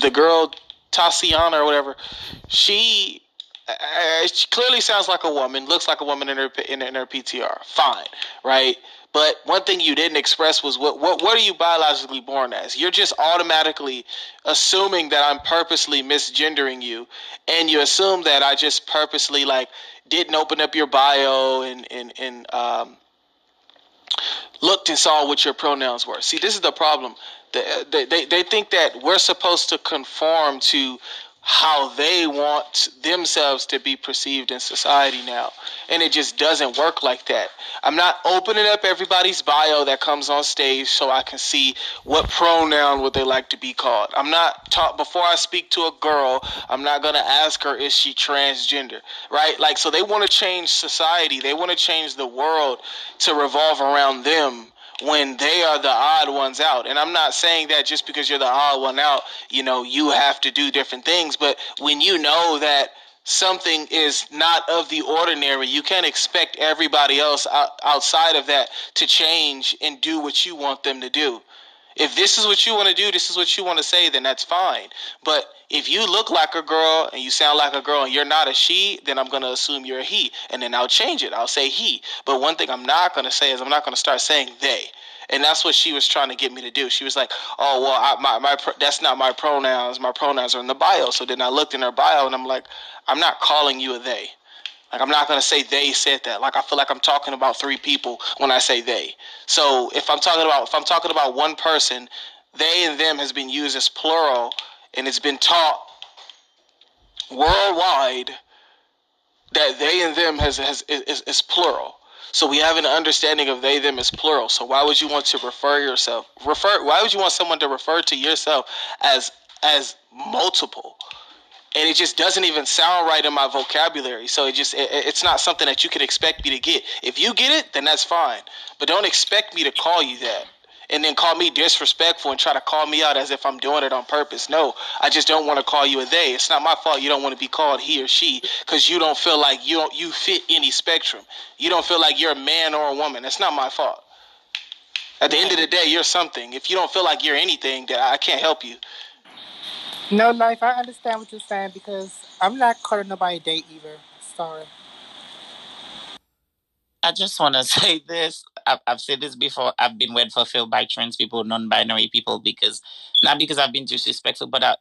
the girl Tatiana or whatever. She, uh, she clearly sounds like a woman, looks like a woman in her in, in her PTR. Fine, right? But one thing you didn't express was what what what are you biologically born as? You're just automatically assuming that I'm purposely misgendering you, and you assume that I just purposely like didn't open up your bio and and and um, looked and saw what your pronouns were. See, this is the problem. They, they, they think that we're supposed to conform to how they want themselves to be perceived in society now. And it just doesn't work like that. I'm not opening up everybody's bio that comes on stage so I can see what pronoun would they like to be called. I'm not taught before I speak to a girl, I'm not going to ask her is she transgender, right? Like so they want to change society. They want to change the world to revolve around them when they are the odd ones out. And I'm not saying that just because you're the odd one out, you know, you have to do different things. But when you know that something is not of the ordinary, you can't expect everybody else outside of that to change and do what you want them to do. If this is what you want to do, this is what you want to say, then that's fine. But if you look like a girl and you sound like a girl and you're not a she, then I'm going to assume you're a he. And then I'll change it. I'll say he. But one thing I'm not going to say is I'm not going to start saying they. And that's what she was trying to get me to do. She was like, "Oh well, I, my my that's not my pronouns. My pronouns are in the bio." So then I looked in her bio and I'm like, "I'm not calling you a they. Like I'm not gonna say they said that. Like I feel like I'm talking about three people when I say they. So if I'm talking about if I'm talking about one person, they and them has been used as plural, and it's been taught worldwide that they and them has, has is, is plural. So we have an understanding of they them as plural. So why would you want to refer yourself refer? Why would you want someone to refer to yourself as as multiple? and it just doesn't even sound right in my vocabulary. So it just it, it's not something that you can expect me to get. If you get it, then that's fine. But don't expect me to call you that and then call me disrespectful and try to call me out as if I'm doing it on purpose. No, I just don't want to call you a they. It's not my fault you don't want to be called he or she because you don't feel like you don't you fit any spectrum. You don't feel like you're a man or a woman. That's not my fault. At the end of the day, you're something. If you don't feel like you're anything, then I can't help you. No, life. I understand what you're saying because I'm not calling nobody a date either. Sorry. I just want to say this. I've, I've said this before. I've been wed fulfilled by trans people, non-binary people, because not because I've been disrespectful, but I,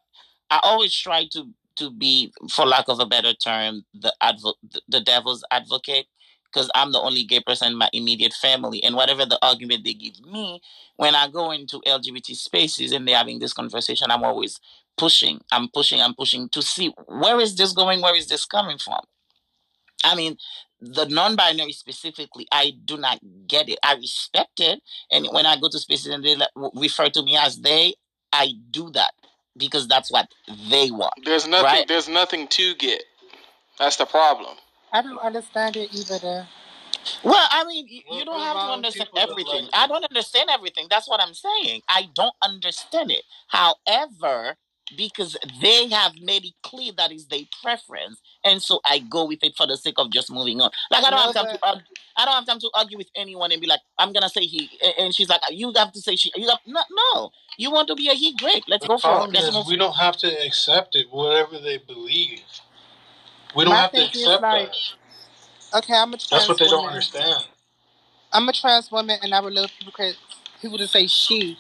I always try to to be, for lack of a better term, the advo- the devil's advocate, because I'm the only gay person in my immediate family, and whatever the argument they give me, when I go into LGBT spaces and they're having this conversation, I'm always pushing. I'm pushing. I'm pushing to see where is this going. Where is this coming from? I mean, the non-binary specifically, I do not get it. I respect it, and when I go to spaces and they refer to me as they, I do that because that's what they want. There's nothing. Right? There's nothing to get. That's the problem. I don't understand it either. Well, I mean, you, you don't have to understand everything. Like I don't understand everything. That's what I'm saying. I don't understand it. However, because they have made it clear that is their preference, and so I go with it for the sake of just moving on. Like I don't have time to argue. I don't have time to argue with anyone and be like, I'm gonna say he, and she's like, you have to say she. You have no, no. You want to be a he? Great, let's the go for it. Is, we don't have to accept it, whatever they believe. We don't My have to accept like, that. Okay, I'm a trans That's what they woman. don't understand. I'm a trans woman, and I would love people people to say she,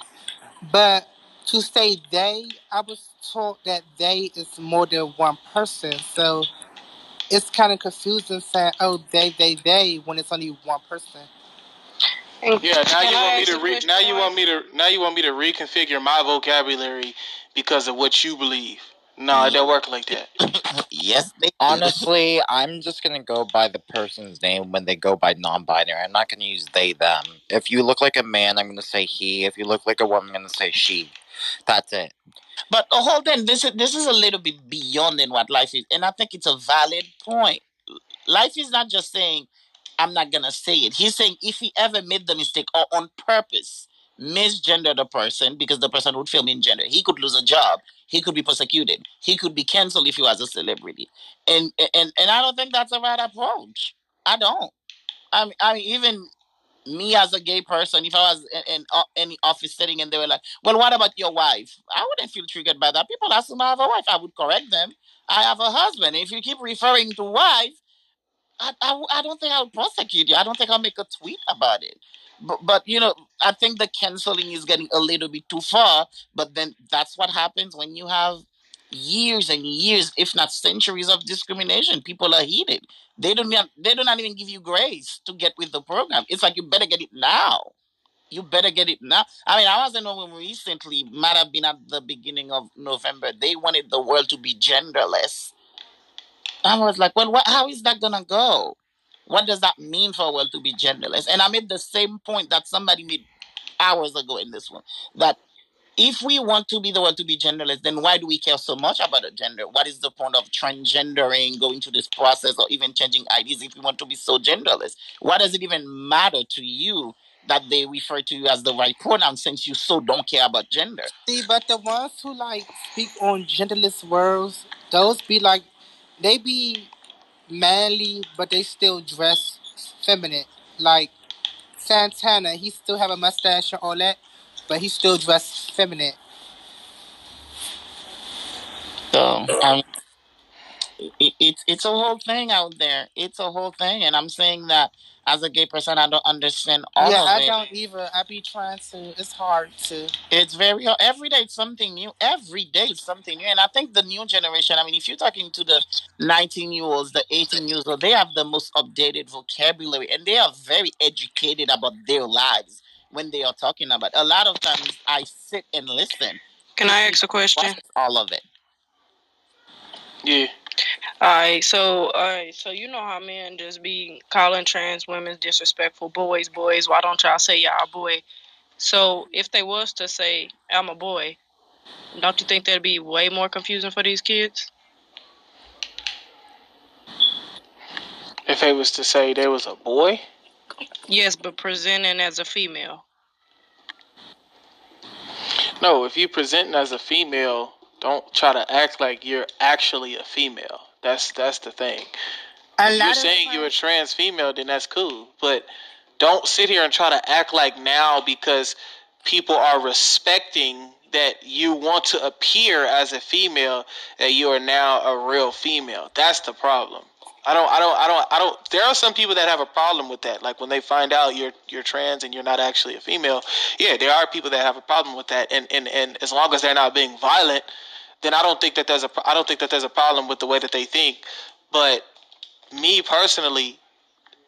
but to say they, I was taught that they is more than one person. So it's kind of confusing saying, "Oh, they, they, they," when it's only one person. Yeah, now you want me to re- now you want me to now you want me to reconfigure my vocabulary because of what you believe. No, it don't work like that. yes, they Honestly, I'm just gonna go by the person's name when they go by non-binary. I'm not gonna use they them. If you look like a man, I'm gonna say he. If you look like a woman, I'm gonna say she. That's it. But uh, hold on, this is this is a little bit beyond than what life is, and I think it's a valid point. Life is not just saying I'm not gonna say it. He's saying if he ever made the mistake or on purpose misgendered a person because the person would feel gender, he could lose a job. He could be persecuted. He could be canceled if he was a celebrity. And and and I don't think that's a right approach. I don't. I mean, I mean even me as a gay person, if I was in, uh, any office setting and they were like, "Well, what about your wife?" I wouldn't feel triggered by that. People ask assume I have a wife. I would correct them. I have a husband. If you keep referring to wife, I, I, I don't think I'll prosecute you. I don't think I'll make a tweet about it. But, but you know, I think the canceling is getting a little bit too far. But then that's what happens when you have years and years, if not centuries, of discrimination. People are heated. They don't. They do not even give you grace to get with the program. It's like you better get it now. You better get it now. I mean, I was in a room recently. Might have been at the beginning of November. They wanted the world to be genderless. I was like, well, what, how is that gonna go? What does that mean for a world to be genderless? And I made the same point that somebody made hours ago in this one that if we want to be the world to be genderless, then why do we care so much about a gender? What is the point of transgendering, going through this process, or even changing IDs if we want to be so genderless? Why does it even matter to you that they refer to you as the right pronoun since you so don't care about gender? See, but the ones who like speak on genderless words, those be like, they be manly, but they still dress feminine. Like Santana, he still have a mustache and all that, but he still dressed feminine. So um, it, it's it's a whole thing out there. It's a whole thing, and I'm saying that as a gay person, I don't understand all yeah, of I it. don't either. I be trying to. It's hard to. It's very hard. every day it's something new. Every day it's something new, and I think the new generation. I mean, if you're talking to the 19 year olds, the 18 years old, they have the most updated vocabulary, and they are very educated about their lives when they are talking about. A lot of times, I sit and listen. Can I ask a question? All of it. Yeah. All right, so all right, so you know how men just be calling trans women disrespectful boys, boys. Why don't y'all say y'all boy? So if they was to say I'm a boy, don't you think that'd be way more confusing for these kids? If they was to say they was a boy, Yes, but presenting as a female. no. If you presenting as a female, don't try to act like you're actually a female. That's that's the thing. A If you're saying you're a trans female, then that's cool. But don't sit here and try to act like now because people are respecting that you want to appear as a female that you are now a real female. That's the problem. I don't I don't I don't I don't there are some people that have a problem with that. Like when they find out you're you're trans and you're not actually a female. Yeah, there are people that have a problem with that and and, and as long as they're not being violent, then I don't think that there's a I don't think that there's a problem with the way that they think. But me personally,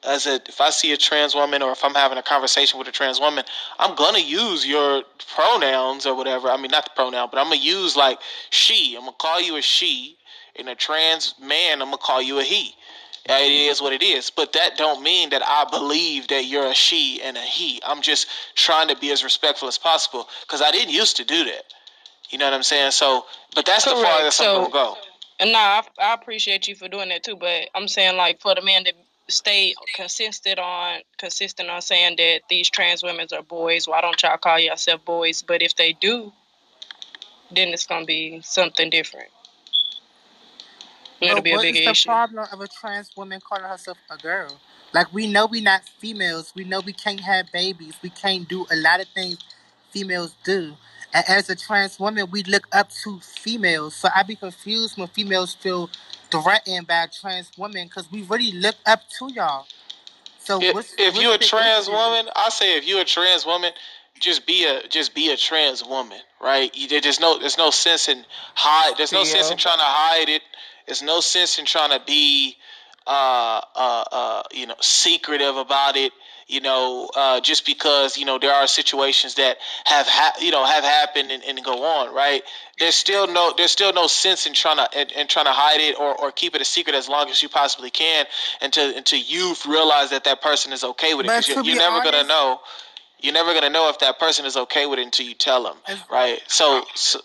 as a if I see a trans woman or if I'm having a conversation with a trans woman, I'm gonna use your pronouns or whatever. I mean, not the pronoun, but I'm gonna use like she. I'm gonna call you a she, and a trans man, I'm gonna call you a he. It is what it is, but that don't mean that I believe that you're a she and a he. I'm just trying to be as respectful as possible because I didn't used to do that. You know what I'm saying? So, but that's the Correct. farthest I'm So, gonna go. and nah, I, I appreciate you for doing that too. But I'm saying like for the man that stay consistent on consistent on saying that these trans women are boys. Why don't y'all call yourself boys? But if they do, then it's gonna be something different. And it'll be a what is the problem of a trans woman calling herself a girl? Like we know we not females. We know we can't have babies. We can't do a lot of things females do. And as a trans woman, we look up to females. So I be confused when females feel threatened by a trans woman because we really look up to y'all. So If, what's if what's you're a trans issue? woman, I say if you're a trans woman, just be a just be a trans woman, right? You, there's no there's no sense in hide. There's no sense in trying to hide it. There's no sense in trying to be uh uh uh you know secretive about it. You know, uh, just because you know there are situations that have ha- you know have happened and, and go on, right? There's still no there's still no sense in trying to in, in trying to hide it or, or keep it a secret as long as you possibly can until until you realize that that person is okay with it because you're, you're be never gonna know you're never gonna know if that person is okay with it until you tell them, right? So, so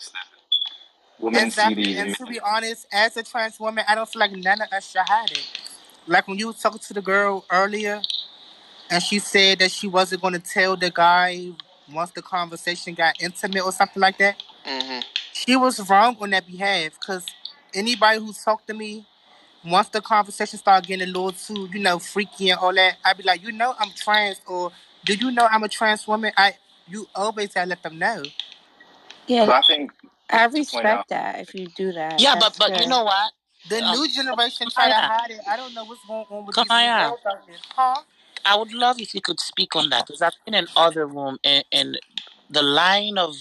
Women exactly. these And to be honest, as a trans woman, I don't feel like none of us should hide it. Like when you was talking to the girl earlier, and she said that she wasn't going to tell the guy once the conversation got intimate or something like that. hmm She was wrong on that behalf because anybody who talked to me, once the conversation started getting a little too, you know, freaky and all that, I'd be like, you know, I'm trans, or do you know I'm a trans woman? I you always gotta let them know. Yeah, so I think I respect that if you do that. Yeah, but but good. you know what? The um, new generation try to hide it. I don't know what's going on with Come these girls out here. Huh? I would love if you could speak on that because I've been in other room and, and the line of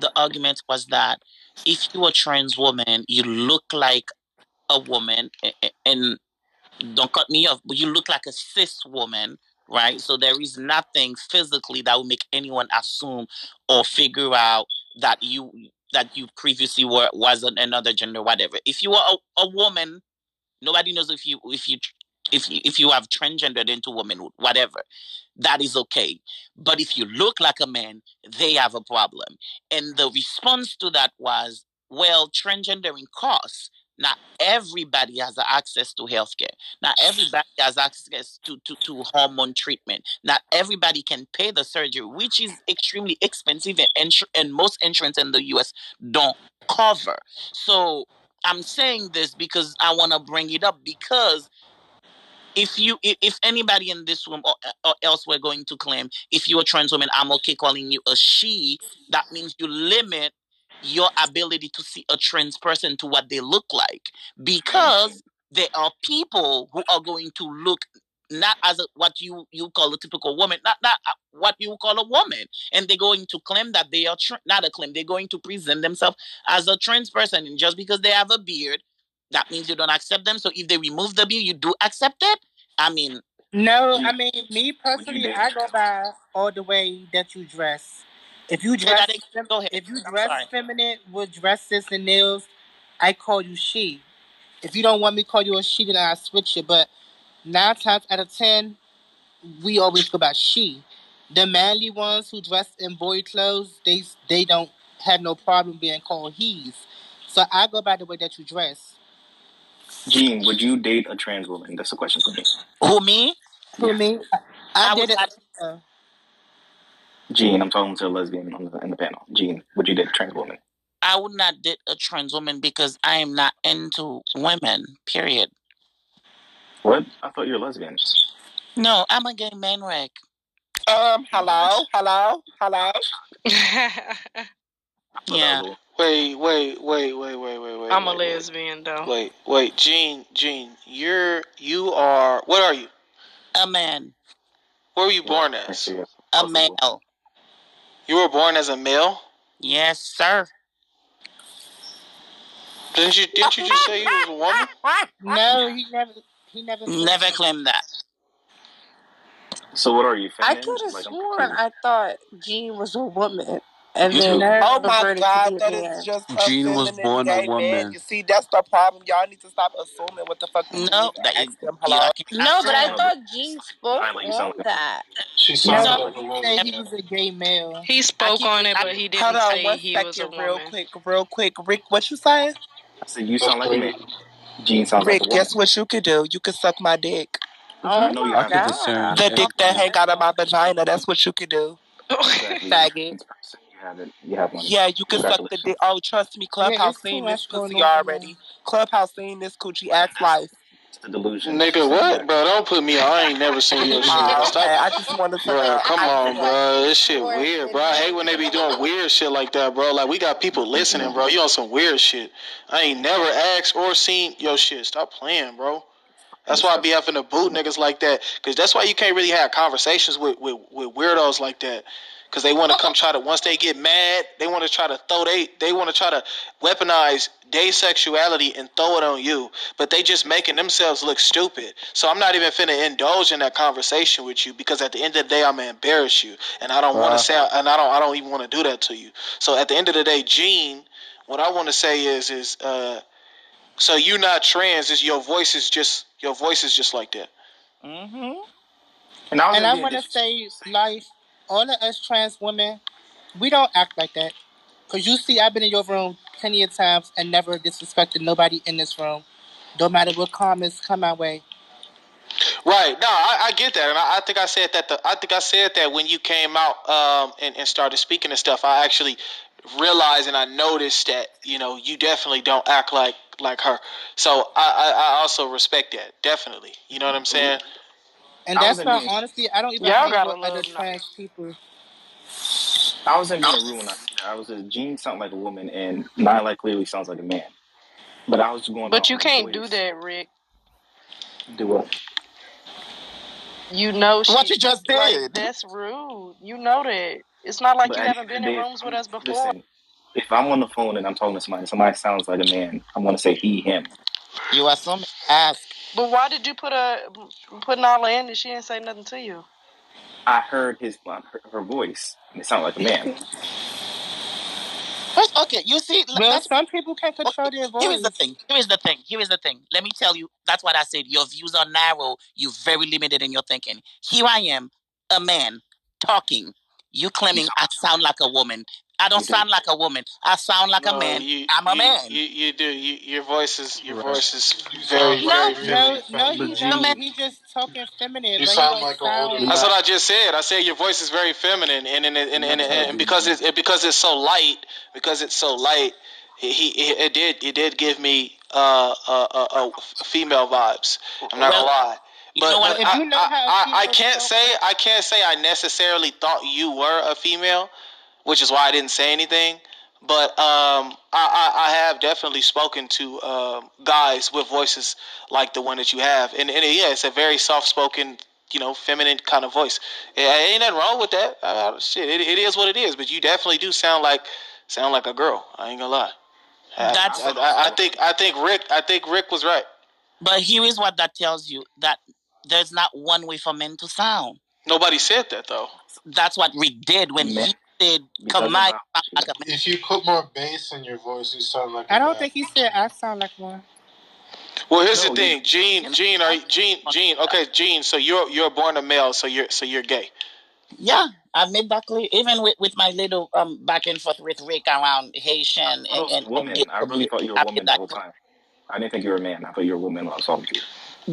the argument was that if you are a trans woman, you look like a woman and don't cut me off, but you look like a cis woman, right? So there is nothing physically that will make anyone assume or figure out that you that you previously were wasn't another gender, whatever. If you are a, a woman, nobody knows if you if you if you, if you have transgendered into womanhood, whatever, that is okay. But if you look like a man, they have a problem. And the response to that was, well, transgendering costs. Not everybody has access to healthcare. Not everybody has access to, to, to hormone treatment. Not everybody can pay the surgery, which is extremely expensive, and, and most insurance in the US don't cover. So I'm saying this because I want to bring it up because if you if anybody in this room or, or elsewhere going to claim if you're a trans woman i'm okay calling you a she that means you limit your ability to see a trans person to what they look like because there are people who are going to look not as a, what you you call a typical woman, not not uh, what you call a woman, and they're going to claim that they are tra- not a claim. They're going to present themselves as a trans person, and just because they have a beard, that means you don't accept them. So if they remove the beard, you do accept it. I mean, no, I mean me personally, I go by all the way that you dress. If you dress, fem- if you dress feminine with dresses and nails, I call you she. If you don't want me to call you a she, then I switch it. But nine times out of ten, we always go by she. The manly ones who dress in boy clothes, they they don't have no problem being called he's. So I go by the way that you dress. Gene, would you date a trans woman? That's a question for me. Who me? Who me? I, I did it. Gene, I'm talking to a lesbian on the, in the panel. Gene, would you date a trans woman? I would not date a trans woman because I am not into women. Period. What? I thought you were lesbian. No, I'm a gay man, Rick. Um, hello, hello, hello. yeah. Wait, wait, wait, wait, wait, wait, wait. I'm wait, a lesbian wait. though. Wait, wait, Gene, Gene, you're you are what are you? A man. Where were you born as? A male. You were born as a male? Yes, sir. Didn't you didn't you just say you was a woman? No, he never he never never claimed that. So what are you? Feminine? I could have like, sworn I thought Jean was a woman. And you then oh my god, that is just a Jean was born a woman. Man. You see, that's the problem. Y'all need to stop assuming what the fuck. No, that is, them, hello. no, but I thought Jean spoke on that. She sounded no, like a woman. He was a gay male. He spoke on it, but he didn't Hold on, say one he second, was a woman. Real quick, real quick, Rick, what you saying? I said you sound like a man. Jean sounds Rick, like a woman. guess what you could do? You could suck my dick. Oh, no, I could discern. The dick that hang out of my vagina. That's what you could do. Exactly. Faggot. You have it. You have one. Yeah, you can suck the dick. Oh, trust me, Clubhouse yeah, seen this pussy already. Clubhouse seen this coochie ass life. It's the delusion. Nigga, what, bro? Don't put me. on. I ain't never seen your shit. Stop. Okay, I just wanted to. Bro, come on, bro. This shit weird, bro. I hate when they be doing weird shit like that, bro. Like we got people listening, bro. You on some weird shit. I ain't never asked or seen your shit. Stop playing, bro. That's why I be having to boot niggas like that. Cause that's why you can't really have conversations with, with, with weirdos like that because they want to come try to once they get mad, they want to try to throw they they want to try to weaponize their sexuality and throw it on you, but they just making themselves look stupid. So I'm not even finna indulge in that conversation with you because at the end of the day I'm gonna embarrass you, and I don't want to say and I don't I don't even want to do that to you. So at the end of the day, Gene, what I want to say is is uh, so you're not trans, is your voice is just your voice is just like that. Mm-hmm. And I, and I want to say, life all of us trans women, we don't act like that. Cause you see, I've been in your room plenty of times and never disrespected nobody in this room, no matter what comments come my way. Right. No, I, I get that, and I, I, think I said that. The, I think I said that when you came out um, and, and started speaking and stuff. I actually realized and I noticed that you know you definitely don't act like like her. So I, I, I also respect that definitely. You know what I'm saying? And that's why, being, honestly, I don't even y'all hang with other trash people. I wasn't being rude when I I was a Gene sounds like a woman, and Nyla clearly sounds like a man. But I was going. But you can't do that, Rick. Do what? You know she, what you just did. Like, that's rude. You know that. It's not like but you haven't been in rooms with us before. Listen, if I'm on the phone and I'm talking to somebody, somebody sounds like a man, I'm gonna say he, him. You are assume ask. But why did you put a put Nala in and she didn't say nothing to you? I heard his her, her voice and it sounded like a man. First, Okay, you see, well, some people can't control okay, their voice. Here is the thing. Here is the thing. Here is the thing. Let me tell you. That's what I said. Your views are narrow. You're very limited in your thinking. Here I am, a man talking. You claiming I sound like a woman. I don't sound like a woman. I sound like no, a man. You, I'm a you, man. You, you do. You, your voice is your voice is very very feminine. No, no, he's not. He's just talking feminine. You sound like an older. That's what I just said. I said your voice is very feminine, and and and, and, and, and because it's because it's so light, because it's so light, he, he it did it did give me uh, uh, uh, uh female vibes. I'm not well, gonna lie. But, you know but I, I, I, I can't say I can't say I necessarily thought you were a female which is why I didn't say anything. But um, I, I, have definitely spoken to uh, guys with voices like the one that you have, and, and yeah, it's a very soft-spoken, you know, feminine kind of voice. It, ain't nothing wrong with that. Uh, shit, it, it is what it is. But you definitely do sound like sound like a girl. I ain't gonna lie. That's I, I, I think I think Rick I think Rick was right. But here is what that tells you that there's not one way for men to sound. Nobody said that though. That's what Rick did when men, he said If you put more bass in your voice, you sound like. I don't think he said I sound like one. Well, here's no, the thing, Gene. Gene, are you, Gene? Gene. Okay, Gene. So you're you're born a male, so you're so you're gay. Yeah, I made that clear. Even with, with my little um back and forth with Rick around Haitian and, and, woman. And I really thought you were a woman the whole time. I didn't think you were a man. I thought you were a woman when I was talking to you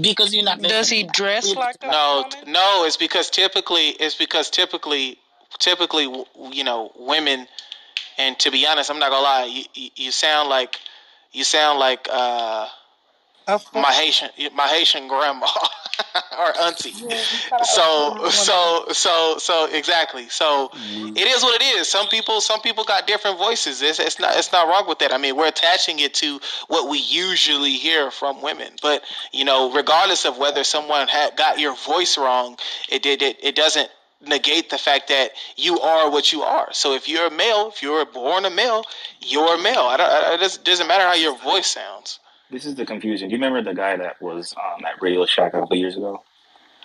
because you're not. Does he dress like that? No, no. It's because typically, it's because typically typically, you know, women, and to be honest, I'm not gonna lie, you, you sound like you sound like uh, my Haitian my Haitian grandma or auntie. Yeah, so so so so exactly. So mm-hmm. it is what it is. Some people some people got different voices. It's, it's not it's not wrong with that. I mean, we're attaching it to what we usually hear from women. But you know, regardless of whether someone had got your voice wrong, it did it, it doesn't negate the fact that you are what you are. So if you're a male, if you're born a male, you're a male. I don't, I, it doesn't, matter how your voice sounds. This is the confusion. Do you remember the guy that was um, at Radio Shack a couple years ago?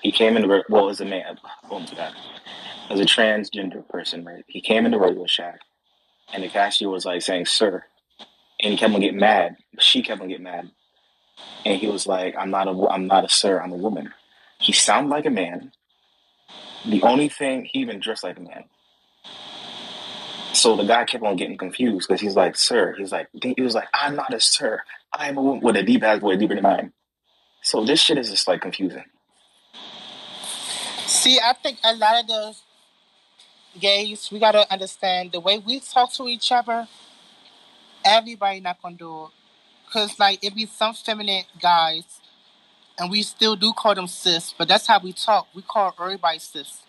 He came into well, as a man, oh my god, as a transgender person, right? He came into Radio Shack, and the cashier was like saying "sir," and he kept on getting mad. She kept on getting mad, and he was like, "I'm not a, I'm not a sir. I'm a woman." He sounded like a man the only thing he even dressed like a man. So the guy kept on getting confused because he's like, "Sir," he's like, he was like, "I'm not a sir. I'm a woman with a deep ass voice, deeper than mine." So this shit is just like confusing. See, I think a lot of those gays, we gotta understand the way we talk to each other. Everybody not gonna do it, cause like it be some feminine guys and we still do call them sis, but that's how we talk. We call everybody sis.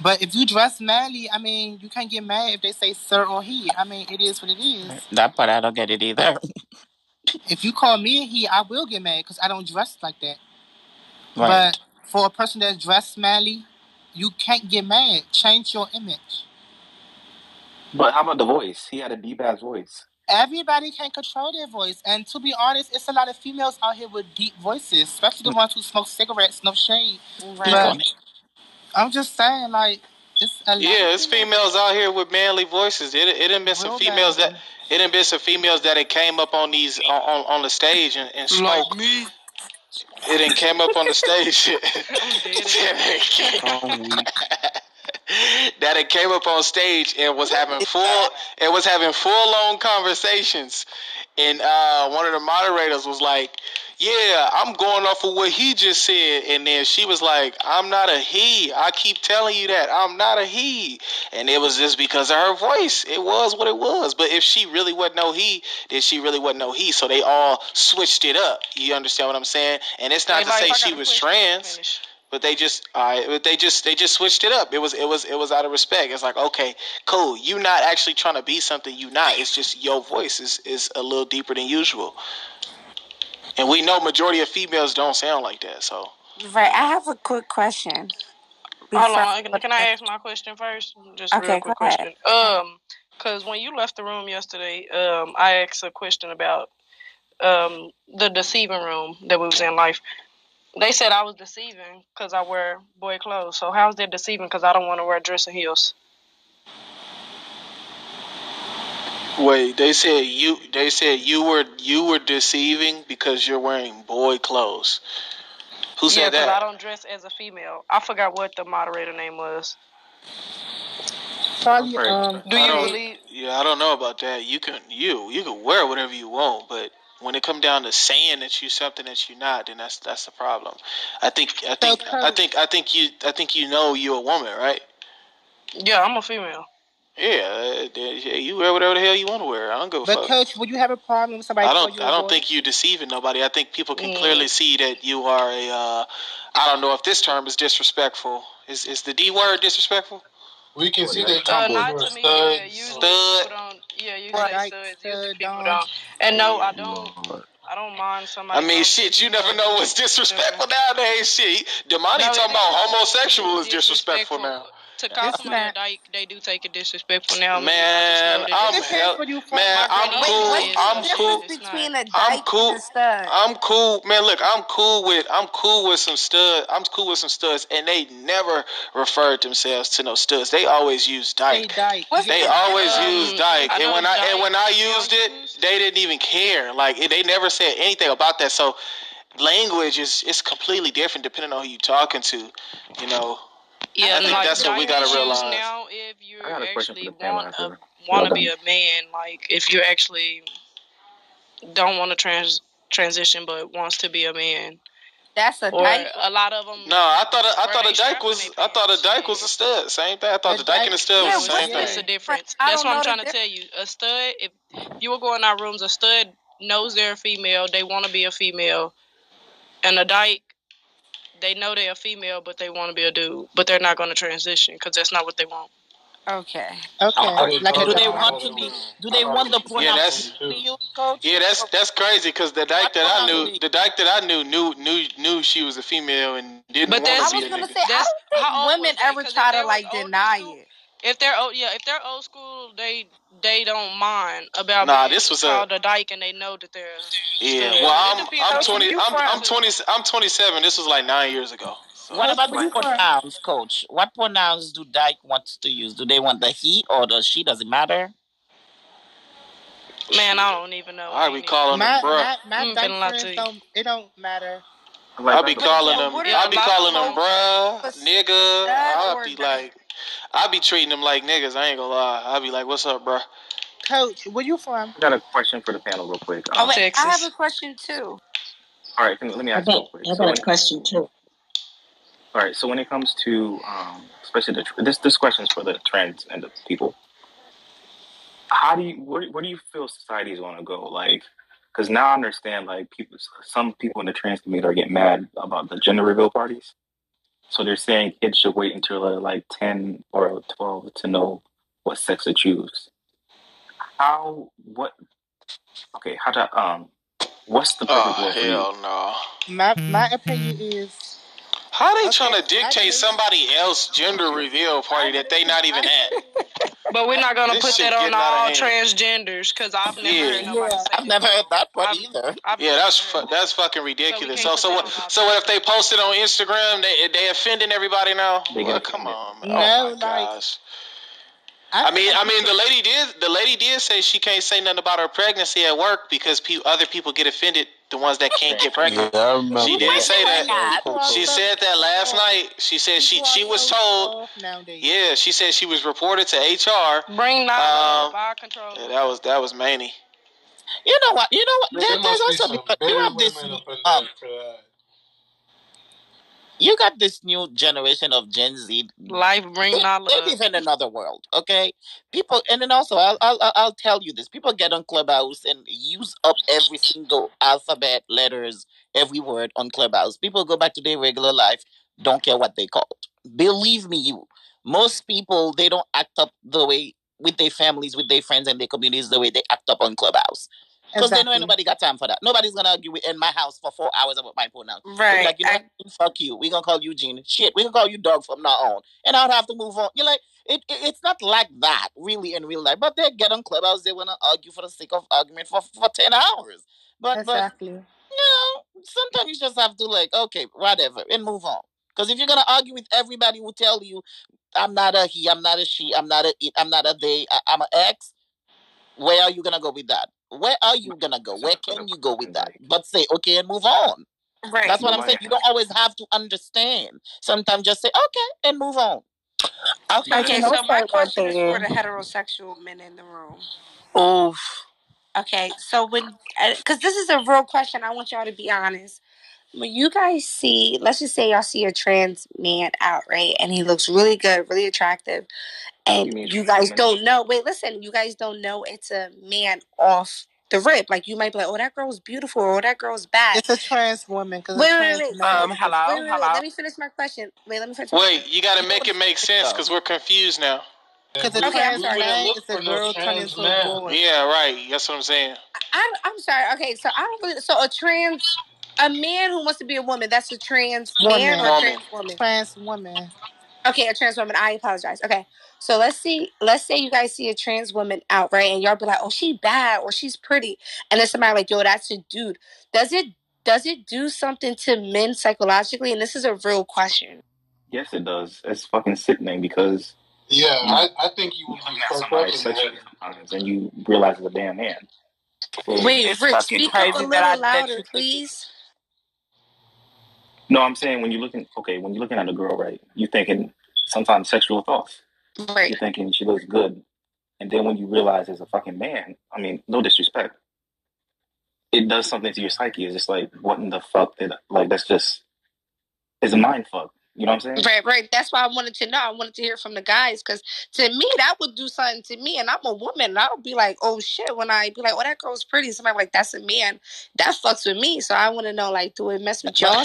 But if you dress manly, I mean, you can't get mad if they say sir or he. I mean, it is what it is. That part I don't get it either. if you call me a he, I will get mad because I don't dress like that. Right. But for a person that's dressed manly, you can't get mad. Change your image. But how about the voice? He had a deep ass voice everybody can control their voice. And to be honest, it's a lot of females out here with deep voices, especially the mm. ones who smoke cigarettes, no shade. Right. But I'm just saying, like, it's a yeah, it's females out here with manly voices. It it done been some females that it done been some females that it came up on these on on the stage and, and spoke. Like me. It didn't came up on the stage. that it came up on stage and was having full it was having full long conversations and uh, one of the moderators was like yeah, I'm going off of what he just said. And then she was like, I'm not a he. I keep telling you that. I'm not a he. And it was just because of her voice. It was what it was. But if she really wasn't no he, then she really wasn't no he. So they all switched it up. You understand what I'm saying? And it's not to say she was trans. Finish. But they just, uh, they just, they just switched it up. It was, it was, it was out of respect. It's like, okay, cool. You not actually trying to be something you not. It's just your voice is is a little deeper than usual. And we know majority of females don't sound like that. So Right. I have a quick question. Hold on. Can, can I ask my question first? Just a Okay, real quick go ahead. question. Um, because when you left the room yesterday, um, I asked a question about um the deceiving room that we was in life. They said I was deceiving because I wear boy clothes. So how's that deceiving? Because I don't want to wear dress and heels. wait, they said you, they said you were you were deceiving because you're wearing boy clothes. Who said yeah, said because I don't dress as a female. I forgot what the moderator name was. Probably, um, Do you believe? Yeah, I don't know about that. You can you you can wear whatever you want, but when it come down to saying that you something that you're not, then that's that's the problem. I think I think I think I think you I think you know you're a woman, right? Yeah, I'm a female. Yeah, uh, yeah, you wear whatever the hell you want to wear. I don't give a but fuck. coach, would you have a problem with somebody I don't. you a I don't boy? think you're deceiving nobody. I think people can Mm. clearly see that you are a. Uh, I don't know if this term is disrespectful. Is is the D word disrespectful? We can see that Uh, you not were to me. Yeah, studs. usually Stud. People don't. Yeah, you Right. say studs. Usually Stud, people don't. And no, I oh, don't. I don't mind somebody. I mean, shit. You never know what's disrespectful nowadays. Shit, Damani No, talking about homosexual is It's disrespectful now. To call It's somebody a dyke, they do take it disrespectful now. Man, I just know I'm that hell- depends where you from. man, I'm cool. I'm cool. difference it's between not. a I'm cool. and a stud? I'm cool, man. Look, I'm cool with I'm cool with some stud. I'm cool with some studs, and they never referred themselves to no studs. They always use Say dyke. dyke. They always Um, use dyke, and know when I and when I used it, they didn't even care. Like they never said anything about that. So language is is completely different depending on who you're talking to. You know, Yeah, I think like that's what we gotta realize. Now, if you I got a question for actually the panel want a want to be a man, like if you actually don't want to trans transition but wants to be a man, That's a or dyke. a lot of them. no, I thought a, I thought a dyke was their I thought a dyke was a stud. Same thing. I thought A the dyke and the stud Yeah, was the same thing. It's thing. a difference. That's what I'm trying the to tell you. A stud, if you will go in our rooms, a stud knows they're a female. They want to be a female, and a dyke, they know they're a female, but they want to be a dude, but they're not going to transition because that's not what they want. Okay. Okay, like Do they want to be? Do they want the Yeah, that's- to be coach? Yeah, that's that's crazy because the dyke that I knew, the dyke that I knew knew knew knew she was a female and didn't But want I that's- to was be a gonna nigga. say I don't how think women was they? ever 'Cause try to like deny school- it. If they're old, yeah, if they're old school, they they don't mind about Nah, being this was a- called a dyke, and they know that they're Yeah, stud. well, It I'm depends I'm on twenty who I'm I'm from. twenty I'm twenty seven. This was like nine years ago. So. What about Where the you from? pronouns, coach? What pronouns do Dyke wants to use? Do they want the he or the she? Does it matter? Man, I don't even know. I be calling My them bruh. my my Mm, dyke finna lie to you. don't. It don't matter. I be calling but them. what if- I be Yeah, calling them them- bruh, nigga. that I or be that. like, I be treating them like niggas. I ain't gonna lie. I be like, what's up, bro?" Coach, where you from? I got a question for the panel, real quick. Oh Um, wait, I have a question too. all right, let me I ask you got, real quick. I So got when, a question too. all right, so when it comes to, um, especially the this this question is for the trans and the people. How do you where, where do you feel society is going to go? Like, because now I understand like people, some people in the trans community are getting mad about the gender reveal parties. So they're saying kids should wait until they're like ten or twelve to know what sex to choose. How what? Okay, how to um, what's the perfect Oh world hell no. My my opinion is How they Okay, trying to dictate somebody else gender reveal party that they not even at? But we're not gonna This put that on getting out of all transgenders because I've never Yeah. heard nobody Yeah. say I've never heard that part I've- either. I've Yeah, that's fu- that's fucking ridiculous. So can't so what? that on all So what if they post it on Instagram? They they offending everybody now? They Well, get come offended. on, man. No, oh my like- gosh. I mean, I mean, the lady did. The lady did say she can't say nothing about her pregnancy at work because pe- other people get offended. The ones that can't get pregnant. Yeah, I remember. She didn't say that. She said that last night. She said she she was told. Yeah, she said she was reported to HR. Bring Um, knowledge, fire control. Yeah, that was that was Manny. You know what? You know what? There, there's also you have this um, you got this new generation of Gen Z. Life bring knowledge. They live in another world, okay? People, and then also, I'll, I'll, I'll tell you this: people get on Clubhouse and use up every single alphabet, letters, every word on Clubhouse. People go back to their regular life, don't care what they called. Believe me, you. Most people they don't act up the way with their families, with their friends, and their communities the way they act up on Clubhouse. Because exactly. they know anybody got time for that. Nobody's gonna argue with, in my house for four hours about my pronoun. Right. Like, you know, I, fuck you. We're gonna call you Gene. Shit, we gonna call you dog from now on. And I'd have to move on. You're like, it, it, it's not like that really in real life. But they get on clubhouse, they wanna argue for the sake of argument for, for ten hours. But exactly. but you know, sometimes you just have to like, okay, whatever, and move on. Because if you're gonna argue with everybody who tell you I'm not a he, I'm not a she, I'm not a it, I'm not a they, I, I'm an ex, where are you gonna go with that? Where are you gonna go? Where can you go with that? But say okay and move on. Right. That's what I'm saying. You don't always have to understand. Sometimes just say okay and move on. Okay. Okay. So my question is for the heterosexual men in the room. Oof. Okay. So when, because uh, this is a real question, I want y'all to be honest. When you guys see, let's just say y'all see a trans man out, right, and he looks really good, really attractive, and you, you guys don't know. Wait, listen, you guys don't know it's a man off the rip. Like you might be like, "Oh, that girl's beautiful," or "That girl's bad." It's a trans woman. Wait, wait, wait, wait. Um, hello, wait, wait, hello. Let me finish my question. Wait, let me finish. Wait, you got to make it make sense because we're confused now. Because the okay, trans man is a girl turning into a boy. Yeah, right. That's what I'm saying. I, I'm sorry. Okay, so I don't really. So a trans, a man who wants to be a woman, that's a trans woman. man or trans woman. Trans woman. Okay, a trans woman. I apologize. Okay. So let's see, let's say you guys see a trans woman out, right? And y'all be like, oh, she bad or she's pretty. And then somebody like, yo, that's a dude. Does it does it do something to men psychologically? And this is a real question. Yes, it does. It's fucking sickening because Yeah, I, I think you would be fucked up and you realize it's a damn man. Wait, it's Rich, speak up a little louder, please. No, I'm saying when you're looking okay, when you're looking at a girl, right, you're thinking sometimes sexual thoughts. Right. You're thinking she looks good. And then when you realize it's a fucking man, I mean, no disrespect. It does something to your psyche. It's just like, what in the fuck did like that's just it's a mind fuck. You know what I'm saying? Right, right. That's why I wanted to know. I wanted to hear from the guys because to me that would do something to me, and I'm a woman, and I would be like, "Oh shit!" When I be like, "Oh, that girl's pretty," somebody like, "That's a man," that fucks with me. So I want to know, like, do it mess with y'all?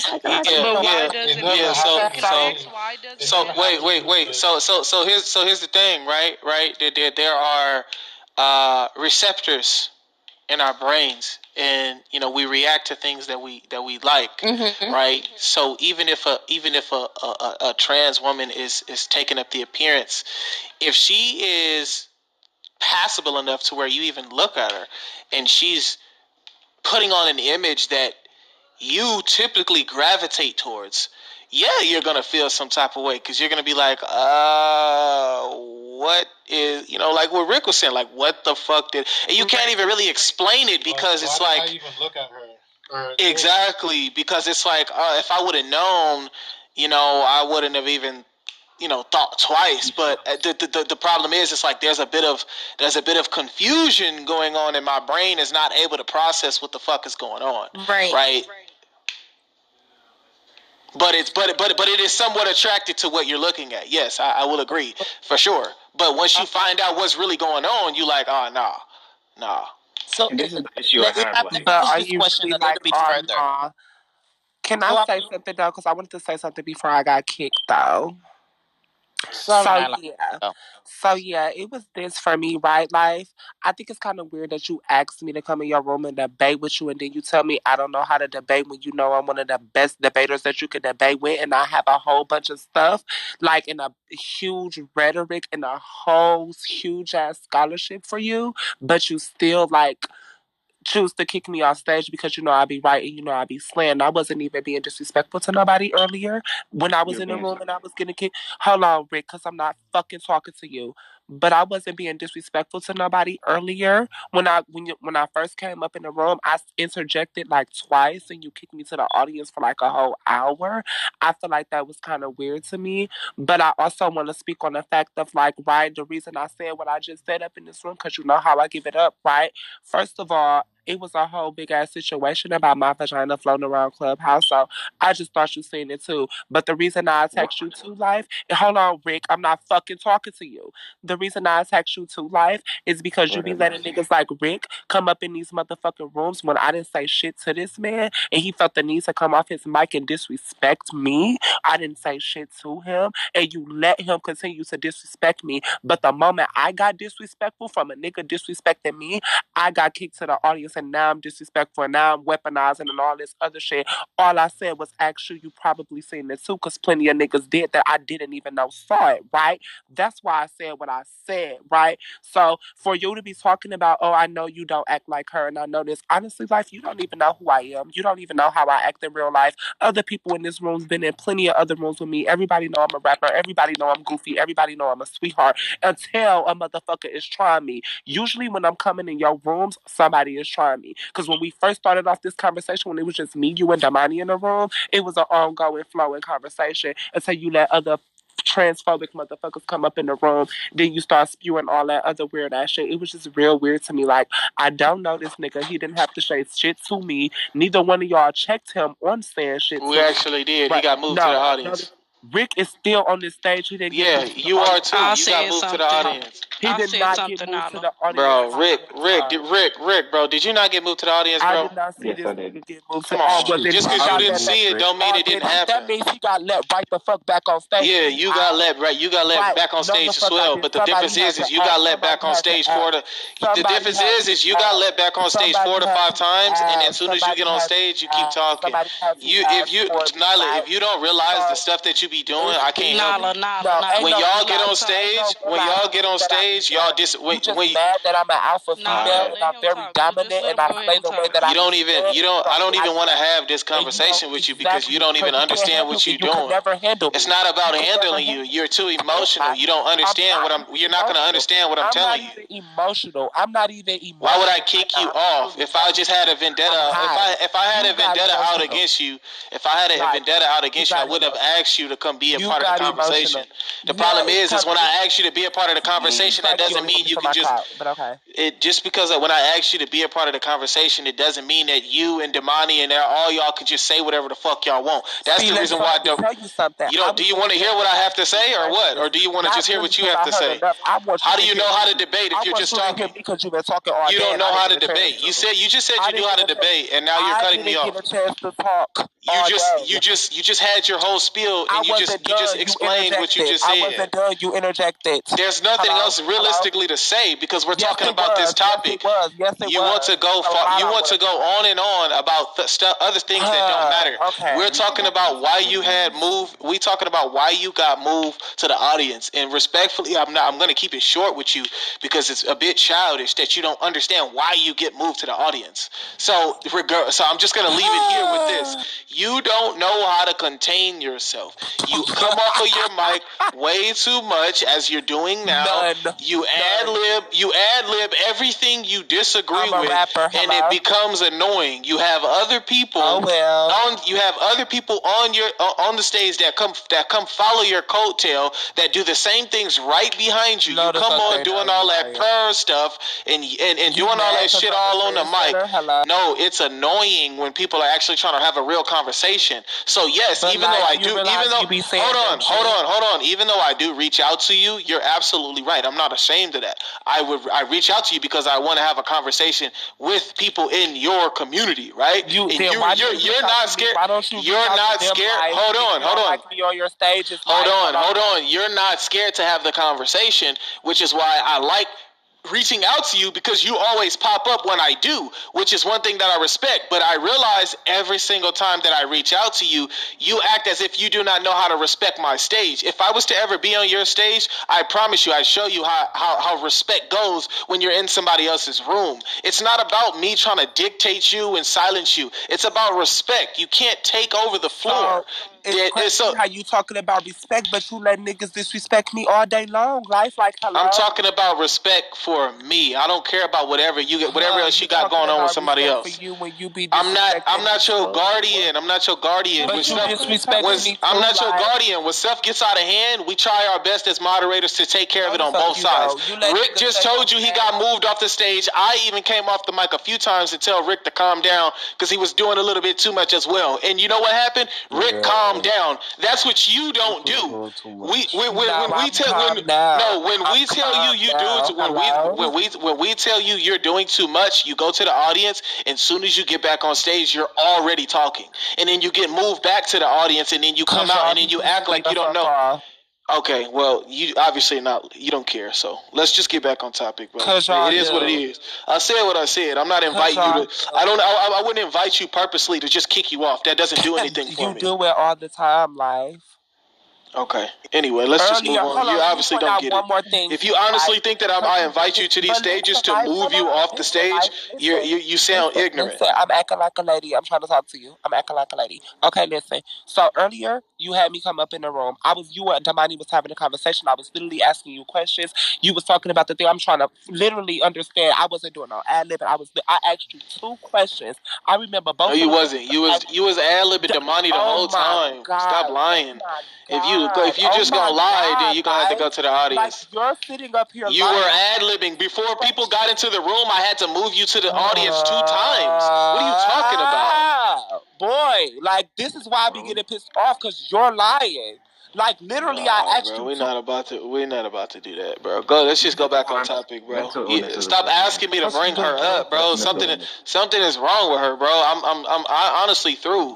Yeah, yeah, yeah. So, so, so, wait, wait, wait. So, so, so here's, so here's the thing, right? Right? There, there, there are uh, receptors in our brains and you know we react to things that we that we like mm-hmm. right so even if a even if a, a, a trans woman is is taking up the appearance if she is passable enough to where you even look at her and she's putting on an image that you typically gravitate towards yeah you're gonna feel some type of way because you're gonna be like uh what is you know like what Rick was saying, like what the fuck did and you can't even really explain it because it's like I even look at her. exactly because it's like uh, if I would have known, you know, I wouldn't have even you know thought twice. But uh, the, the the problem is it's like there's a bit of there's a bit of confusion going on and my brain is not able to process what the fuck is going on right. right but it's but but but it is somewhat attracted to what you're looking at. Yes, I, I will agree for sure. But once you find out what's really going on, you like, oh no, no. So and this is the issue I have. Like, but are you really like on, uh, Can I say something though? Because I wanted to say something before I got kicked though. So yeah, so yeah, it was this for me, right? Life. I think it's kind of weird that you asked me to come in your room and debate with you, and then you tell me I don't know how to debate when you know I'm one of the best debaters that you could debate with, and I have a whole bunch of stuff, like in a huge rhetoric and a whole huge ass scholarship for you, but you still like choose to kick me off stage because you know I'd be right and you know I'd be slaying. I wasn't even being disrespectful to nobody earlier when I was You're in the room and I was getting kicked. Hold on, Rick, because I'm not fucking talking to you. But I wasn't being disrespectful to nobody earlier when I when you, when I first came up in the room. I interjected like twice and you kicked me to the audience for like a whole hour. I feel like that was kind of weird to me. But I also want to speak on the fact of like, right, the reason I said what I just said up in this room because you know how I give it up, right? First of all it was a whole big ass situation about my vagina floating around Clubhouse. So I just thought you seen it too. But the reason I text you to life, hold on, Rick, I'm not fucking talking to you. The reason I text you to life is because you be letting niggas like Rick come up in these motherfucking rooms when I didn't say shit to this man and he felt the need to come off his mic and disrespect me. I didn't say shit to him and you let him continue to disrespect me. But the moment I got disrespectful from a nigga disrespecting me, I got kicked to the audience and now I'm disrespectful and now I'm weaponizing and all this other shit. All I said was, actually, you probably seen it too, because plenty of niggas did that I didn't even know saw it, right? That's why I said what I said, right? So for you to be talking about, oh, I know you don't act like her and I know this, honestly, life, you don't even know who I am. You don't even know how I act in real life. Other people in this room's been in plenty of other rooms with me. Everybody know I'm a rapper. Everybody know I'm goofy. Everybody know I'm a sweetheart until a motherfucker is trying me. Usually when I'm coming in your rooms, somebody is trying me. Because when we first started off this conversation, when it was just me, you, and Damani in the room, it was an ongoing, flowing conversation until you let other transphobic motherfuckers come up in the room. Then you start spewing all that other weird ass shit. It was just real weird to me. Like, I don't know this nigga. He didn't have to say shit to me. Neither one of y'all checked him on saying shit. We actually did. But he got moved no, to the audience. Rick is still on the stage. He didn't. Yeah, you are too. I'll you got moved to the audience. He I'll did not get moved to the audience. Bro, Rick, Rick, did, Rick, Rick, bro, did you not get moved to the audience, bro? I did not see yes, this nigga get moved Come on, just because you didn't see it, don't mean it didn't happen. That means he got let right the fuck back on stage. Yeah, you got let right. You got let right. back on stage as well. But the difference is, is you got let back on stage four to. The difference is, is you got let back on stage four to five times, and as soon as you get on stage, you keep talking. You, if you, Nyla, if you don't realize the stuff that you be doing, I can't help you. When y'all get on stage, when y'all get on stage, y'all dis. When that I'm an alpha female and I'm very dominant and I play the way that I. You don't even. You don't. I don't even want to have this conversation with you because you don't even understand what you're doing. Never handle. It's not about handling you. You're too emotional. You don't understand what I'm. You're not going to understand what I'm telling you. Emotional. I'm not even emotional. Why would I kick you off if I just had a vendetta? If I if I had a vendetta out against you, if I had a vendetta out against you, I would have asked you to come be a part of the conversation. The problem is, is when I ask you to be a part of the conversation, that doesn't mean you can just. But okay. It just because when I asked you to be a part of the conversation, it doesn't mean that you and Damani and all y'all can just say whatever the fuck y'all want. That's See, the reason why. I don't, tell you something. You don't. Do you want to hear what I have to say, or what, or do you want to just hear what you have to say? How do you know how to debate if you're just talking? Because you've been talking all You don't know how to debate. You said you just said you knew how to debate, and now you're cutting me off. I didn't get a chance to talk. You just you just you just had your whole spiel, and you just you just explained what you just said. I wasn't done. You interjected. There's nothing else realistically to say because we're talking about this topic. Yes, it was. yes, you was. want to go far, you want to go on and on about th- st- other things that don't uh, matter. Okay. We're talking about why you had moved. We talking about why you got moved to the audience. And respectfully, I'm not. I'm going to keep it short with you because it's a bit childish that you don't understand why you get moved to the audience. So. So I'm just going to leave it here with this. Ah. You don't know how to contain yourself. You come off of your mic way too much as you're doing now. None. You ad lib. You ad lib everything you disagree with, rapper, and it becomes annoying. You have other people. Oh well. On, you have other people on your on the stage that come that come follow your coattail that do the same things right behind you. Notice you come on doing all that prayer stuff and and, and doing all that shit all on the mic. No, it's annoying when people are actually trying to have a real conversation. So yes, but even like, though I do, even though hold on, hold on, hold on. Even though I do reach out to you, you're absolutely right. I'm not ashamed of that. I would I reach out to you because I want to have a conversation with people in your community, right? You, and you, are you're, you're not scared. Why don't you you're not scared. Like, hold on, hold on. Like me on your stage. Hold on, hold on. You're not scared to have the conversation, which is why I like reaching out to you because you always pop up when I do, which is one thing that I respect. But I realize every single time that I reach out to you, you act as if you do not know how to respect my stage. If I was to ever be on your stage, I promise you, I show you how, how, how respect goes when you're in somebody else's room. It's not about me trying to dictate you and silence you. It's about respect. You can't take over the floor. Uh, it's yeah, crazy so, how you talking about respect, but you let niggas disrespect me all day long. Life like hello. I'm talking about respect for me. I don't care about whatever you get, whatever no, else you got going on with somebody else. For you when you be I'm not. I'm not your guardian. I'm not your guardian. But when you stuff, disrespect when, me. I'm not your guardian. When stuff gets out of hand, we try our best as moderators to take care of it on both sides. Rick just told you he got moved off the stage. I even came off the mic a few times to tell Rick to calm down because he was doing a little bit too much as well. And you know what happened? Rick yeah. calmed down. That's what you don't do. We when, when, when we tell when, no when we tell you you do when we when we when we tell you you're doing too much, you go to the audience, and soon as you get back on stage, you're already talking, and then you get moved back to the audience, and then you come out, and then you act like you don't know. Okay, well, you obviously not. You don't care, so let's just get back on topic, bro. It is what it is. I said what I said. I'm not inviting you to. I don't. I, I wouldn't invite you purposely to just kick you off. That doesn't do anything for you me. You do it all the time, life. Okay. Anyway, let's Earlier, just move on. You obviously don't get one it. More thing. If you honestly think that I'm, I invite you to these stages to move you off the stage, you you you sound ignorant. Listen, I'm acting like a lady. I'm trying to talk to you. I'm acting like a lady. Okay, listen. So earlier, you had me come up in the room. I was you and Damani was having a conversation. I was literally asking you questions. You was talking about the thing. I'm trying to literally understand. I wasn't doing no ad libbing. I was. I asked you two questions. I remember both. No, you wasn't. You was you was ad libbing Damani the oh whole time. God. Stop lying. Oh if you if you oh just oh gonna lie, God, then you're gonna have to go to the audience. Like you're sitting up here. You lying. were ad libbing before people got into the room. I had to move you to the audience two times. What are you talking about? Boy, like this is why I be getting pissed off because you're lying. Like literally, nah, I asked bro, We're not about to. We're not about to do that, bro. Go. Let's just go back on topic, bro. stop asking me to bring her up, bro. Something, something is wrong with her, bro. I'm, I'm, I'm I honestly through.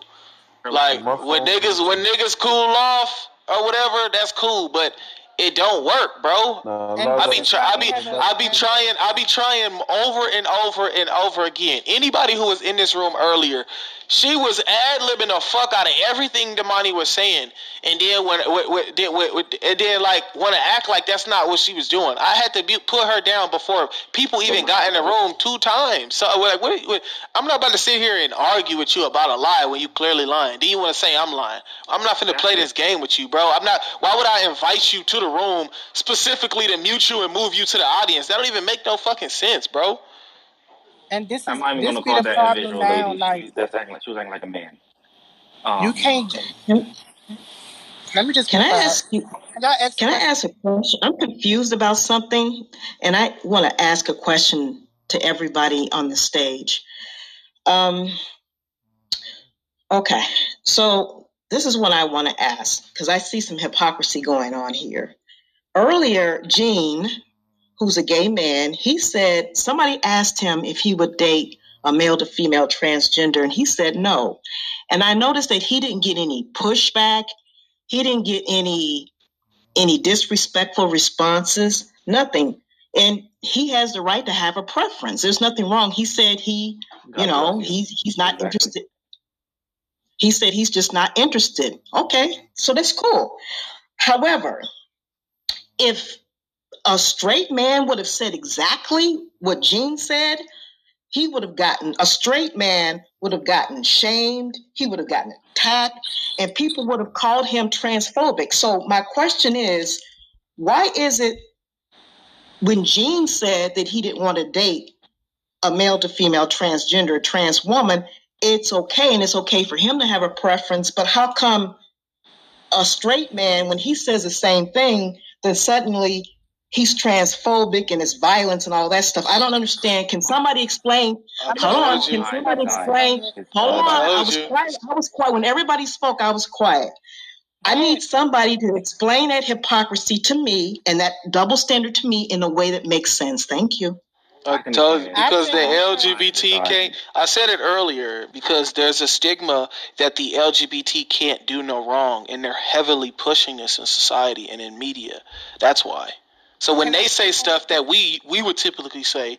Like when niggas, when niggas cool off or whatever, that's cool. But it don't work, bro. No, I be try, I be I be trying I be trying over and over and over again. Anybody who was in this room earlier, she was ad libbing the fuck out of everything Damani was saying, and then when, when, when, and then like want to act like that's not what she was doing. I had to be, put her down before people even got in the room two times. So like, I'm not about to sit here and argue with you about a lie when you clearly lying. Do you want to say I'm lying? I'm not finna play this game with you, bro. I'm not. Why would I invite you to the room specifically to mute you and move you to the audience? That don't even make no fucking sense, bro. And this is I'm not even gonna call that individual lady. Like, that's acting like she was acting like a man. Um, you can't. Let me just. Can I ask you? Can I ask Can I ask a question? I'm confused about something, and I want to ask a question to everybody on the stage. Um. Okay, so this is what I want to ask because I see some hypocrisy going on here. Earlier, Gene who's a gay man, he said somebody asked him if he would date a male to female transgender, and he said no. And I noticed that he didn't get any pushback. He didn't get any any disrespectful responses, nothing. And he has the right to have a preference. There's nothing wrong. He said he, you know, he's he's not exactly. interested. He said he's just not interested. Okay, so that's cool. However, if a straight man would have said exactly what Gene said, he would have gotten a straight man would have gotten shamed, he would have gotten attacked, and people would have called him transphobic. So my question is, why is it when Gene said that he didn't want to date a male to female transgender trans woman, it's okay and it's okay for him to have a preference, but how come a straight man when he says the same thing, then suddenly he's transphobic and it's violence and all that stuff. I don't understand. Can somebody explain? Hold on. Can somebody explain? Hold on. I was quiet. I was quiet. When everybody spoke, I was quiet. I need somebody to explain that hypocrisy to me and that double standard to me in a way that makes sense. Thank you. I told you because the LGBT can't. I said it earlier because there's a stigma that the LGBT can't do no wrong, and they're heavily pushing this in society and in media. That's why. So when they say stuff that we we would typically say,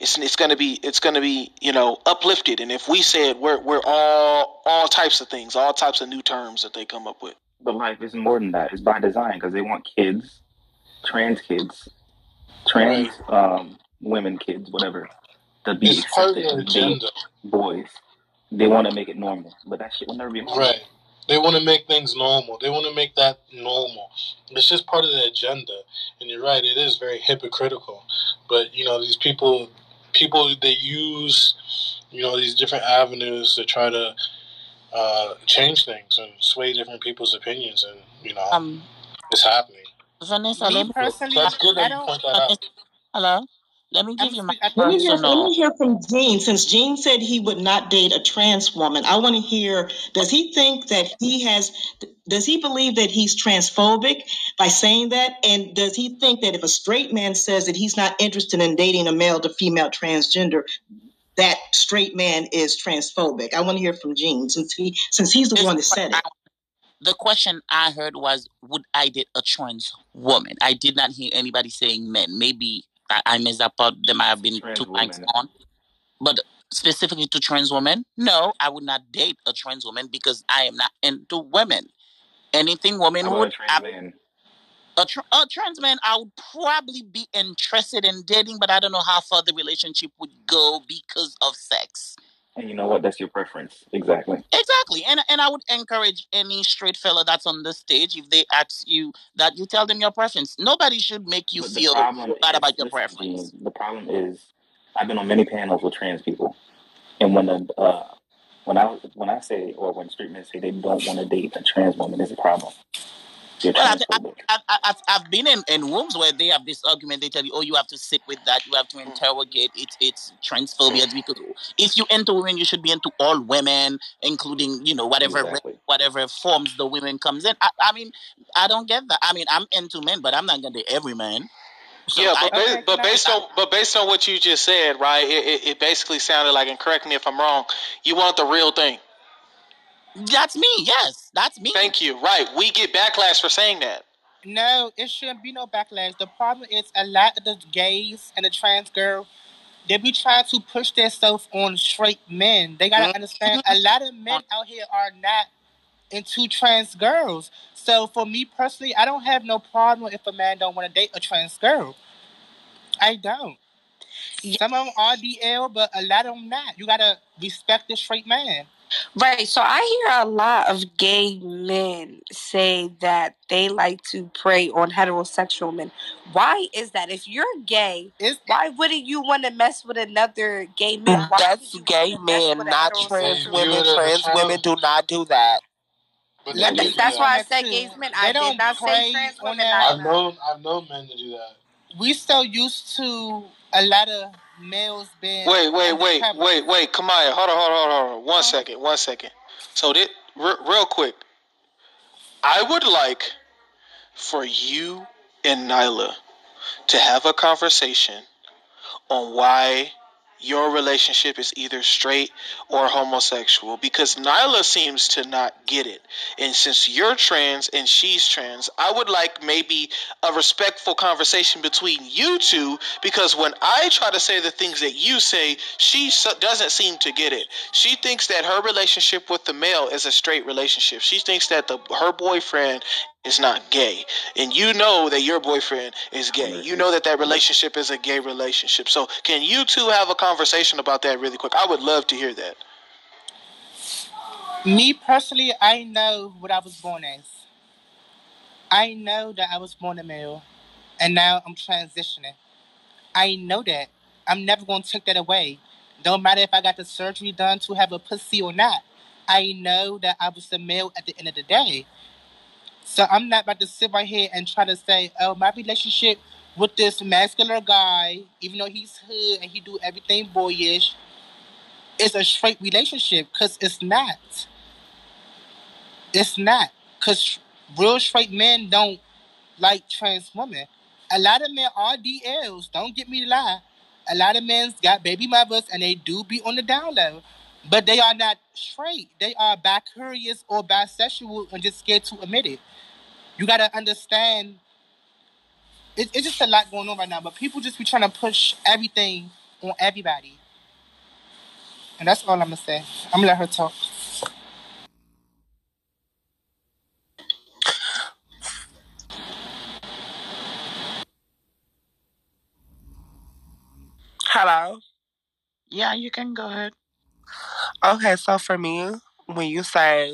it's it's gonna be it's gonna be you know uplifted, and if we say it, we're we're all all types of things, all types of new terms that they come up with. But life is more than that. It's by design because they want kids, trans kids, trans um, women kids, whatever, to be it's accepted, to be boys. They want to make it normal, but that shit will never be normal. Right. They want to make things normal. They want to make that normal. It's just part of the agenda. And you're right, it is very hypocritical. But you know, these people, people they use, you know, these different avenues to try to uh, change things and sway different people's opinions. And you know, um, it's happening. Vanessa, me personally, that's good that you point that out. Hello. Let me give you my let me, hear, let me hear from Gene. Since Gene said he would not date a trans woman, I want to hear. Does he think that he has? Does he believe that he's transphobic by saying that? And does he think that if a straight man says that he's not interested in dating a male to female transgender, that straight man is transphobic? I want to hear from Gene since he since he's the one that said it the question I heard was, would I date a trans woman? I did not hear anybody saying men. Maybe I, I missed that part. There might have been trans two lines on. But specifically to trans women, no, I would not date a trans woman because I am not into women. Anything woman would. A, a, tra- a trans man, I would probably be interested in dating, but I don't know how far the relationship would go because of sex. And you know what? That's your preference. Exactly. Exactly. And and I would encourage any straight fella that's on the stage, if they ask you that you tell them your preference. Nobody should make you but feel bad is, about your preference. The problem is I've been on many panels with trans people. And when the uh, when I when I say or when street men say they don't want to date a trans woman, there's a problem. Well, I, I, I've, I've been in, in rooms where they have this argument. They tell you, "Oh, you have to sit with that. You have to interrogate. It's it's transphobia because if you enter women, you should be into all women, including you know whatever exactly. whatever forms the women comes in." I, I, mean, I don't get that. I mean, I'm into men, but I'm not gonna date every man. So yeah, but, I, but based on but based on what you just said, right? It, it, it basically sounded like, and correct me if I'm wrong. You want the real thing. That's me. Yes, that's me. Thank you. Right. We get backlash for saying that. No, it shouldn't be no backlash. The problem is a lot of the gays and the trans girl, they be trying to push themselves on straight men. They gotta mm-hmm. understand a lot of men out here are not into trans girls. So for me personally, I don't have no problem if a man don't want to date a trans girl. I don't. Some of them are DL, but a lot of them not. You gotta respect the straight man. Right. So I hear a lot of gay men say that they like to prey on heterosexual men. Why is that? If you're gay, is, why wouldn't you want to mess with another gay man? Why That's gay men, not trans women. Trans women do not do that. That, that's why I said gay men. I did not say trans women. I've known I've known men to do that. We still used to a lot of males being. Wait, wait, wait, wait, wait, Kamaya, hold on, hold on, hold on, one second, one second. So, this, r- real quick, I would like for you and Nyla to have a conversation on why your relationship is either straight or homosexual because Nyla seems to not get it. And since you're trans and she's trans, I would like maybe a respectful conversation between you two because when I try to say the things that you say, she doesn't seem to get it. She thinks that her relationship with the male is a straight relationship. She thinks that the her boyfriend is not gay. And you know that your boyfriend is gay. You know that that relationship is a gay relationship. So, can you two have a conversation about that really quick? I would love to hear that. Me personally, I know what I was born as. I know that I was born a male, and now I'm transitioning. I know that. I'm never going to take that away. Don't matter if I got the surgery done to have a pussy or not. I know that I was a male at the end of the day. So I'm not about to sit right here and try to say, oh, my relationship with this masculine guy, even though he's hood and he do everything boyish, is a straight relationship because it's not. It's not because real straight men don't like trans women. A lot of men are DLs. Don't get me to lie. A lot of men's got baby mothers and they do be on the down low, but they are not straight. They are bi-curious or bisexual and just scared to admit it you gotta understand it, it's just a lot going on right now, but people just be trying to push everything on everybody. And that's all I'm gonna say. I'm gonna let her talk. Hello? Yeah, you can go ahead. Okay, so for me, when you say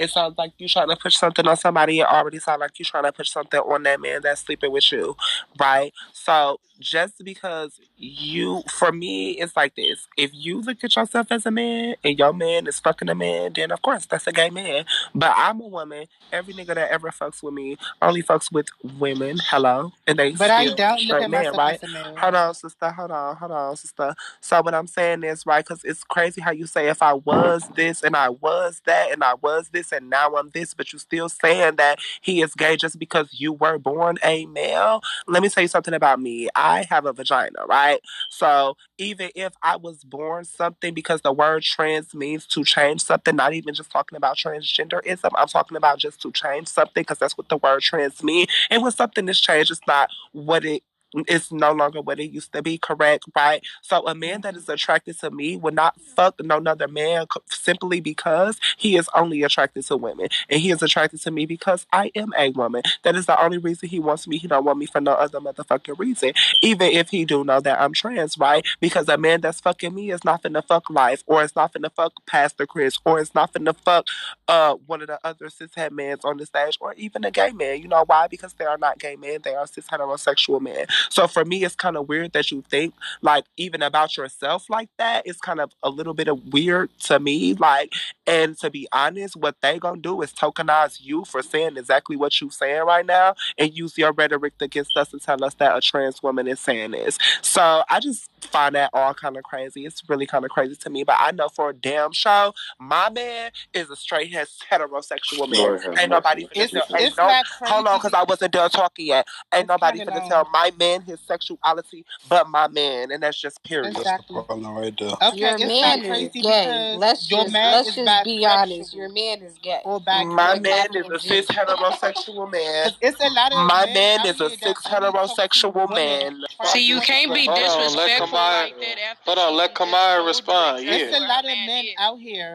it sounds like you trying to push something on somebody. It already sounds like you trying to push something on that man that's sleeping with you, right? So just because you, for me, it's like this. If you look at yourself as a man and your man is fucking a man, then of course that's a gay man. But I'm a woman. Every nigga that ever fucks with me only fucks with women. Hello, and they. But I don't look at man, myself right? as a man. Hold on, sister. Hold on. Hold on, sister. So what I'm saying is right because it's crazy how you say if I was this and I was that and I was this and now I'm this, but you're still saying that he is gay just because you were born a male. Let me tell you something about me. I have a vagina, right? So even if I was born something, because the word trans means to change something, not even just talking about transgenderism, I'm talking about just to change something because that's what the word trans means. And when something is changed, it's not what it it's no longer what it used to be, correct? Right? So a man that is attracted to me would not fuck no other man simply because he is only attracted to women. And he is attracted to me because I am a woman. That is the only reason he wants me. He don't want me for no other motherfucking reason. Even if he do know that I'm trans, right? Because a man that's fucking me is not finna fuck life, or it's not finna fuck Pastor Chris, or it's not finna fuck uh one of the other cishet men on the stage, or even a gay man. You know why? Because they are not gay men, they are cis heterosexual men. So for me, it's kind of weird that you think like even about yourself like that. It's kind of a little bit of weird to me. Like, and to be honest, what they gonna do is tokenize you for saying exactly what you're saying right now and use your rhetoric against us and tell us that a trans woman is saying this. So I just find that all kind of crazy. It's really kind of crazy to me. But I know for a damn show, my man is a straight heterosexual man. Lord ain't nobody mercy. finna. It's- it's no, not hold on, because I wasn't done talking yet. Ain't It's nobody kinda finna long. tell my man his sexuality but my man, and that's just period. Exactly. Problem right there. Okay, Your it's man not is gay. Let's your just man let's just be honest. Your man is gay. or My man is a and cis heterosexual man. 'Cause it's a lot of My man is a here cis only talk to heterosexual man. See, you can't be Hold on, disrespectful like that after Hold on, let Kamaya respond. exactly It's a lot of men out here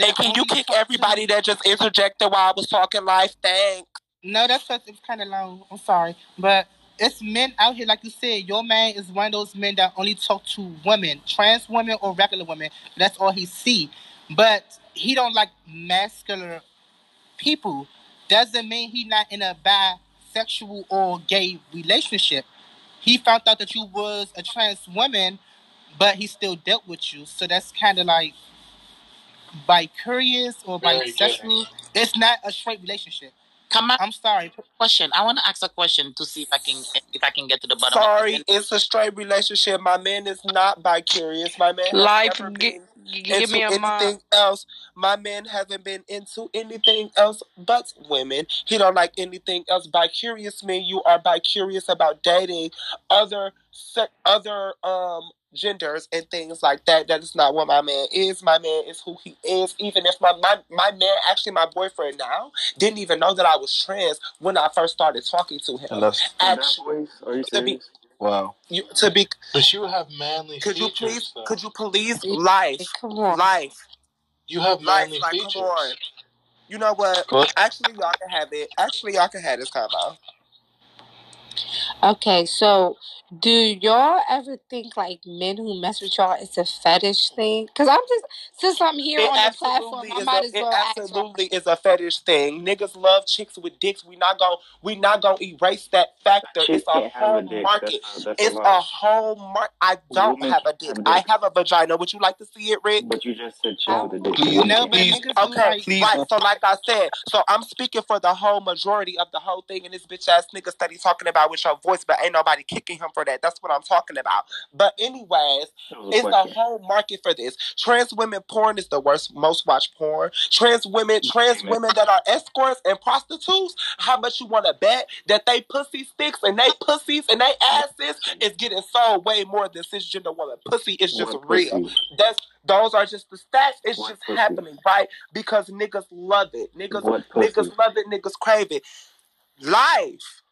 And can you kick talk to everybody that just interjected while I was talking live? Thanks. No, that's because it's kind of long. I'm sorry, but it's men out here, like you said. Your man is one of those men that only talk to women, trans women or regular women. That's all he see. But he don't like masculine people. Doesn't mean he not in a bisexual or gay relationship. He found out that you was a trans woman, but he still dealt with you. So that's kind of like bi-curious or Very bisexual. It's not a straight relationship. Come I'm sorry. question. I want to ask a question to see if I can if I can get to the bottom. Sorry, of it. it's a straight relationship. My man is not bi-curious. My man has Life, never been give me a mind. anything else. My man hasn't been into anything else but women. He don't like anything else. Bi-curious mean you are bi-curious about dating other se- other um genders and things like that. That is not what my man is. My man is who he is. Even if my my, my man, actually my boyfriend now, didn't even know that I was trans when I first started talking to him. And Actually, voice? Are you to be wow. you to be But you have manly could you please though. could you please life Come on. life You have life manly like features. come on you know what What? actually y'all can have it actually y'all can have this combo Okay, so do y'all ever think like men who mess with y'all it's a fetish thing? Because I'm just since I'm here it on the platform, I might a as it well ask absolutely is a fetish thing niggas love chicks with dicks we not gonna we not gonna erase that factor Chick it's a can't a whole market That's that's it's lie. a whole market i don't Women have a dick have i have a vagina would you like to see it rick But you just said chick I oh, with a dick. Please, Women No, but please, niggas dicks. do Okay, please. right. Uh so, like I said, so I'm speaking for the whole majority of the whole thing, and this bitch ass nigga study talking about with your voice, but ain't nobody kicking him for that. That's what I'm talking about. But anyways, a it's a whole market for this. Trans women porn is the worst, most watched porn. Trans women, trans women that are escorts and prostitutes. How much you want to bet that they pussy sticks and they pussies and they asses is getting sold way more than cisgender women? Pussy is just What real. pussy? That's those are just the stats. It's What just pussy? happening, right? Because niggas love it. Niggas, niggas love it. Niggas crave it. Life,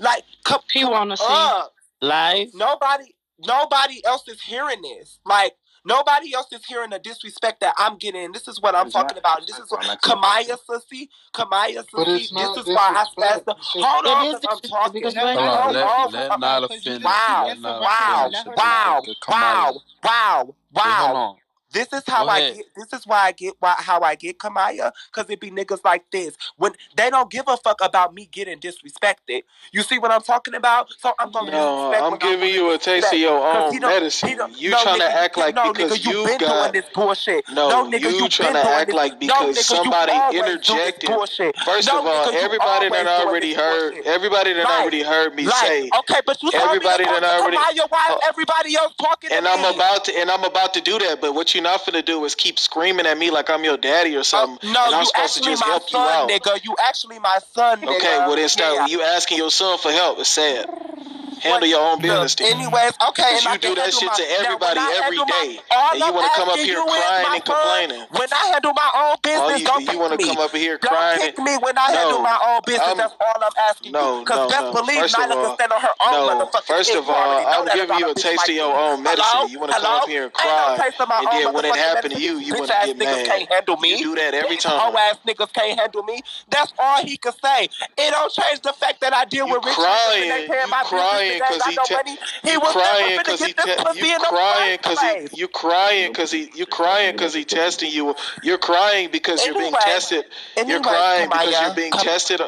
like come, He come wanna see. up. Live. Nobody, nobody else is hearing this. Like nobody else is hearing the disrespect that I'm getting. This is what I'm It's not talking about. This is what I'm asking a Kamaya question. Sussy, Kamaya But Sussy. This not is why I disrespect. said, hold on, is I'm talking. because Hold on, Hold disrespect, let on, let Nyla because you finish. just keep wow, Let Nyla interrupting and wow, finish, let and her then wow, respond. the, the wow, wow, hold wow, on. wow. This is how I get. This is why I get why how I get Kamaya because it be niggas like this when they don't give a fuck about me getting disrespected. You see what I'm talking about? So I'm gonna. No, I'm giving I'm you a taste of your own medicine. You no, trying nigga, to act like no, because nigga, you, you got this bullshit. No, no nigga, you, you trying to act like because nigga, somebody interjected. First of all, everybody that already heard, everybody that already heard me say, okay, but you everybody that already. Why oh. everybody else talking? And I'm about to, and I'm about to do that. But what you not to do is keep screaming at me like I'm your daddy or something. Uh, no, and I'm you supposed actually to just my help son, you out. nigga. You actually my son, nigga. Okay, well then stop. Yeah. You asking your son for help. It's sad. Handle your own business. Look, anyways, okay. you do that shit to everybody every day, and you want to come up here crying and complaining. When I handle my own business, you, don't you want to come up here don't crying. Don't kick me when I no, handle my own business. I'm, that's all I'm asking no, you. Because no, best no. believe first Nyla can stand on her own no, First of all, I'm giving you a taste of your own medicine. You want to come up here and cry, and then when it happened to you, you want to get mad. Can't handle me. You do that every time. Whole ass niggas can't handle me. That's all he could say. It don't change the fact that I deal with rich crying. You crying because he. He was crying because he te- you crying because he you crying because he you crying because he testing you. You're crying because you're being tested. You're crying because you're being tested.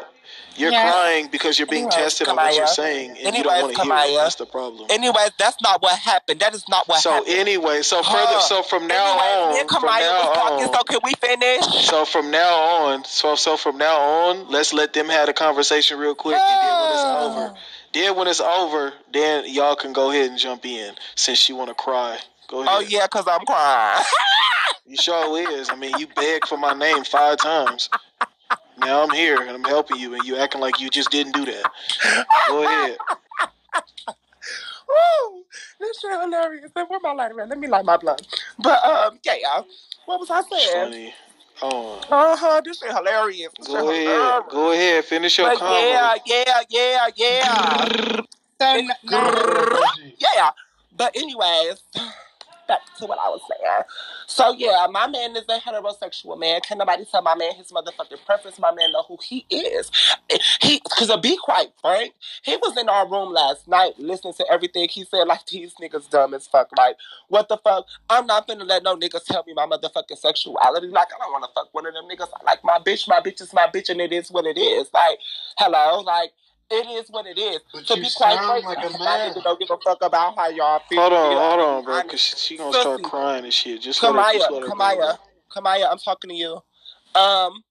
You're yes. crying because you're being Anyways, tested on what you're saying, and Anyways, you don't want to hear it. That's the problem. Anyways, that's not what happened. That is not what so happened. So anyway, so further, so from now Anyways, on, from now talking, on, so can we finish? So from now on, so so from now on, let's let them have a conversation real quick, and then when it's over. Then when it's over, then y'all can go ahead and jump in since you want to cry. Go oh, ahead. Oh yeah, cause I'm crying. you sure is. I mean, you begged for my name five times. Now I'm here and I'm helping you, and you acting like you just didn't do that. Go ahead. Woo! This shit hilarious. Where my lighter at? Let me light my blunt. But um, yeah, y'all. What was I saying? Funny. Oh. Uh huh. This is hilarious. This Go ahead. Hilarious. Go ahead. Finish your but combo. Yeah, yeah, yeah, yeah. so, yeah. But anyways, back to what I was saying. So yeah, my man is a heterosexual man. Can nobody tell my man his motherfucking preference? My man know who he is. He, because to be quite frank, he was in our room last night listening to everything he said. Like these niggas dumb as fuck. Like what the fuck? I'm not finna let no niggas tell me my motherfucking sexuality. Like I don't want to fuck one of them niggas. I like my bitch. My bitch is my bitch, and it is what it is. Like hello, like it is what it is. But to you be quite sound frank, like a I man. don't give a fuck about how y'all feel. Hold on, hold on, bro, because she, she gonna Sussy. start crying and shit. Just let her, Kamaya, just let her go, Kamaya, bro. Kamaya, I'm talking to you. Um,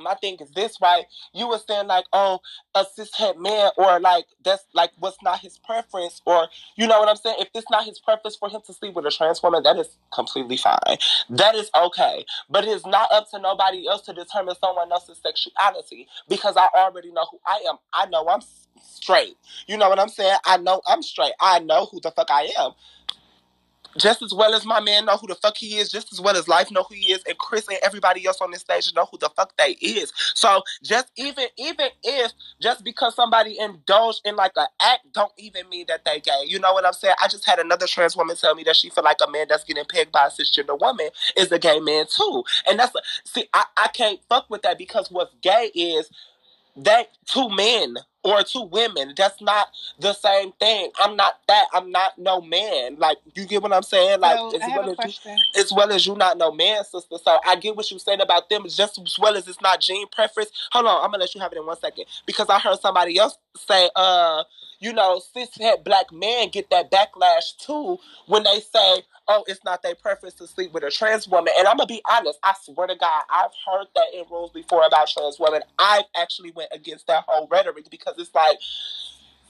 my thing is this, right? You were saying like, oh, a cishet man, or like that's like what's not his preference, or you know what I'm saying? If it's not his preference for him to sleep with a trans woman, that is completely fine. That is okay. But it is not up to nobody else to determine someone else's sexuality because I already know who I am. I know I'm straight. You know what I'm saying? I know I'm straight. I know who the fuck I am just as well as my man know who the fuck he is, just as well as life know who he is, and Chris and everybody else on this stage know who the fuck they is. So just even even if just because somebody indulged in like an act, don't even mean that they gay. You know what I'm saying? I just had another trans woman tell me that she feel like a man that's getting pegged by a cisgender woman is a gay man too, and that's see I, I can't fuck with that because what's gay is that two men or two women that's not the same thing. I'm not that. I'm not no man. Like you get what i'm saying? Like So, as well as you, as well as you not no man sister. So i get what you're saying about them. Just as well as it's not gene preference. Hold on. I'm gonna let you have it in one second. Because i heard somebody else say uh you know cishet black men get that backlash too when they say oh, it's not their preference to sleep with a trans woman. And I'm gonna be honest, I swear to God, I've heard that in rooms before about trans women. I've actually went against that whole rhetoric because it's like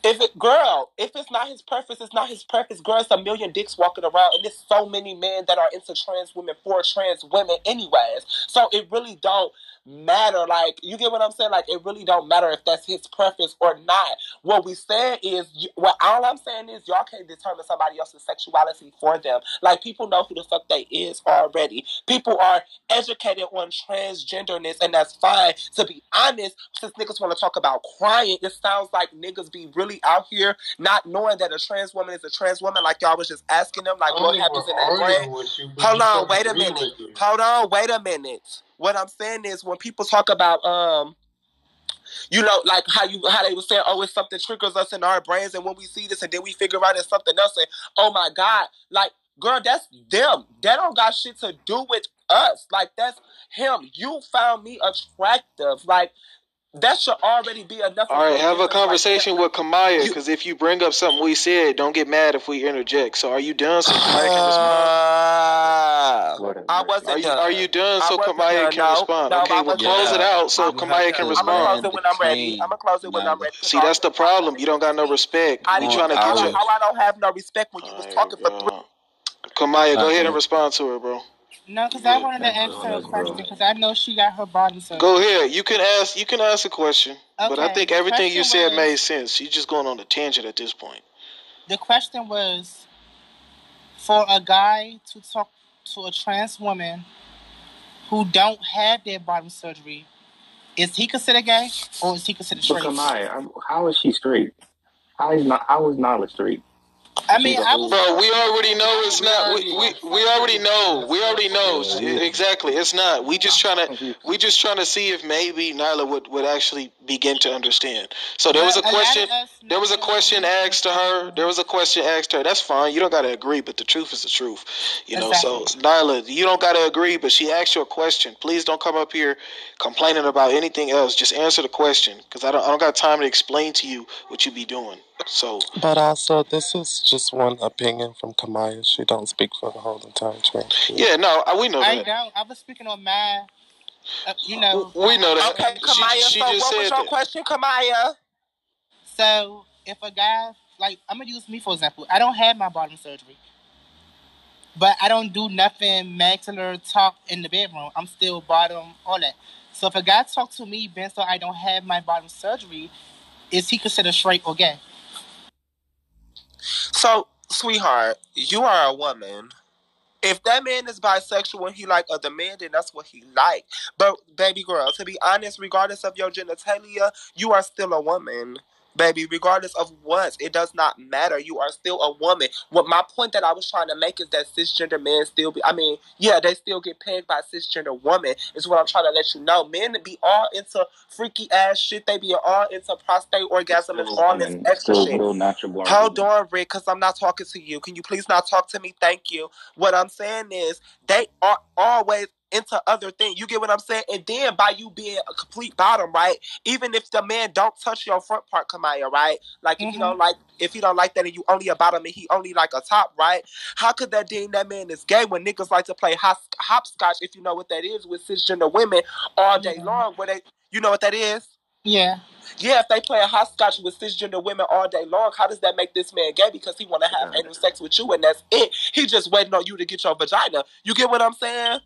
if it girl, if it's not his preference, it's not his preference. Girl, it's a million dicks walking around, and there's so many men that are into trans women for trans women, anyways. So it really don't matter. Like you get what I'm saying? Like it really don't matter if that's his preference or not. What we saying is, you- well, all I'm saying is y'all can't determine somebody else's sexuality for them. Like people know who the fuck they is already. People are educated on transgenderness, and that's fine. To be honest, since niggas want to talk about crying, it sounds like niggas be really out here not knowing that a trans woman is a trans woman. Like y'all was just asking them, like what happens in that brain. with you, but Hold on, wait a minute. Hold on, wait a minute. What I'm saying is when people talk about um you know, like how you how they were saying, oh, it's something triggers us in our brains, and when we see this, and then we figure out it's something else, and oh my god, like girl, that's them. That don't got shit to do with us. Like that's him. You found me attractive. Like that should already be enough. All right, have a conversation like with Kamaya because if you bring up something we said, don't get mad if we interject. So, are you done so Kamaya can respond? Uh, I wasn't are you, done. Are you done so Kamaya can no, respond? No, okay, we'll close it out so Kamaya can respond. I'm gonna close it when I'm ready. I'm gonna close it when I'm ready. See, that's the problem. You don't got no respect. I trying to get you. How I don't have no respect when you was talking for three. Kamaya, go ahead and respond to her, bro. No, because I wanted to ask her a question because I know she got her body surgery. Go ahead. You can ask. You can ask a question. Okay. But I think everything you said was, made sense. You're just going on a tangent at this point. The question was for a guy to talk to a trans woman who don't have their bottom surgery. Is he considered gay or is he considered straight? Look, am I? How is she straight? How is not? How is Nala straight? I mean, I was, bro, we already know it's not. We, we, we already know. We already know exactly. It's not. We just trying to. We just trying to see if maybe Nyla would, would actually begin to understand. So there was a question. There was a question asked to her. There was a question asked to her. That's fine. You don't got to agree, but the truth is the truth. You know. So Nyla, you don't got to agree, but she asked you a question. Please don't come up here complaining about anything else. Just answer the question, because I don't. I don't got time to explain to you what you be doing. So, but also, this is just one opinion from Kamaya. She don't speak for the whole entire train. Yeah, no, we know I that. don't. I was speaking on my, uh, you know. We know that. Okay, Kamaya. She, she so, what was your that. question, Kamaya? So, if a guy like I'm gonna use me for example, I don't have my bottom surgery, but I don't do nothing maxillary talk in the bedroom. I'm still bottom, all that. So if a guy talk to me, Ben, so I don't have my bottom surgery, is he considered straight or gay? So, sweetheart, you are a woman. If that man is bisexual and he like other men, then that's what he like. But baby girl, to be honest, regardless of your genitalia, you are still a woman baby, regardless of what, it does not matter. You are still a woman. What my point that I was trying to make is that cisgender men still be, I mean, yeah, they still get pegged by cisgender women, is what I'm trying to let you know. Men be all into freaky ass shit. They be all into prostate orgasm and all this extra shit. Hold on, Rick, because I'm not talking to you. Can you please not talk to me? Thank you. What I'm saying is, they are always into other things. You get what I'm saying? And then by you being a complete bottom, right? Even if the man don't touch your front part, Kamaya, right? Like if mm-hmm. you don't like if you don't like that and you only a bottom and he only like a top, right? How could that deem that man is gay when niggas like to play hop, hopscotch, if you know what that is, with cisgender women all day yeah. long? Where they, you know what that is? Yeah. Yeah, if they play a hopscotch with cisgender women all day long, how does that make this man gay? Because he want to have anal sex with you and that's it. He just waiting on you to get your vagina. You get what I'm saying?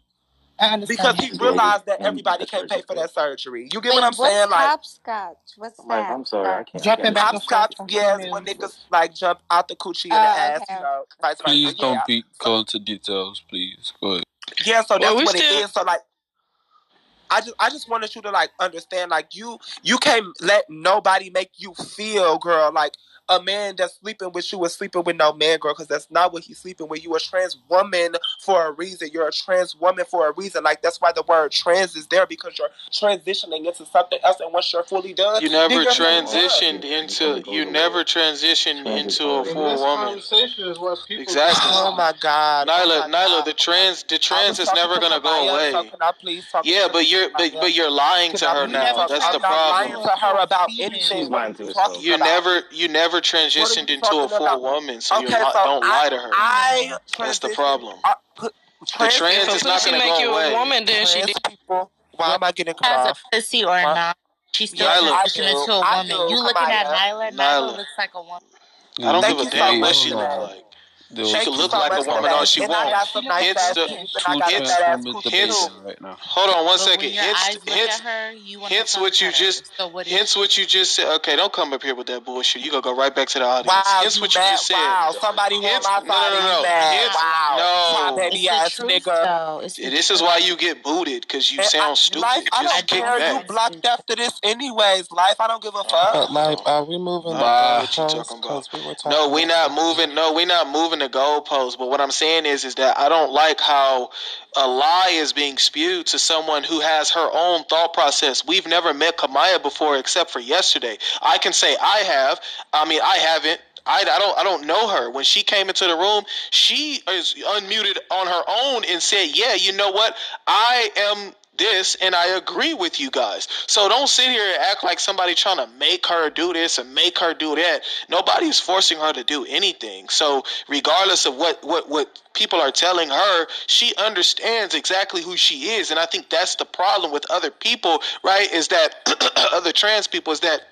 Because he realized that everybody can't pay for that surgery. You get what I'm saying? Like hopscotch. What's that? I'm sorry, I can't. Jumping back hopscotch, yes, when niggas like jump out the coochie in the oh, ass, you know, vice versa. Please don't be go into details, please. Go ahead. Yeah, so that's well, what still... it is. So like I just I just wanted you to like understand like you you can't let nobody make you feel girl like a man that's sleeping with you is sleeping with no man, girl, because that's not what he's sleeping with. You a trans woman for a reason. You're a trans woman for a reason. Like that's why the word trans is there because you're transitioning into something else, and once you're fully done, you never transitioned into you never transitioned into a full woman. Exactly. Oh my God, Nyla, oh Nyla, the trans, the trans is never gonna go away. So yeah, but you're but, but you're lying to her now. That's the problem. Lying to her about anything. You never you never never transitioned into a full about? woman, so okay, you so don't I, lie to her. I That's the problem. I, put, the trans is not going to go you away. A woman, then she did. People, why am I getting cut As a pussy or not? She's still transitioning into a woman. You looking at Nyla? Nyla looks like a woman. I don't give a damn what she looks like. She can look like a woman all she wants. Hence the hence. Hold on one second. Hence, hence, hence what you just. Hence what you just said. Okay, don't come up here with that bullshit. You gonna go right back to the audience. Wow, hence what you just said. Wow, somebody want my No, no, no, no. Wow, no. baby ass nigga. This is why you get booted because you sound stupid. Life, I don't care. You blocked after this, anyways. Life, I don't give a fuck. But life, are we moving? What you? No, we not moving. No, we not moving the goalposts. But what I'm saying is, is that I don't like how a lie is being spewed to someone who has her own thought process. We've never met Kamaya before except for yesterday. I can say I have. I mean, I haven't. I, I don't I don't know her. When she came into the room, she is unmuted on her own and said, "Yeah, you know what? I am this and I agree with you guys. So don't sit here and act like somebody trying to make her do this and make her do that. Nobody's forcing her to do anything. So regardless of what what what people are telling her, she understands exactly who she is and I think that's the problem with other people, right? Is that other trans people is that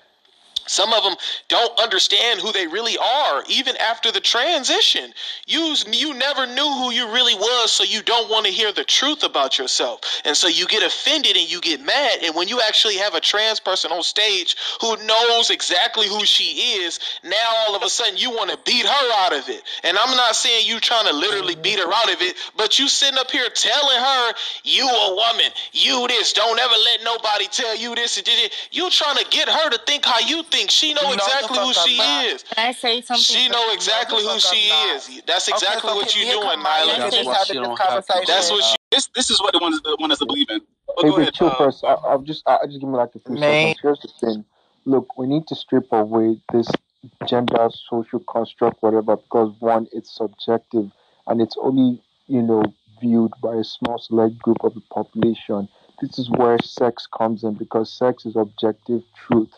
some of them don't understand who they really are, even after the transition. You you never knew who you really was, so you don't want to hear the truth about yourself, and so you get offended and you get mad. And when you actually have a trans person on stage who knows exactly who she is, now all of a sudden you want to beat her out of it. And I'm not saying you trying to literally beat her out of it, but you sitting up here telling her you a woman, you this. Don't ever let nobody tell you this. You trying to get her to think how you think think she know exactly who she is. Can I say something? She know exactly who she is. That's exactly what you're doing, Nyla. That's what she. This this is what the one the one that's to believe in. Hey, but chill uh, first. I, I'll just I'll just give me like a few seconds. Here's the thing. Look, we need to strip away this gender social construct, whatever, because one, it's subjective and it's only you know viewed by a small select group of the population. This is where sex comes in because sex is objective truth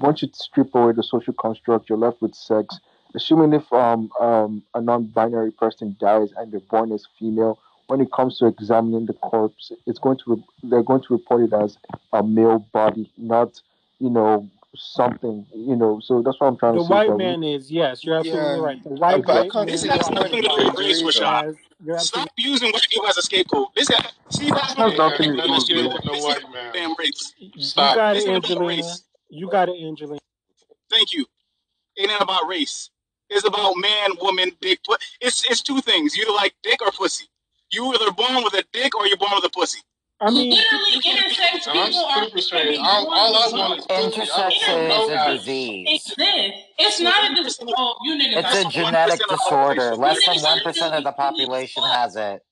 once you strip away the social construct, you're left with sex. Assuming if um, um, a non-binary person dies and they're born as female, when it comes to examining the corpse, it's going to re- they're going to report it as a male body, not you know something. You know, so that's what I'm trying the to say. The white man is yes, you're absolutely yeah. right. The white, white man this has nothing to do with race, Rashad. Stop using white people as a scapegoat. This has, see that's what nothing to do with the white man. Damn race. Stop. You got it, Angelina. You got it, Angelina. Thank you. It ain't about race. It's about man, woman, dick. It's it's two things. You either like dick or pussy. You either born with a dick or you're born with a pussy. I mean, literally, intersex people are. Straight. All, all I want is intersex is a disease. It's this. It's not a disease. Oh, you niggas. It's a genetic disorder. Less than one percent of the population has it.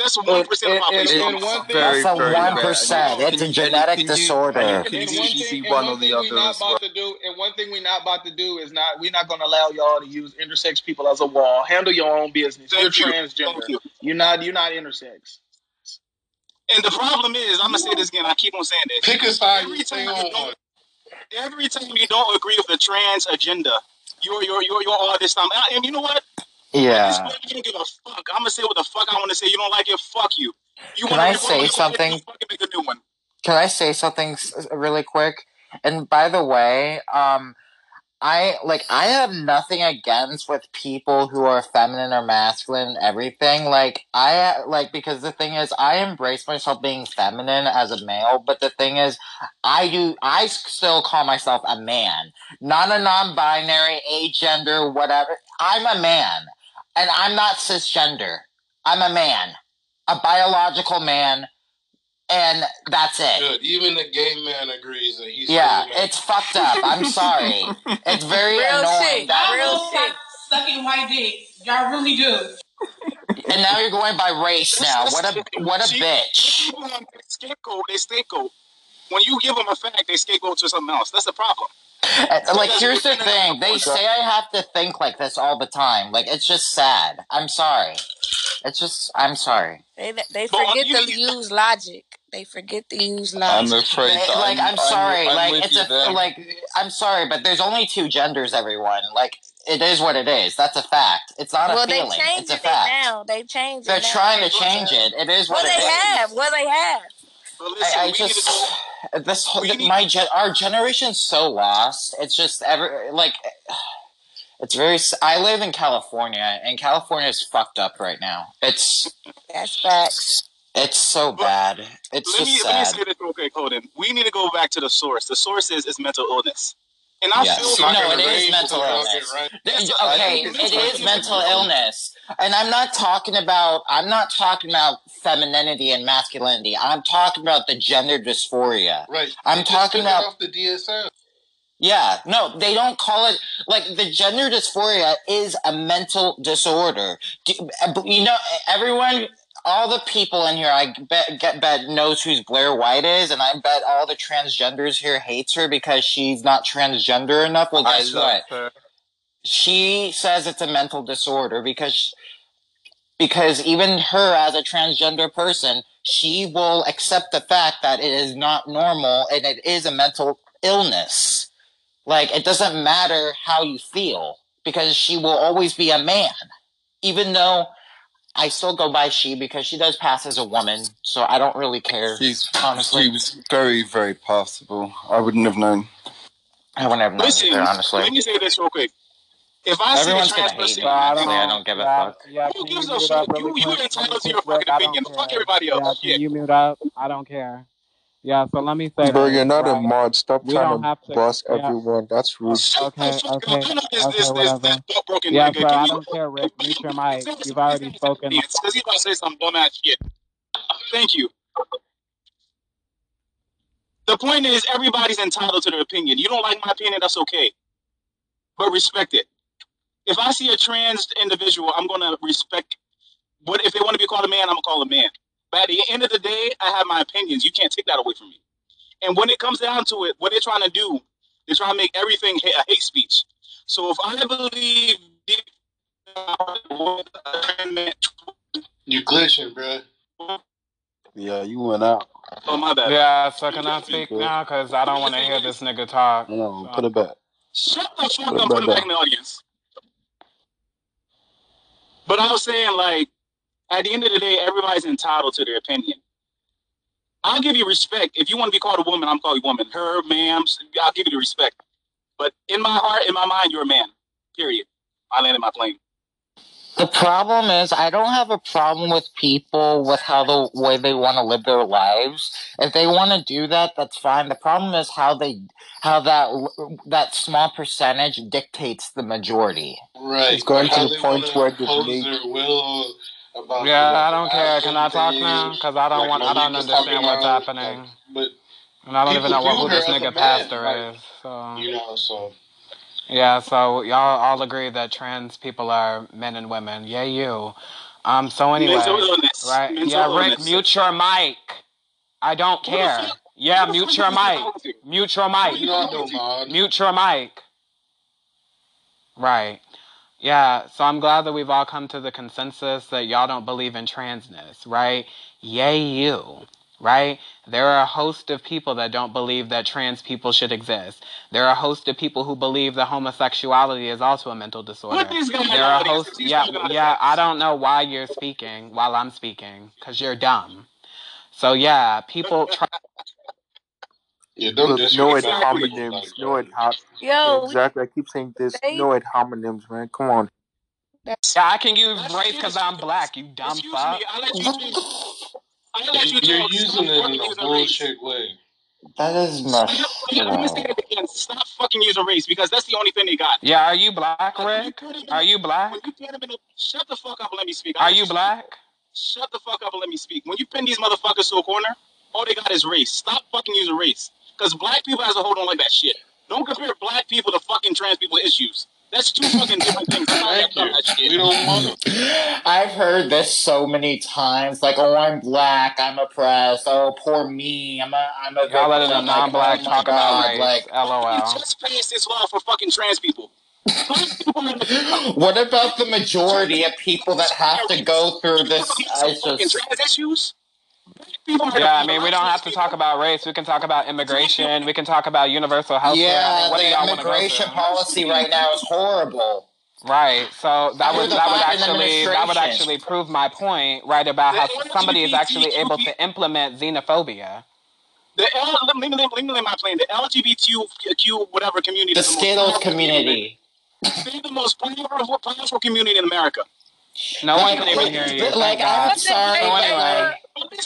That's one percent of population. That's a one percent. It's a genetic disorder. Can you see one or the other? Not about to do, and one thing we're not about to do is not we're not going to allow y'all to use intersex people as a wall. Handle your own business. Thank you're you. transgender. You. You're not. You're not intersex. And the problem is, I'm gonna say this again. I keep on saying this. Pick a side. Every time, you don't, every time you don't agree with the trans agenda, you're you're you're, you're all this time. And you know what? Yeah. You don't give a fuck. I'm gonna say what the fuck I want to say. You don't like it? Fuck you. You Can I say something? Make a new one. Can I say something really quick? And by the way, um, I like I have nothing against with people who are feminine or masculine everything. Like I like because the thing is I embrace myself being feminine as a male, but the thing is I do I still call myself a man. Not a non-binary, agender, whatever. I'm a man. And I'm not cisgender. I'm a man. A biological man and that's it. Good. Even the gay man agrees that he's. Yeah, it's fucked up. I'm sorry. it's very Real annoying. Shit. That Real shit. Sucking white dicks. Y'all really do. And now you're going by race. Now, what a what a bitch. Scapegoat. They scapegoat. When you give them a fact, they scapegoat to something else. That's the problem. Uh, like, here's the thing. They say I have to think like this all the time. Like, it's just sad. I'm sorry. It's just, I'm sorry. They they forget to use logic. They forget to use logic. I'm afraid. like, I'm, I'm sorry. I'm, I'm like, it's a then. like, I'm sorry, but there's only two genders. Everyone, like, it is what it is. That's a fact. It's not well, a feeling. They it's a fact. now. They changed They're it. They're trying to change it. It is what well, they have. Well, they have. I, I just this whole my gen, our generation's so lost. It's just ever like it's very. I live in California, and California is fucked up right now. It's that's facts. It's so bad. It's let just me, sad. Let me say this real quick, Colin. We need to go back to the source. The source is, is mental illness. And I yes. feel no, it is mental illness. Right. Okay, it is mental illness, and I'm not talking about. I'm not talking about femininity and masculinity. I'm talking about the gender dysphoria. Right. I'm they talking about off the DSM. Yeah, no, they don't call it like the gender dysphoria is a mental disorder. Uh, you know, everyone all the people in here, I bet, get, bet knows who Blair White is, and I bet all the transgenders here hates her because she's not transgender enough. Well, guess what? Her. she says it's a mental disorder because because even her as a transgender person, she will accept the fact that it is not normal and it is a mental illness. Like it doesn't matter how you feel because she will always be a man, even though I still go by she because she does pass as a woman, so I don't really care. She's honestly. She was very, very passable. I wouldn't have known. I wouldn't have known Listen, either, honestly. let me say this real quick. If I Everyone's see a gonna trans hate person, me. Honestly, I don't give a Yeah, fuck. yeah, who gives a shit? up You, you're entitled to your quick, fucking opinion. don't Fuck care. everybody Yeah, else. can Shit. you mute up? I don't care. Yeah, so let me say Bro, this, you're not a mod. Stop We trying to to. boss Yeah. everyone. That's rude. Shut the Okay, fuck okay, up. I know this okay, this this whatever. that Yeah, nigga. sir, Can I don't care, Rick. Mute your mic. You've already spoken. Because he's about to say some dumbass shit. Thank you. The point is, everybody's entitled to their opinion. You don't like my opinion, that's okay. But respect it. If I see a trans individual, I'm gonna respect what if they want to be called a man, I'm gonna call a man. But at the end of the day, I have my opinions. You can't take that away from me. And when it comes down to it, what they're trying to do, they're trying to make everything a hate speech. So if I believe deep down- You glitching, bro. Yeah, you went out. Oh my bad. Yeah, so can I speak now? Because I don't want to hear this nigga talk. No, So- put it back. Shut the fuck up, put back him back in the audience. But I was saying, like, at the end of the day, everybody's entitled to their opinion. I'll give you respect. If you want to be called a woman, I'm calling you woman. Her, ma'am, I'll give you the respect. But in my heart, in my mind, you're a man. Period. I landed my plane. The problem is, I don't have a problem with people with how the way they want to live their lives. If they want to do that, that's fine. The problem is how they, how that that small percentage dictates the majority. Right. It's going to the point where they impose their will about Yeah, the I don't care. Can I talk thing, now? Because I don't like want. I don't Malik was talking understand what's about, happening, like, but and I don't even know what, who this her as a nigga man, pastor like, is. So you know, so yeah, so y'all all agree that trans people are men and women. Yeah, you. Um. So anyway, Mental illness. right? Mental yeah, Rick, illness. mute your mic. I don't Who the care. fuck- Yeah, who the mute fuck your is this mic. talking to? Mute your Who mic. you not talking no to? Mute your mic. Right. Yeah, so I'm glad that we've all come to the consensus that y'all don't believe in transness, right? Yay, you. Right? There are a host of people that don't believe that trans people should exist. There are a host of people who believe that homosexuality is also a mental disorder. Put this There the are a host. He's Yeah, talking out of yeah. sex. I don't know why you're speaking while I'm speaking because you're dumb. So yeah, people try. yeah, don't Look, no ad disrespect people hominems. like No ad hom- Yo, Exactly. I keep saying this. they No ad hominems, man. Come on. Yeah, I can use race because I'm black. You dumb Excuse fuck. Me. I let you speak. I let you You're talk. using it in a using bullshit way. That is Stop. much. I'm say it again. Stop fucking using race because that's the only thing they got. Yeah, are you black, Like, when you Rick? put him in Are you black? You put him in a, shut the fuck up and let me speak. I Are you speak. black? Shut the fuck up and let me speak. When you pin these motherfuckers to a corner, all they got is race. Stop fucking using race. Because black people as a whole don't like that shit. Don't compare black people to fucking trans people issues. That's two fucking different things. Thank y'all you. that. We don't want them. I've heard this so many times. Like, oh, I'm black. I'm oppressed. Oh, poor me. I'm a, I'm a Y'all letting a oh non-black oh my talk about race. Like, You LOL. just passed this law for fucking trans people. Black people are the what about the majority of people that have to go through this? I just. trans issues. People are Yeah, I mean, we don't have to talk about race. We can talk about immigration. We can talk about universal health care. I Yeah, mean, what do the y'all want immigration policy right now is horrible. Right. So that Under would that would actually that would actually prove my point, right? About how somebody is actually able to implement xenophobia. The L, let me, let me, let me my plane. The LGBTQ whatever community. The is Skittles community. They're the most powerful, powerful community in America. No one Like, can even hear you. like, I'm God. sorry, So anyway,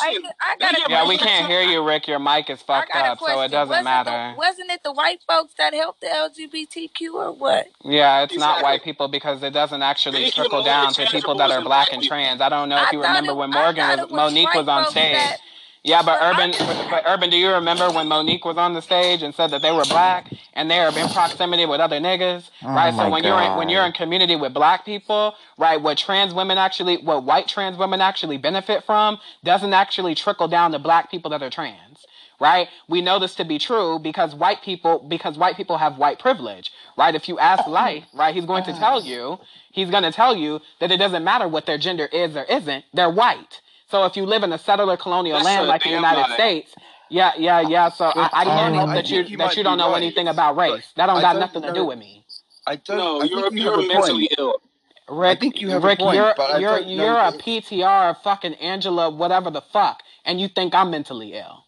I, I got a yeah, we can't hear you, Rick. Your mic is fucked got a up, so it doesn't wasn't matter. The, wasn't it the white folks that helped the LGBTQ or what? Yeah, it's not white people because it doesn't actually Thank trickle down to people people that are black black and trans. I don't know if I you remember it- when Morgan was was Monique was on stage. that- Yeah, but but Urban, but, but Urban, do you remember when Monique was on the stage and said that they were black and they are in proximity with other niggas, Oh right? So my when you're in, when you're in community with black people, right, what trans women actually, what white trans women actually benefit from, doesn't actually trickle down to black people that are trans, right? We know this to be true because white people because white people have white privilege, right? If you ask life, right, he's going to tell you, he's going to tell you that it doesn't matter what their gender is or isn't, they're white. So if you live in a settler colonial That's land like the United lie. States, yeah, yeah, yeah. So I, I can't help um, that you that you don't know right, anything about race. That don't I got don't nothing to do with me. I don't. No, I you're you you're have mentally ill. Rick, think you have a point, you're but you're don't know you're a PTR of fucking Angela, whatever the fuck, and you think I'm mentally ill.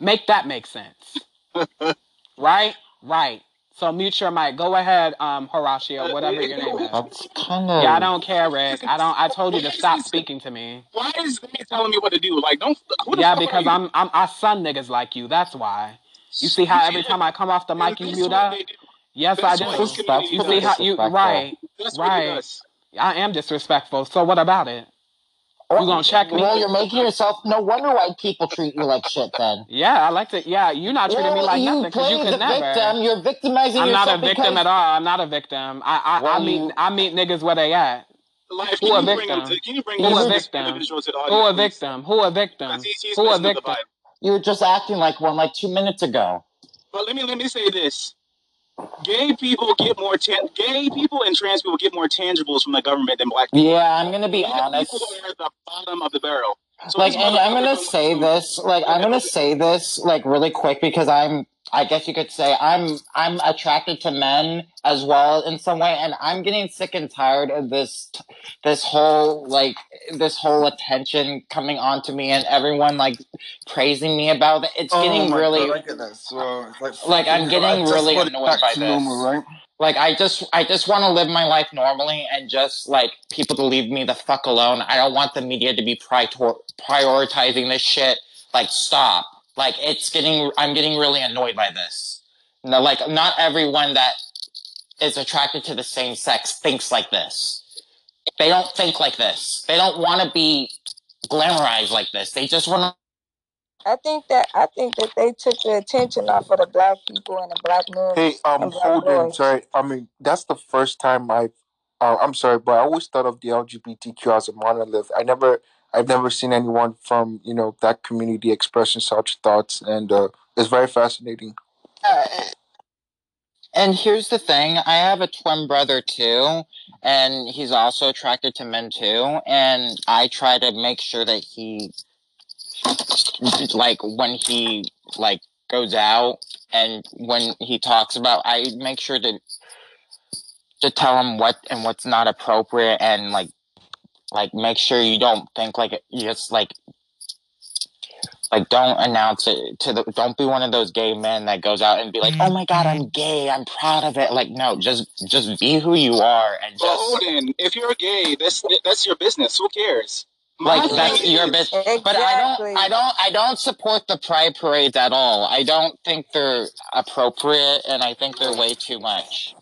Make that make sense. right? Right. So mute your mic. Go ahead, um, Horatio, whatever your name is. That's kind of. Yeah, I don't care, Rick. I don't. I told you to stop speaking to me. Why is they telling me what to do? Like, don't. Yeah, because? I'm I'm I son niggas like you. That's why. You see how every time I come off the mic you mute what up? Yes, I what do. You see how you right, That's what it right. I am disrespectful. So what about it? You gonna check me? Well, you're making yourself. No wonder white people treat you like shit. Then. Yeah, I like to. Yeah, you're not treating me like you nothing because you play could the never. victim. You're victimizing I'm not a victim because- at all. I'm not a victim. I I, I Well, meet you- I meet niggas where they at. Life, Who a you bring victim? to? Can you bring Who a this, this victim? individual to the Who a victim? Who a victim? Because he's, he's Who a messing with the victim? You were just acting like one like two minutes ago. But let me let me say this: gay people get more tan- gay people and trans people get more tangibles from the government than black people. Yeah, I'm gonna be Black honest. people are at the bottom of the barrel. So like and i'm gonna say this like i'm gonna say this like really quick because i'm i guess you could say i'm i'm attracted to men as well in some way and i'm getting sick and tired of this this whole like this whole attention coming on to me and everyone like praising me about it it's Oh getting my really God, I get that. Like, like i'm getting really annoyed by this normal, right? like I just I just want to live my life normally and just like people to leave me the fuck alone. I don't want the media to be prior- prioritizing this shit. Like stop. Like it's getting I'm getting really annoyed by this. No, like not everyone that is attracted to the same sex thinks like this. They don't think like this. They don't want to be glamorized like this. They just want to I think that I think that they took the attention off of the black people and the black men Hey, um, and black hold on. Sorry, I mean that's the first time I've. Uh, I'm sorry, but I always thought of the LGBTQ as a monolith. I never, I've never seen anyone from you know that community expressing such thoughts, and uh, it's very fascinating. Uh, and here's the thing I have a twin brother too, and he's also attracted to men too. And I try to make sure that he, like, when he, like, goes out and when he talks about, I make sure to, to tell him what and what's not appropriate and, like, like, make sure you don't think like, you just, like, like don't announce it to the don't be one of those gay men that goes out and be like oh my god i'm mm-hmm. gay. I'm proud of it. Like no just just be who you are and just hold in, if you're gay, that's that's your business. Who cares? My like thing that's your is- bit but i don't i don't i don't support the pride parades at all. I don't think they're appropriate and i think they're way too much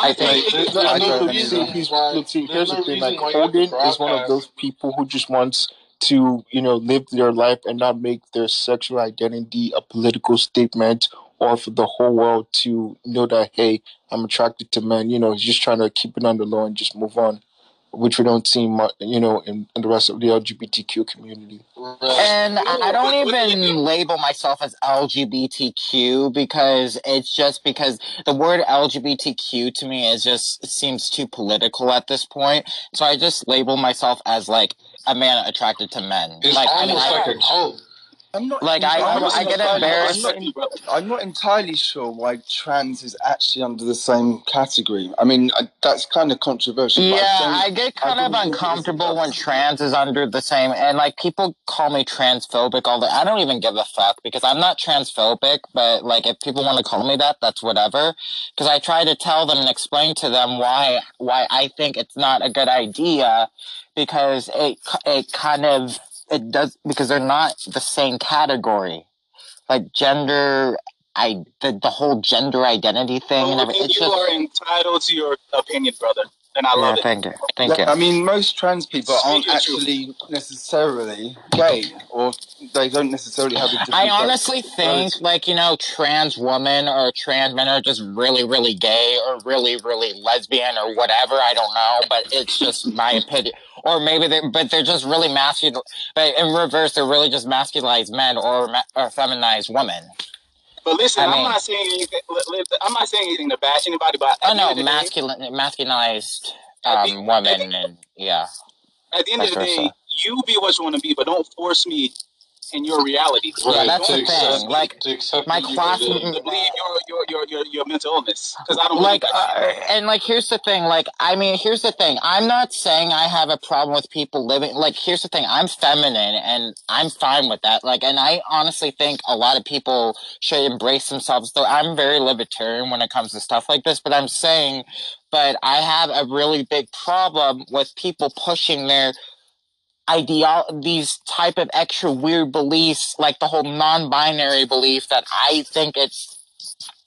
I think There's no- I mean, look, see, he's, look, see, here's the thing. Like, Holden is one of those people who just wants to, you know, live their life and not make their sexual identity a political statement or for the whole world to know that, hey, I'm attracted to men. You know, he's just trying to keep it on the low and just move on, which we don't see, much, you know, in, in the rest of the LGBTQ community. And I don't even label myself as LGBTQ because it's just because the word LGBTQ to me is just seems too political at this point. So I just label myself as like a man attracted to men. It's like almost I, like a cult. I'm not. Like, I- I'm I get entirely- embarrassed. I'm not, I'm not entirely sure why trans is actually under the same category. I mean, I, that's kind of controversial. Yeah, don't- I get kind of don't think it is uncomfortable when trans is under the same, and like people call me transphobic all the. I don't even give a fuck because I'm not transphobic, but like if people want to call me that, that's whatever. Because I try to tell them and explain to them why why I think it's not a good idea, because it it kind of it does because they're not the same category, like gender. I the, the whole gender identity thing and Well, everything. It's you just are entitled to your opinion, brother, and I yeah. love it. Thank you. Thank Yeah, you. I mean, most trans people aren't Speak your truth. actually necessarily gay, or they don't necessarily have a different. I honestly think, sexuality. like, you know, trans women or trans men are just really, really gay or really, really lesbian or whatever. I don't know, but it's just my opinion. Or maybe they, but they're just really masculine. But in reverse, they're really just masculized men or or feminized women. But listen, I am not saying anything. I'm not saying anything to bash anybody, but oh no, masculine, day, masculinized um, women, and yeah. At the end of the day, you be what you want to be, but don't force me in your reality. Right. Yeah, that's the thing. Like my class, to believe your, your your your your mental illness because I don't like. Uh, and like, here's the thing. Like, I mean, here's the thing. I'm not saying I have a problem with people living. Like, here's the thing. I'm feminine, and I'm fine with that. Like, and I honestly think a lot of people should embrace themselves. Though I'm very libertarian when it comes to stuff like this, but I'm saying, but I have a really big problem with people pushing their ideal these type of extra weird beliefs like the whole non-binary belief that i think it's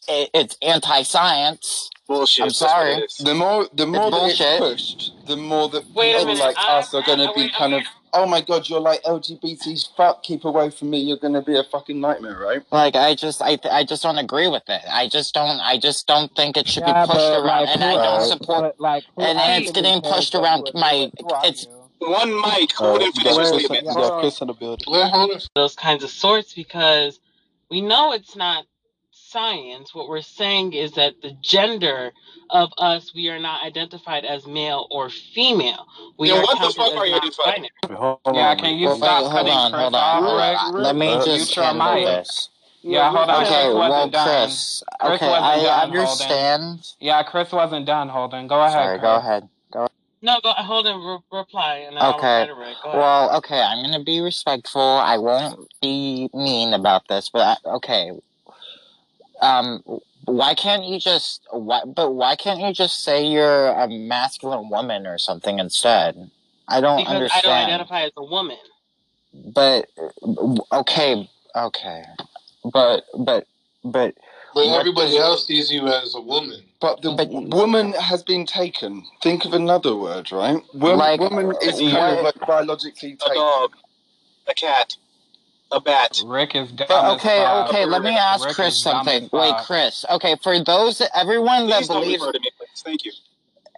it, it's anti-science. Bullshit. I'm sorry. The more the more that it's pushed the more that Wait people like I, us are going to be wait, kind okay. of oh my god you're like lgbt's fuck keep away from me you're going to be a fucking nightmare right? Like i just i i just don't agree with it. I just don't i just don't think it should yeah, be pushed around like, and i don't support like and it's getting pushed around my it's one mic holding for this statement. Yeah, Chris in the building. Those kinds of sorts because we know it's not science. What we're saying is that the gender of us, we are not identified as male or female. We then are what the fuck are you identified? Yeah, can you stop hold cutting on, Chris hold on. Off? Let me uh, just handle this. Yeah, hold on. Okay, Chris well, Chris. Chris okay, I understand. Yeah, Chris wasn't done holding. Go ahead. Sorry, Chris. go ahead. No, go hold on. Re- reply, and I'll okay. reply Well, okay. I'm gonna be respectful. I won't be mean about this, but I, okay. Um, why can't you just? Why? But why can't you just say you're a masculine woman or something instead? I don't because understand. I don't identify as a woman. But okay, okay, but but but but everybody else sees you as a woman. But the but, woman has been taken. Think of another word, right? Woman, like, woman is kind of like biologically taken. A dog, a cat, a bat. Rick is dumb but, okay, okay. Let me ask Rick Chris something. Wait, Chris. Okay, for those, everyone Please that believes. Me, Thank you.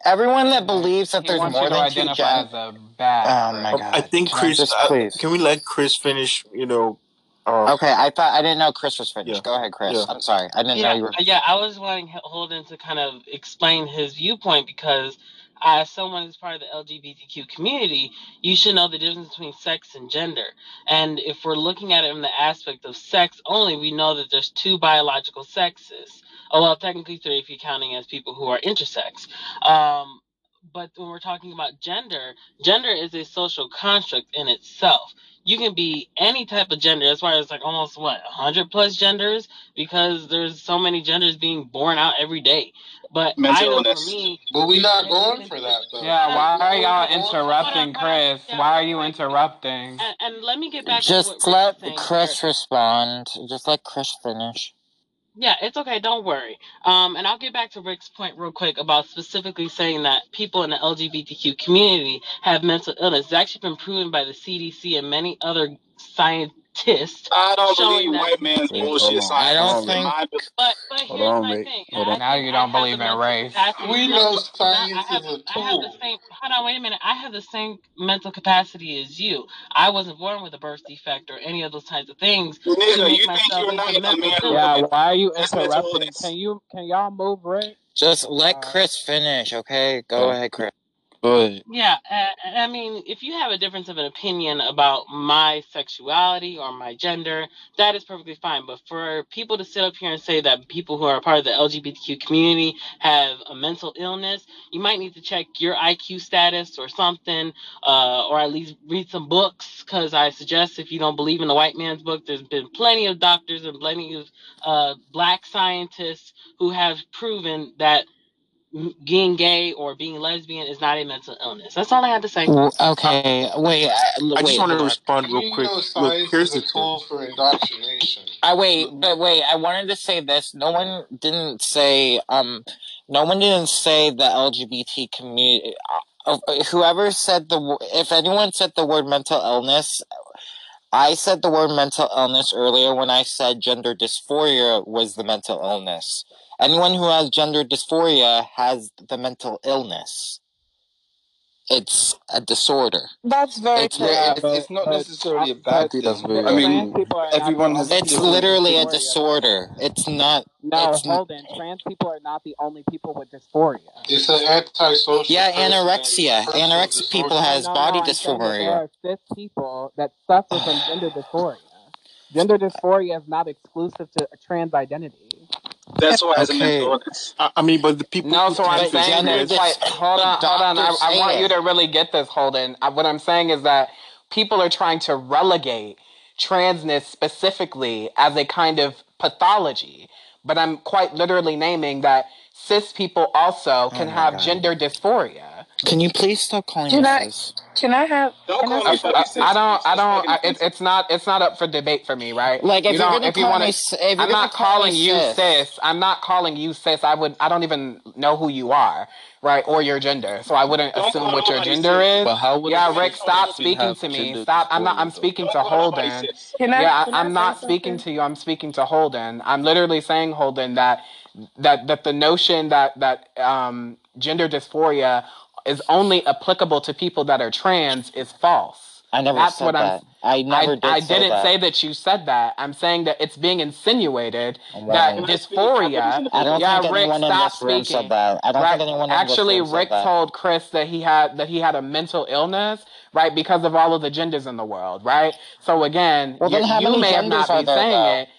Everyone that believes that he there's more than two genders. Oh my god! I think Chris. Just, uh, can we let Chris finish? You know, uh, okay, I thought I didn't know Chris was finished. Yeah. Go ahead, Chris. Yeah. I'm sorry, I didn't yeah, know you were. Yeah, I was wanting Holden to kind of explain his viewpoint because, as someone who's part of the LGBTQ community, you should know the difference between sex and gender. And if we're looking at it from the aspect of sex only, we know that there's two biological sexes. Oh well, technically three if you're counting as people who are intersex. Um, but when we're talking about gender, gender is a social construct in itself you can be any type of gender. That's why it's like almost what hundred plus genders because there's so many genders being born out every day. But Mental I know illness. for me, but we not going for that though. Yeah, why are y'all interrupting Chris? Why are you interrupting? And, and let me get back. Just let Chris respond. Just let Chris finish. Yeah, it's okay. Don't worry. Um, and I'll get back to Rick's point real quick about specifically saying that people in the LGBTQ community have mental illness. It's actually been proven by the CDC and many other scientists. I don't believe white man's bullshit science. I don't think. But, but here's on, my mate. thing. Now you don't believe in race. We know science is a tool. I have the same. Hold on, wait a minute. I have the same mental capacity as you. I wasn't born with a birth defect or any of those types of things. Nigga, you think you're not a man? Yeah, why are you interrupting? Can you can y'all move, right? Just let uh, Chris finish, okay? Go oh. ahead, Chris. But Yeah, uh, I mean, if you have a difference of an opinion about my sexuality or my gender, that is perfectly fine. But for people to sit up here and say that people who are part of the LGBTQ community have a mental illness, you might need to check your IQ status or something, uh, or at least read some books. Because I suggest if you don't believe in the white man's book, there's been plenty of doctors and plenty of uh, black scientists who have proven that being gay or being lesbian is not a mental illness. That's all I had to say. okay, wait. I, I just want to respond real quick. Look, here's the tool for indoctrination. I wait, but wait. I wanted to say this. No one didn't say. Um, no one didn't say the LGBT community. Uh, whoever said the, if anyone said the word mental illness, I said the word mental illness earlier when I said gender dysphoria was the mental illness. Anyone who has gender dysphoria has the mental illness. it's a disorder. That's very it's, yeah, it's, it's, not necessarily a bad thing. I mean, everyone has. It's literally a disorder. It's not. No, it's hold on. Trans people are not the only people with dysphoria. It's an antisocial. Yeah, anorexia. Anorexic people has no, body no, dysphoria. There are cis people that suffer from gender dysphoria. Gender dysphoria is not exclusive to a trans identity. That's why okay. mental illness. I, I mean, but the people. No, so I'm saying is like, hold on, hold on. I, I want you to really get this, Holden. I, what I'm saying is that people are trying to relegate transness specifically as a kind of pathology, but I'm quite literally naming that cis people also can oh have God. gender dysphoria. Can you please stop calling can me I, cis? Can I have? Don't call I, me I, I don't. I don't. I, it, it's not. It's not up for debate for me, right? Like if you you're gonna if you wanna, me, if you're I'm not call calling you cis. cis. I'm not calling you cis. I would. I don't even know who you are, right? Or your gender. So I wouldn't Don't assume what your gender cis. is. But how would Yeah, Rick, stop speaking to me. Stop. I'm not. I'm speaking to Holden. Can I? Yeah, can I, I I'm say not something? speaking to you. I'm speaking to Holden. I'm literally saying Holden that that that the notion that that um, gender dysphoria is only applicable to people that are trans is false. I never That's said what I'm. that. I never I, did I say didn't that. say that you said that. I'm saying that it's being insinuated Well, that Can I speak? Can I put this in dysphoria. I don't Yeah, think Rick, anyone in stop this room speaking. said that. I don't Right. think anyone in Actually, this room Rick said that. told Chris that he had that he had a mental illness, right, because of all of the genders in the world, right. So again, Well, you, you may have not are be saying though? it.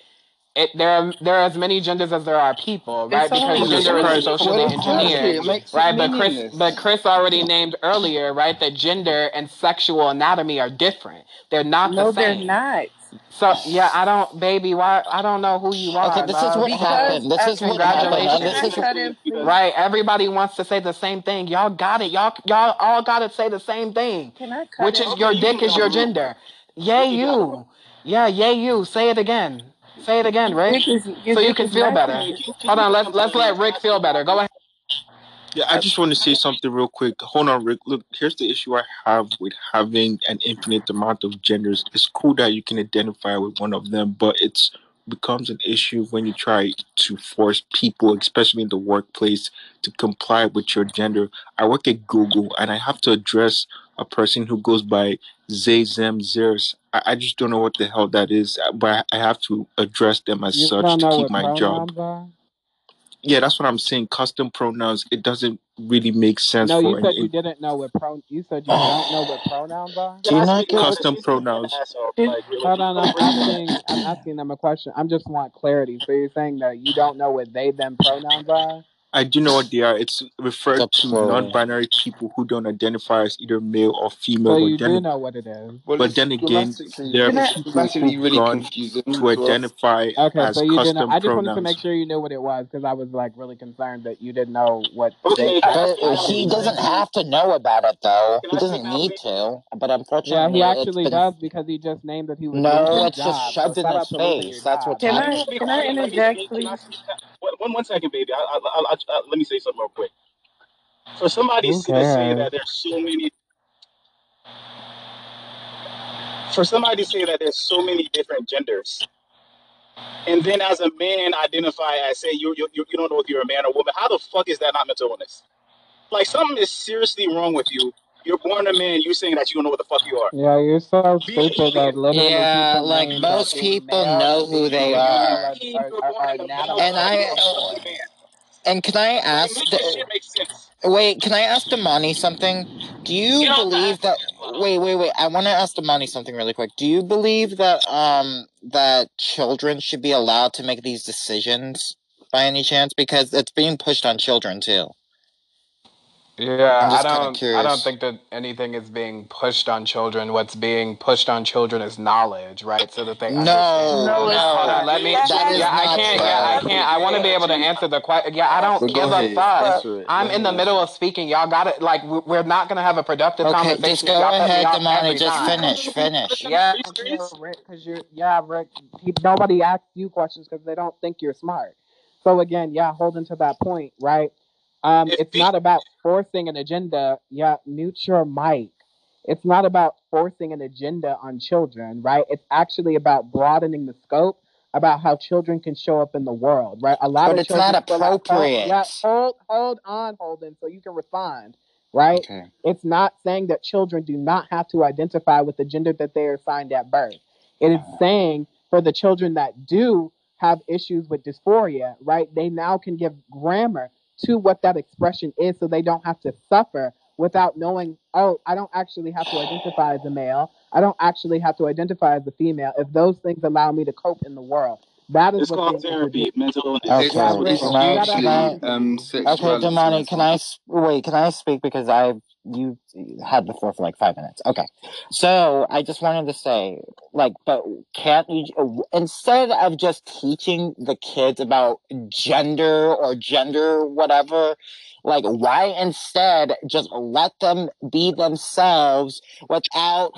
It there are there are as many genders as there are people, right? It's Because gender is socially engineered, bullshit. It makes it right? But Chris, but Chris already named earlier, right, that gender and sexual anatomy are different. They're not No, the they're same. not. So yeah, I don't, baby. Why? I don't know who you are. Okay, this is what Because happened. This is okay, what happened. This is cut in, please? Right. Everybody wants to say the same thing. Y'all got it. Y'all y'all all got to say the same thing, Can I cut which in? is your dick is your gender. Yay you. Yeah, yay you. Say it again. Say it again, Rick. Is, So you can feel better. Hold on. Let's let's let Rick feel better. Go ahead. Yeah, I just want to say something real quick. Hold on, Rick. Look, here's the issue I have with having an infinite amount of genders. It's cool that you can identify with one of them, but it's becomes an issue when you try to force people, especially in the workplace, to comply with your gender. I work at Google and I have to address a person who goes by they, them, theirs. I, I just don't know what the hell that is, uh, but I have to address them as You such to keep my job. pronouns are? Yeah, that's what I'm saying. Custom pronouns, it doesn't really make sense No, for you an said you in- didn't know what pro. You said you don't know what pronouns are. Do you not get what? custom pronouns. Hold on, I'm asking. I'm asking them a question. I am just want clarity. So you're saying that you don't know what they them pronouns are? I do know what they are. It's referred The to plural. non-binary people who don't identify as either male or So female. you But do then, know what it is. but Well, it's then again, grammatically, there Can are I? people who've really gone confusing to to us. identify Okay, as so you do know. custom I just wanted to make sure you knew what it was because I was like really concerned that you didn't know what Okay, they. can I But he doesn't have to know about it, though. Can He doesn't need please? to. But unfortunately, Yeah, he actually been. does because he just named that he was No, losing it's just job. So shoved in his out to losing your face. That's what. what's Can Can. I? Can I quiet? Interject, speak. Can I please? One, one, one second, baby. I, I, I, I, let me say something real quick. For somebody Who to say that there's so many, for somebody to say that there's so many different genders, and then as a man identify as say you you you don't know if you're a man or woman. How the fuck is that not mental illness? Like something is seriously wrong with you. You're born a man. You saying that you don't know what the fuck you are. Yeah, you're so Be stupid that human. literally Yeah, people like most people male know who they are. female are, are, You're are, born are a male. And anatomical How the I fuck are differences. you a man? and can I ask? make this shit make sense. Wait, can I ask Damani something? Do you believe that? Wait, wait, wait. I want to ask Damani something really quick. Do you believe that um that children should be allowed to make these decisions by any chance? Because it's being pushed on children too. Yeah, I'm just kind don't. I don't think that anything is being pushed on children. What's being pushed on children is knowledge, right? So that they understand. No, No, Hold on, let me. That that has is Yeah, I can't. that Yeah, I can't. I want to be able to answer the question. Yeah, I don't Well, go give a fuck. Answer. I'm Let in the middle of speaking. Y'all got it. Like we- we're not gonna have a productive Okay, conversation just go y'all ahead, off Damani. every Just time. finish. Finish. Yeah. Yeah, Rick, because you're yeah, Rick. Nobody asks you questions because they don't think you're smart. So again, yeah, holding to that point, right? Um, If it's be, not about forcing an agenda. Yeah, mute your mic. It's not about forcing an agenda on children, right? It's actually about broadening the scope about how children can show up in the world, right? A lot But of it's not children feel like, oh, appropriate. yeah, hold, hold on, Holden, so you can respond. right? Okay. It's not saying that children do not have to identify with the gender that they are assigned at birth. It is saying for the children that do have issues with dysphoria, right, they now can give grammar to what that expression is so they don't have to suffer without knowing, oh, I don't actually have to identify as a male. I don't actually have to identify as a female if those things allow me to cope in the world. That is it's what called therapy, mental illness. Okay, It's can I, can um, okay. Damani, can I s- wait? Can I speak because I you had the floor for like five minutes? Okay, so I just wanted to say, like, but can't you instead of just teaching the kids about gender or gender whatever, like, why instead just let them be themselves without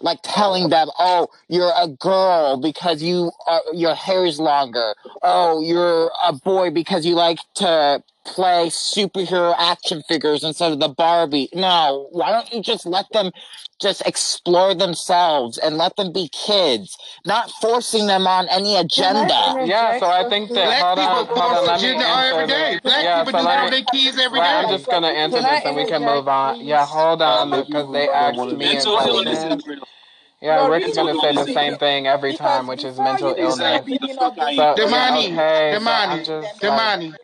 like telling them, "Oh, you're a girl because you are, your hair is longer. Oh, you're a boy because you like to play superhero action figures instead of the Barbie." No, why don't you just let them just explore themselves and let them be kids, not forcing them on any agenda. Yeah, so I think that Black hold on, people hold on, force let me agenda every day. this. Black Yeah, people so do that me. with their kids every Right, I'm just gonna answer Can I this and we can move on. Yeah, hold on because they asked me be a Mental question. is. Yeah, Your Rick's reason gonna say the same thing every because time, which is mental you people start illness. Exactly the bringing fuck up I this am. So gender yeah, Damani, thing, so Damani, just gender like, Damani,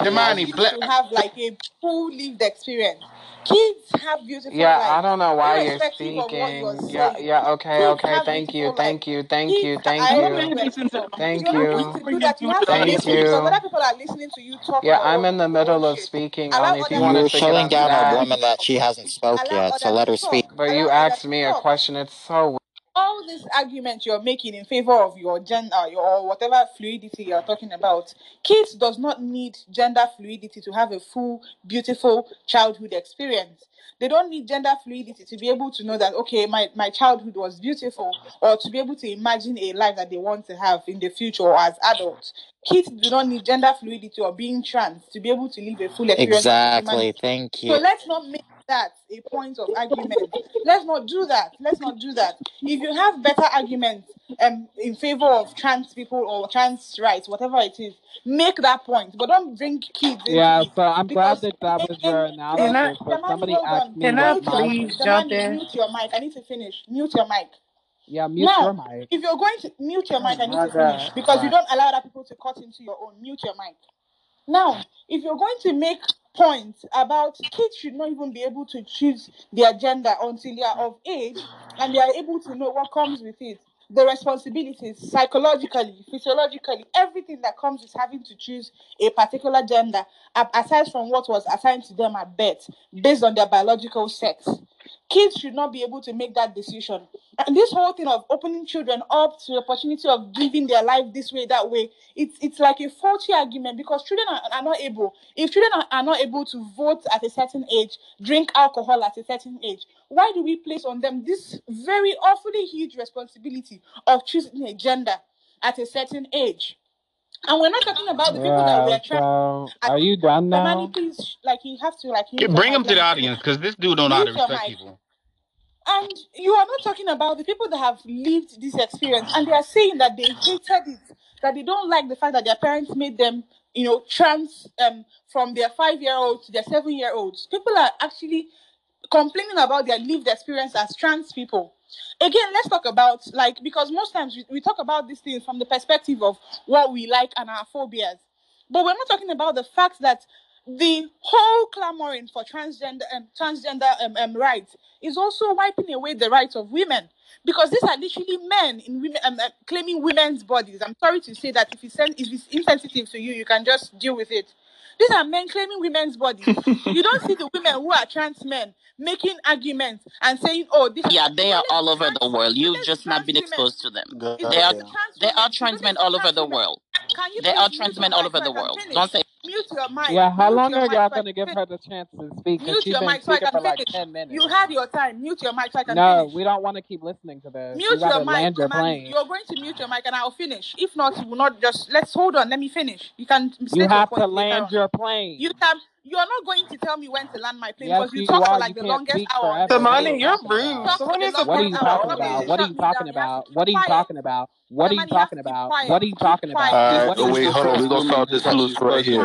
allow Damani. kids Black. to have like a full lived experience. Kids have beautiful yeah, I don't know why you're irrespective you're speaking. Yeah, yeah, okay, Kids okay. Thank you, thank you, thank Kids, you, thank I Don't hope you, you make were me sense so. I'm If thank you're not going you, to do bring that, you into have it. to I'm thank listen because you. other people are listening to you talk Yeah, I'm in the middle of speaking. Allow Only if you others want to to You're shutting down a woman that she hasn't spoke yet, so let her speak. But you asked me a question. It's so all these arguments you're making in favor of your gender uh, or whatever fluidity you're talking about, kids does not need gender fluidity to have a full, beautiful childhood experience. They don't need gender fluidity to be able to know that okay, my, my childhood was beautiful, or to be able to imagine a life that they want to have in the future or as adults. Kids do not need gender fluidity or being trans to be able to live a full experience Exactly. Thank So you. let's not make that a point of argument. Let's not do that. Let's not do that. If you have better arguments um, in favor of trans people or trans rights, whatever it is, make that point. But don't bring kids into Yeah, so I'm glad that that was in your wait, analysis, wait, but Damani, somebody hold asked me Wait, what your my mic. point. Damani, mute your mic. I need to finish. Mute your mic. Yeah, mute your Now, mic. if you're going to mute your mic, I need my to finish god. because you don't allow other people to cut into your own. Mute your mic. Now, if you're going to make points about kids should not even be able to choose their gender until they are of age and they are able to know what comes with it, the responsibilities psychologically, physiologically, everything that comes with having to choose a particular gender, aside from what was assigned to them at birth, based on their biological sex. Kids should not be able to make that decision. And this whole thing of opening children up to the opportunity of living their life this way, that way, it's it's like a faulty argument because children are, are not able. If children are, are not able to vote at a certain age, drink alcohol at a certain age, why do we place on them this very awfully huge responsibility of choosing a gender at a certain age? And we're not talking about the people that Yeah, were trying. so are you done Samani, now? please, like you have to like Yeah, bring mic. him to the audience because this dude don't know how to respect people. And you are not talking about the people that have lived this experience and they are saying that they hated it, that they don't like the fact that their parents made them, you know, trans um, from their five year olds to their seven year olds. People are actually complaining about their lived experience as trans people. Again, let's talk about like because most times we, we talk about these things from the perspective of what we like and our phobias. But we're not talking about the fact that the whole clamoring for transgender um, transgender um, um, rights is also wiping away the rights of women because these are literally men in women um, uh, claiming women's bodies. I'm sorry to say that if it's, sen- if it's insensitive to you, you can just deal with it. These are men claiming women's bodies. you don't see the women who are trans men making arguments and saying, "Oh, this." Yeah, they are all over the world. You've just not trans been women, exposed to them. They are only trans they are trans men all over the world. Can you They are trans men all over the world. Don't say Mute your mic. Yeah, how Mute long are y'all gonna give her the chance to speak? Mute she's your been mic so I can for like finish. 10 minutes. You have your time. Mute your mic so I can No, finish. we don't want to keep listening to this. Mute your mic, land your plane. You're going to mute your mic and I'll finish. If not, you will not just let's hold on. Let me finish. You can You have to land your plane. You can. You're not going to tell me when to land my plane Yes, because you you talk for like the longest hour on this. forever. What are stage. you Damani, you're rude. about? Talk for Someone the needs to What are you cut that hour. talking about? What are you talking You have to about? What are you talking about? What are you Damani, you have talking about? What are you talking about? Alright, oh wait, hold on. We're gonna What solve this loose right here.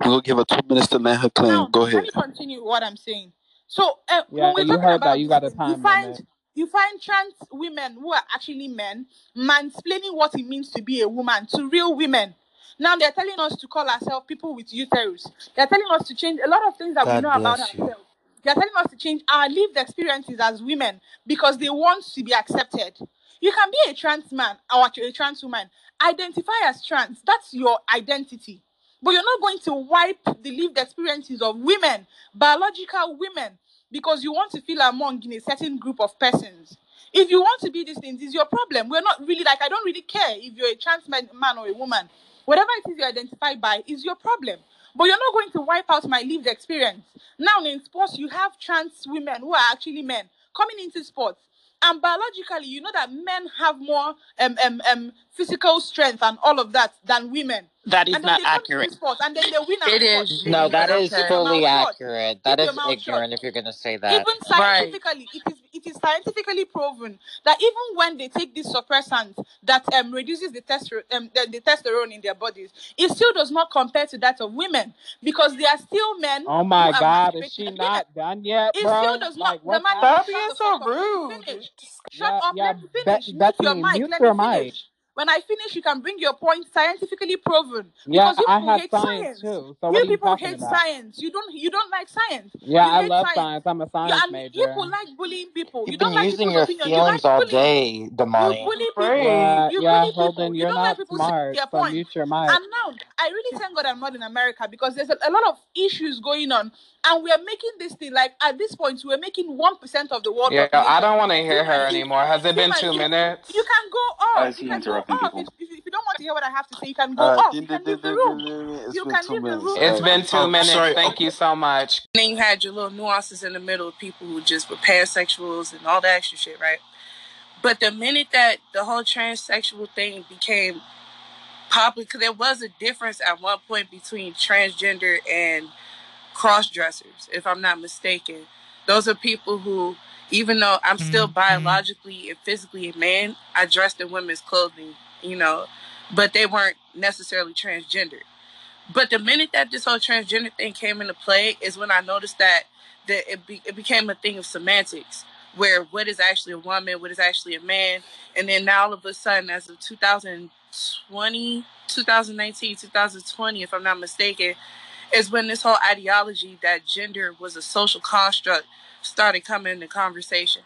We're gonna give her two minutes to land her claim. Now, Go let ahead. me continue what I'm saying. So uh, Yeah, when we're you talking heard about that. You got a this, you time find limit. you find trans women who are actually men mansplaining what it means to be a woman to real women. Now they're telling us to call ourselves people with uterus. They're telling us to change a lot of things that we know about you. ourselves. They're telling us to change our lived experiences as women because they want to be accepted. You can be a trans man or a trans woman. Identify as trans. That's your identity. But you're not going to wipe the lived experiences of women, biological women, because you want to feel among in a certain group of persons. If you want to be these things, is your problem. We're not really like I don't really care if you're a trans man, man or a woman. Whatever it is you identify by is your problem. But you're not going to wipe out my lived experience. Now in sports, you have trans women who are actually men coming into sports. And biologically, you know that men have more um, um, um, physical strength and all of that than women. That is and then not accurate. into sports and then they win. It and no, that is fully accurate. That is Keep is your mouth shut. ignorant if you're gonna say that. Even scientifically, it is it is scientifically proven that even when they take this suppressant that um reduces the, testero- um, the, the testosterone in their bodies, it still does not compare to that of women because they are still men. Oh my God, is she and not done yet, It bro? still does Like, not. The what's man happening? Stop being so rude. Finish. Shut Yeah, up. yeah, Let me Bet- finish. Mute Bethany, your mic. mute Let your me mic. finish. When I finish, you can bring your point scientifically proven. Yeah, Because you I have hate science science. too. So you are people talking hate about? science. You don't. You don't like science. Yeah, you I hate love science. science. I'm a You, science and major. people like bullying people. You You've don't been like using people's your opinion. You like all bullying. day, You Damani. bully people. Yeah, You yeah, bully people. Holden, You you're don't like not people saying smart. their So point. mute your mic. And now, I really thank God I'm not in America because there's a, a lot of issues going on, and we are making this thing like at this point we're making one percent of the world Yeah, population. I don't want to hear her anymore. Has it been two you- minutes? You can go on. off. is You he can go interrupting people? If, if, if you don't want to hear what I have to say, you can go Uh, off. din- You can leave the room. din- din- It's You been can two leave the minutes. room. It's been two Oh, minutes. Thank you so much. And then you had your little nuances in the middle of people who just were pansexuals and all that extra shit, right? But the minute that the whole transsexual thing became popular, because there was a difference at one point between transgender and cross dressers, if I'm not mistaken. Those are people who, even though I'm still mm-hmm. biologically and physically a man, I dressed in women's clothing, you know, but they weren't necessarily transgender. But the minute that this whole transgender thing came into play is when I noticed that that it, be, it became a thing of semantics, where what is actually a woman, what is actually a man, and then now all of a sudden, as of 2020, 2019, 2020, if I'm not mistaken, is when this whole ideology that gender was a social construct started coming into conversation.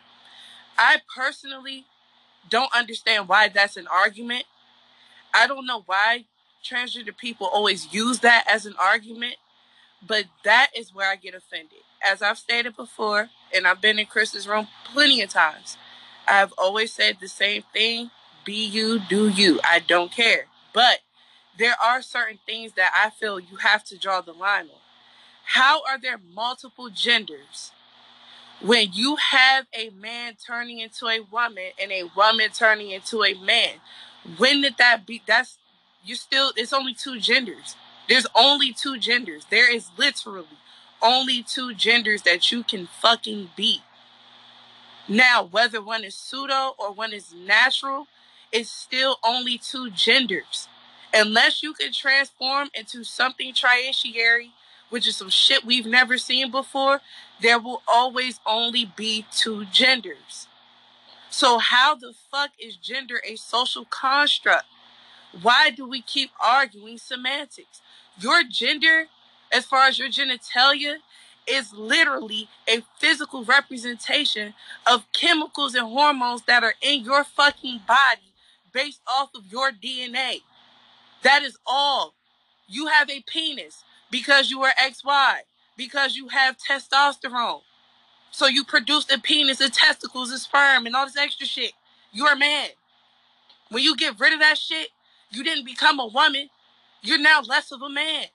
I personally don't understand why that's an argument. I don't know why transgender people always use that as an argument, but that is where I get offended. As I've stated before, and I've been in Chris's room plenty of times, I've always said the same thing be you, do you. I don't care. But there are certain things that I feel you have to draw the line on. How are there multiple genders when you have a man turning into a woman and a woman turning into a man? When did that be? That's you still. It's only two genders. There's only two genders. There is literally only two genders that you can fucking be. Now, whether one is pseudo or one is natural, it's still only two genders. Unless you can transform into something triaciary, which is some shit we've never seen before, there will always only be two genders. So, how the fuck is gender a social construct? Why do we keep arguing semantics? Your gender, as far as your genitalia, is literally a physical representation of chemicals and hormones that are in your fucking body based off of your DNA. That is all. You have a penis because you are XY, because you have testosterone. So you produce a penis and testicles and sperm and all this extra shit. You're a man. When you get rid of that shit, you didn't become a woman. You're now less of a man.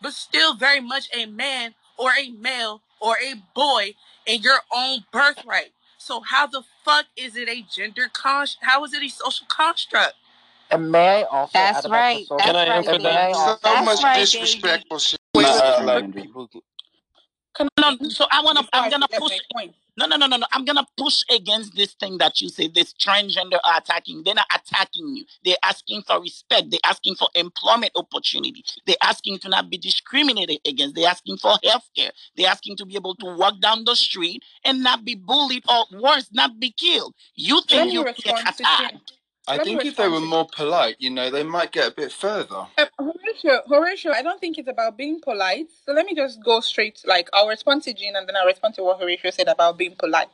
But still very much a man or a male or a boy in your own birthright. So how the fuck is it a gender con? How is it a social construct? And may I also That's add about right. the social? That's Can I right, and may I David. also- So That's much right, disrespectful shit. Wait, Nah, wait, uh, wait. people. No, no, so I want to. I I'm gonna push. No, no, no, no, no. I'm gonna push against this thing that you say. This transgender are attacking. They're not attacking you. They're asking for respect. They're asking for employment opportunity. They're asking to not be discriminated against. They're asking for health care. They're asking to be able to walk down the street and not be bullied or worse, not be killed. You think you get attacked. I think if they were more polite, you know, they might get a bit further. Uh, Horatio, Horatio, I don't think it's about being polite. So let me just go straight. Like I'll respond to Jean, and then I'll respond to what Horatio said about being polite.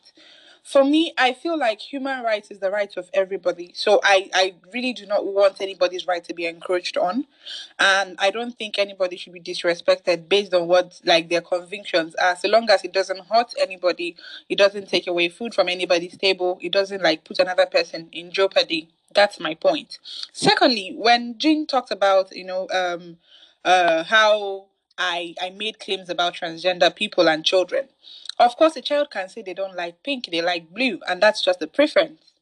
For me, I feel like human rights is the right of everybody. So I, I really do not want anybody's right to be encroached on, and I don't think anybody should be disrespected based on what like their convictions are. So long as it doesn't hurt anybody, it doesn't take away food from anybody's table, it doesn't like put another person in jeopardy. That's my point. Secondly, when Jean talked about you know um uh how I I made claims about transgender people and children. Of course, a child can say they don't like pink, they like blue, and that's just a preference.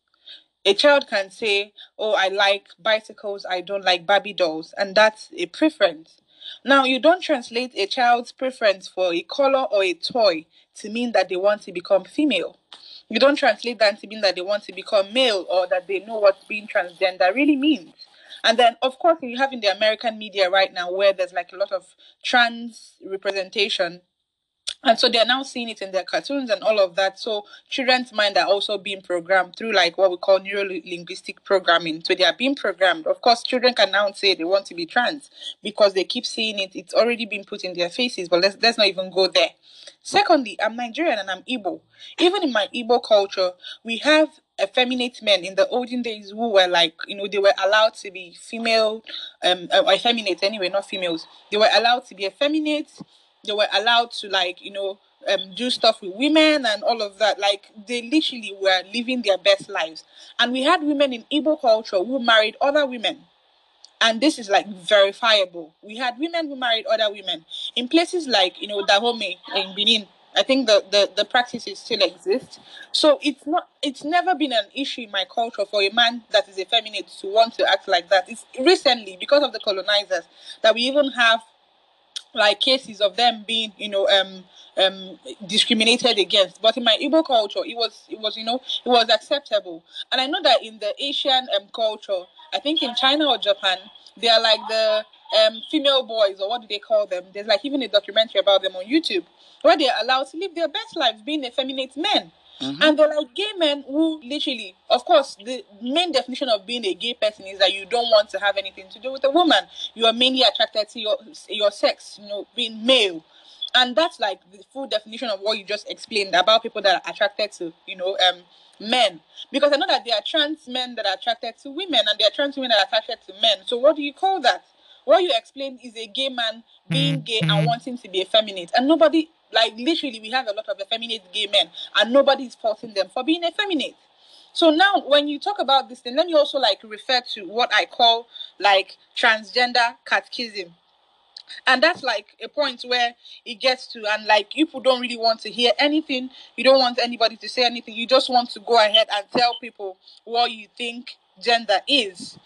A child can say, "Oh, I like bicycles, I don't like Barbie dolls," and that's a preference. Now, you don't translate a child's preference for a color or a toy to mean that they want to become female. You don't translate that to mean that they want to become male or that they know what being transgender really means. And then, of course, you have in the American media right now where there's like a lot of trans representation and so they're now seeing it in their cartoons and all of that. So children's mind are also being programmed through like what we call neuro linguistic programming. So they are being programmed. Of course, children can now say they want to be trans because they keep seeing it. It's already been put in their faces. But let's let's not even go there. Secondly, I'm Nigerian and I'm Igbo. Even in my Igbo culture, we have effeminate men in the olden days who were like, you know, they were allowed to be female, um, uh, effeminate anyway, not females. They were allowed to be effeminate they were allowed to like you know um, do stuff with women and all of that. Like they literally were living their best lives. And we had women in Igbo culture who married other women. And this is like verifiable. We had women who married other women. In places like you know Dahomey in Benin I think the, the, the practices still exist. So it's not it's never been an issue in my culture for a man that is effeminate to want to act like that. It's recently because of the colonizers that we even have like cases of them being you know um um discriminated against. But in my Igbo culture it was it was you know it was acceptable. And I know that in the Asian um culture I think in China or Japan they are like the um female boys or what do they call them? There's like even a documentary about them on YouTube where they're allowed to live their best lives being effeminate men and they're like gay men who literally, of course, the main definition of being a gay person is that you don't want to have anything to do with a woman. You are mainly attracted to your your sex, you know, being male. And that's like the full definition of what you just explained about people that are attracted to, you know, um, men. Because I know that there are trans men that are attracted to women and there are trans women that are attracted to men. So what do you call that? What you explained is a gay man being gay and wanting to be effeminate. And nobody, like literally, we have a lot of effeminate gay men and nobody is faulting them for being effeminate. So now, when you talk about this thing, let me also like refer to what I call like transgender catechism. And that's like a point where it gets to, and like people don't really want to hear anything. You don't want anybody to say anything. You just want to go ahead and tell people what you think gender is.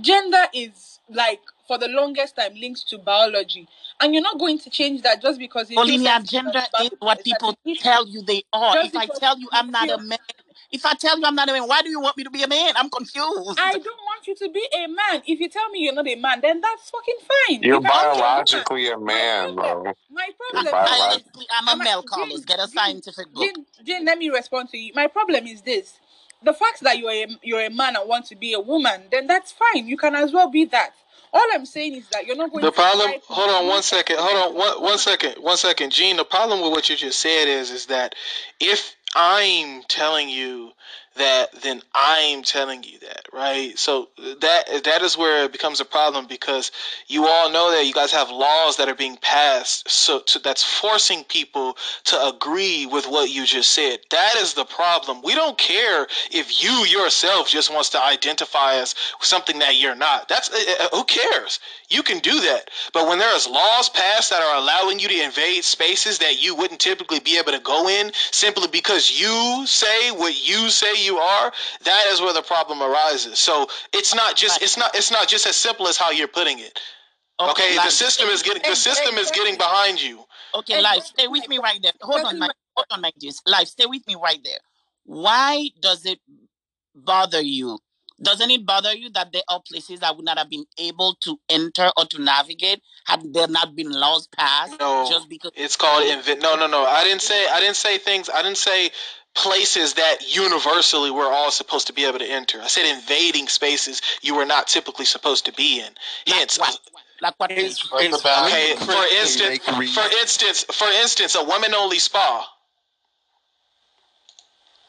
Gender is like for the longest time linked to biology, and you're not going to change that just because you feel Olivia, gender is what people tell you they are. Just If I tell you I'm not a man, if I tell you I'm not a man, why do you want me to be a man? I'm confused. I don't want you to be a man. If you tell me you're not a man, then that's fucking fine. You're You can a woman. biologically a man, bro. My You're problem biologically. is I'm a Am I- male, Jane, Carlos. Get a Jane, scientific book. Jane, Jane, let me respond to you. My problem is this: the fact that you're a you're a man and want to be a woman, then that's fine. You can as well be that. All I'm saying is that you're not going The to problem. Hold on one second. Hold on one one second. One second, Gene. The problem with what you just said is is that if I'm telling you that, then I'm telling you that, right? So that that is where it becomes a problem because you all know that you guys have laws that are being passed, so to, that's forcing people to agree with what you just said. That is the problem. We don't care if you yourself just wants to identify as something that you're not. That's uh, who cares. You can do that. But when there is laws passed that are allowing you to invade spaces that you wouldn't typically be able to go in simply because you say what you say you are, that is where the problem arises. So it's not just it's not it's not just as simple as how you're putting it. Okay, the system is getting the system is getting behind you. Okay, life. Stay with me right there. Hold on, my hold on, my dears. Life, stay with me right there. Why does it bother you? Doesn't it bother you that there are places I would not have been able to enter or to navigate had there not been laws passed? No, just because it's called inv- No, no, no. I didn't say. I didn't say things. I didn't say places that universally we're all supposed to be able to enter. I said invading spaces you were not typically supposed to be in. Hence, like what? Like what is, is okay, for instance, for instance, for instance, a woman-only spa.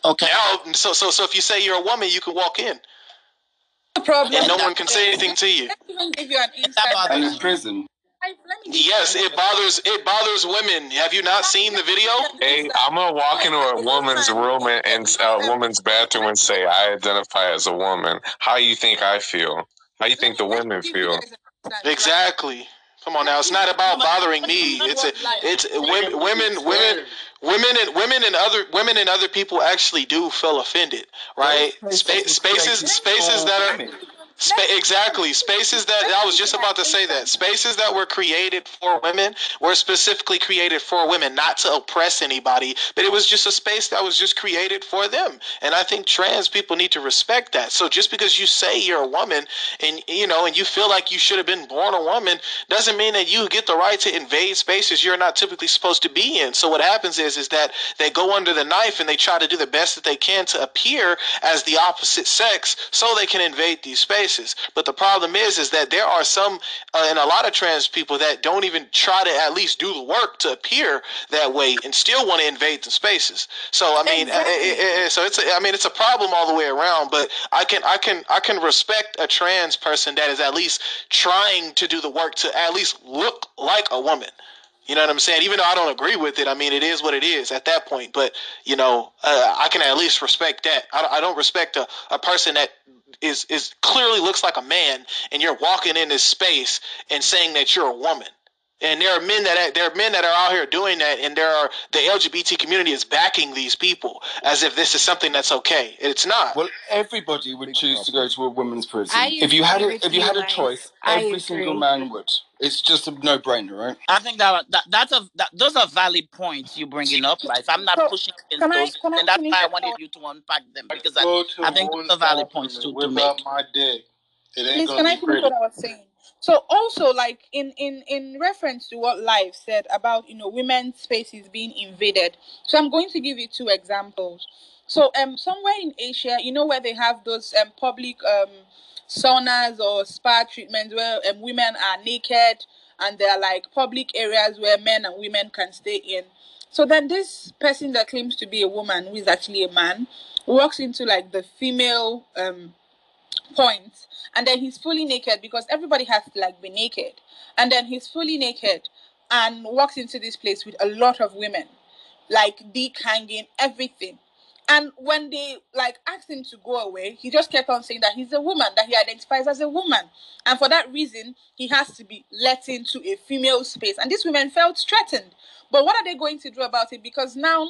Okay. Now, so so so if you say you're a woman, you can walk in. No problem. And no one can say anything to you. Even give you an insight. In prison. Yes, it bothers it bothers women. Have you not seen the video? Hey, I'm gonna walk into a woman's room and, and a woman's bathroom and say I identify as a woman. How you think I feel? How you think the women feel? Exactly. Come on now, it's not about bothering me. It's a, it's women, women, women, women, and women and other women and other people actually do feel offended, right? Spa- spaces, spaces that are. Spa- exactly. Spaces that I was just about to say that spaces that were created for women were specifically created for women, not to oppress anybody, but it was just a space that was just created for them. And I think trans people need to respect that. So just because you say you're a woman and you know and you feel like you should have been born a woman doesn't mean that you get the right to invade spaces you're not typically supposed to be in. So what happens is is that they go under the knife and they try to do the best that they can to appear as the opposite sex so they can invade these spaces. But the problem is, is that there are some uh, and a lot of trans people that don't even try to at least do the work to appear that way and still want to invade the spaces. So I mean, exactly. it, it, it, so it's a, I mean it's a problem all the way around. But I can I can I can respect a trans person that is at least trying to do the work to at least look like a woman. You know what I'm saying? Even though I don't agree with it, I mean, it is what it is at that point. But, you know, uh, I can at least respect that. I, I don't respect a, a person that is, is clearly looks like a man and you're walking in this space and saying that you're a woman. And there are men that there are men that are out here doing that, and there are the LGBT community is backing these people as if this is something that's okay. It's not. Well, everybody would choose to go to a women's prison. if you had a, if you had a choice, every single man would. It's just a no-brainer, right? I think that, that that's a that, those are valid points you're bringing up, right? I'm not So, pushing against can I- those, can I and that's why I wanted you to unpack them because Go I, I think one's those are valid points to, to make. my dick. It ain't Please, can I be finish pretty. what I was saying? So also, like in in in reference to what Life said about you know women's spaces being invaded. So I'm going to give you two examples. So um somewhere in Asia, you know where they have those um public um saunas or spa treatments where um, women are naked and there are like public areas where men and women can stay in. So then this person that claims to be a woman who is actually a man walks into like the female um point and then he's fully naked because everybody has to like be naked and then he's fully naked and walks into this place with a lot of women like dick hanging everything and when they like asked him to go away he just kept on saying that he's a woman that he identifies as a woman and for that reason he has to be let into a female space and these women felt threatened but what are they going to do about it because now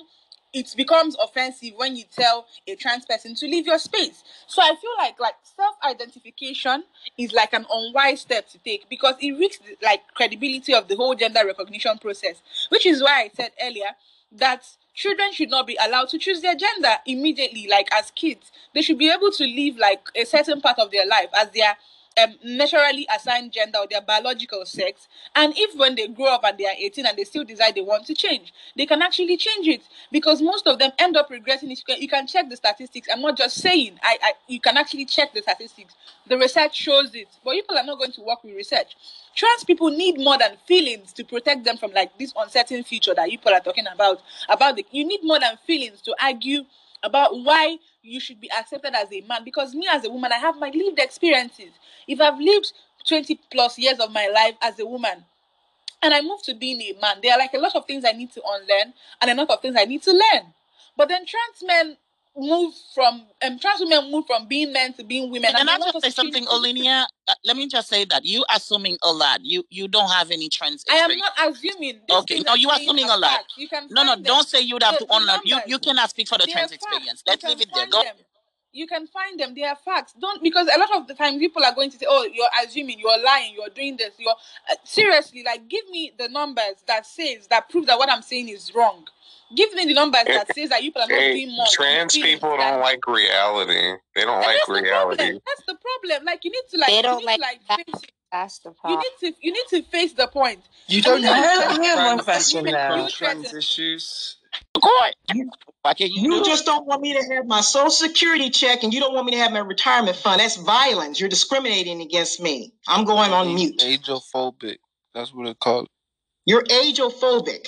it becomes offensive when you tell a trans person to leave your space. So I feel like like self-identification is like an unwise step to take because it risks like credibility of the whole gender recognition process. Which is why I said earlier that children should not be allowed to choose their gender immediately, like as kids. They should be able to live like a certain part of their life as their um, naturally assigned gender or their biological sex. And if when they grow up and they are 18 and they still decide they want to change, they can actually change it because most of them end up regretting. You can, you can check the statistics. I'm not just saying, I, I you can actually check the statistics. The research shows it, but people are not going to work with research. Trans people need more than feelings to protect them from like this uncertain future that people are talking about. About the, you need more than feelings to argue about why you should be accepted as a man. Because me as a woman i have my lived experiences. If i've lived 20 plus years of my life as a woman and i move to being a man there are like a lot of things i need to unlearn and a lot of things i need to learn. But then trans men move from um, trans women move from being men to being women Can and I just us say something, Olinia? Uh, let me just say that you assuming a lot. You you don't have any trans I am not assuming. Okay, no, you assuming a lot. You can No, no, them. don't say you'd have The- to the You you cannot speak for the trans experience. Let's leave it there. Go. them. You can find them. They are facts. Don't because a lot of the time people are going to say, "Oh, you're assuming, you're lying, you're doing this." You're uh, seriously like, give me the numbers that says that prove that what I'm saying is wrong. Give me the numbers that says that you people are not doing more. Trans people don't like reality. They don't And like that's the reality. problem. That's the problem. Like you need to like They you don't need like to, like that. face it. That's the You need to you need to face the point. You don't you know, have you to know, have I have one trans, question now. trans issues. You, What can you, you just don't want me to have my social security check and you don't want me to have my retirement fund. That's violence. You're discriminating against me. I'm going on mute. Ageophobic. That's what it called. You're ageophobic.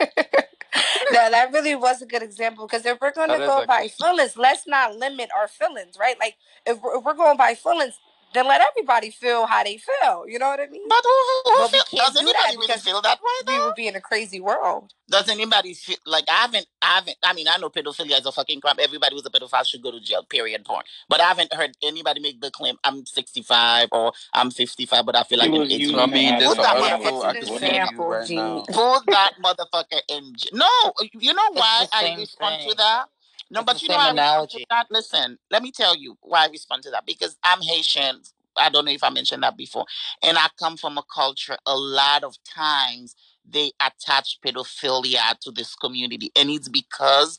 no, that really was a good example because if we're going to That is go by actually- feelings, let's not limit our feelings, right? Like if we're, if we're going by feelings, then let everybody feel how they feel. You know what I mean? But who, who, who But we feel, can't does do anybody that really because feel that way? we would be in a crazy world. Does anybody feel like I haven't? I haven't. I mean, I know pedophilia is a fucking crime. Everybody who's a pedophile should go to jail. Period. Point. But I haven't heard anybody make the claim. I'm 65 or I'm 55, but I feel like You an was- you I mean, gonna there's Put an that ask Yeah, what article it's I an can what example, right G. now. Put that motherfucker in. No, you know why I same respond to that. No, It's but you know same I respond to analogy. that. Listen, let me tell you why I respond to that because I'm Haitian. I don't know if I mentioned that before, and I come from a culture. A lot of times they attach pedophilia to this community, and it's because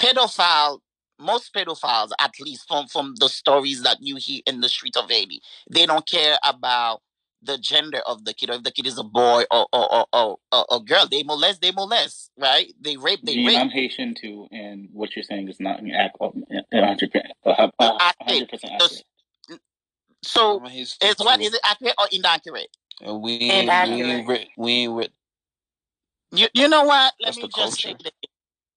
pedophile. Most pedophiles, at least from from the stories that you hear in the street of Haiti, they don't care about the gender of the kid, or if the kid is a boy or or or, or, or a girl. They molest, they molest, right? They rape, they Gene, rape. I'm Haitian too, and what you're saying is not an ac- a hundred percent a hundred percent accurate. So He's it's what is it accurate or inaccurate? And we ain't, we Inaccurate. we with You you know what? Let That's me just say culture. this.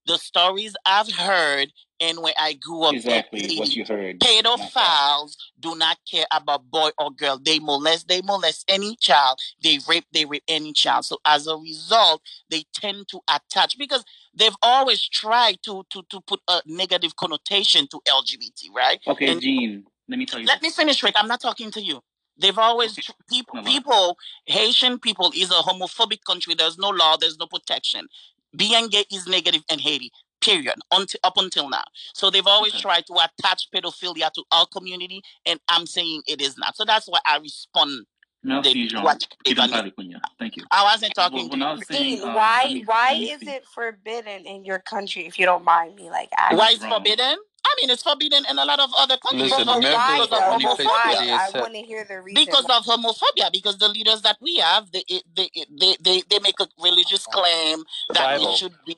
The stories I've heard and when I grew up Exactly what you heard. pedophiles do not care about boy or girl. They molest, they molest any child. They rape, they rape any child. So as a result, they tend to attach because they've always tried to to to put a negative connotation to LGBT, right? Okay, And Gene, let me tell you. let me finish, Rick. I'm not talking to you. They've always people people Haitian people is a homophobic country. There's no law. There's no protection. Being gay is negative in Haiti. Period. Until up until now. So they've always Okay. tried to attach pedophilia to our community, and I'm saying it is not. So that's why I respond. Merci, the- what Qui Ivan- t'en parle, Cunha. Thank you. I wasn't talking Well, to when I was saying, Dean, um, why let me- why is it forbidden in your country if you don't mind me like asking? Why is wrong. forbidden? I mean, it's forbidden in a lot of other countries. Listen, But because America why is the only place why? where they I accept want to hear the reason. because of homophobia because the leaders that we have they they they they, they make a religious claim The that Bible. it should be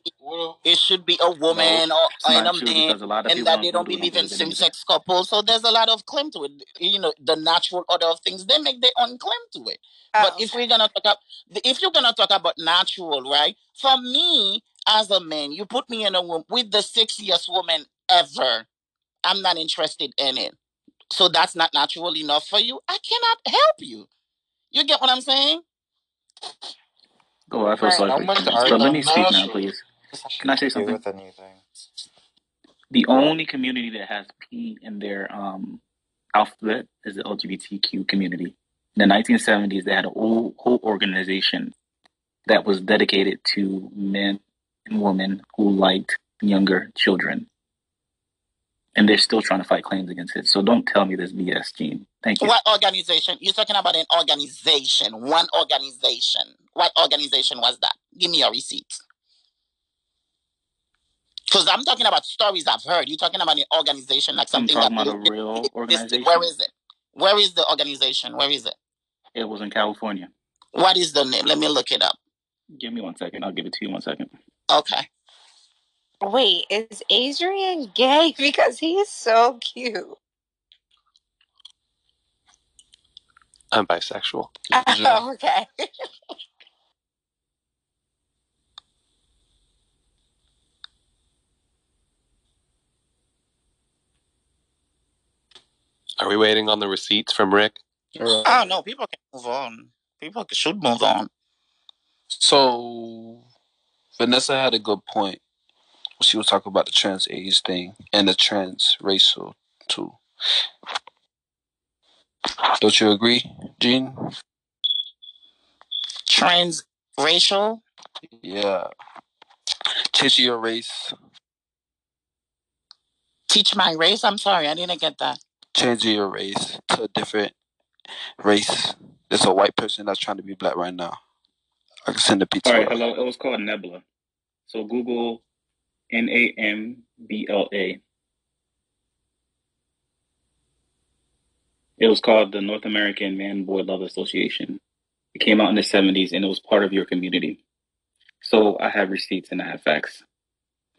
it should be a woman No, or it's and not a true man because a lot of and people that in they don't Hindu believe in Hinduism believe same-sex couples so there's a lot of claim to it you know the natural order of things they make their own claim to it but Oh, if we're gonna talk about if you're gonna talk about natural right for me as a man you put me in a room with the sexiest woman ever i'm not interested in it so that's not natural enough for you i cannot help you you get what i'm saying Oh, I feel Right. sorry How for much you. are But let me speak now, please. Can I say have to do something? with anything? The only community that has P in their um, alphabet is the LGBTQ community. In the 1970s, they had a whole, whole organization that was dedicated to men and women who liked younger children. And they're still trying to fight claims against it. So don't tell me this BS, Gene. Thank you. What organization? You're talking about an organization, one organization. What organization was that? Give me your receipt. Because I'm talking about stories I've heard. You're talking about an organization like I'm something talking that about a real organization. Where is it? Where is the organization? Where is it? It was in California. What is the name? Let me look it up. Give me one second. I'll give it to you one second. Okay. Wait, is Adrian gay? Because he is so cute. I'm bisexual. Oh, okay. Are we waiting on the receipts from Rick? Uh, oh no, people can move on. People should move on. So Vanessa had a good point. She was talking about the trans age thing and the trans racial too. Don't you agree, Gene? Transracial? Yeah. Change your race. Teach my race? I'm sorry, I didn't get that. Change your race to a different race. There's a white person that's trying to be black right now. I can send a picture. All right, hello. It was called NAMBLA. So Google N A M B L A. It was called the North American Man Boy Love Association. It came out in the 70s and it was part of your community. So I have receipts and I have facts.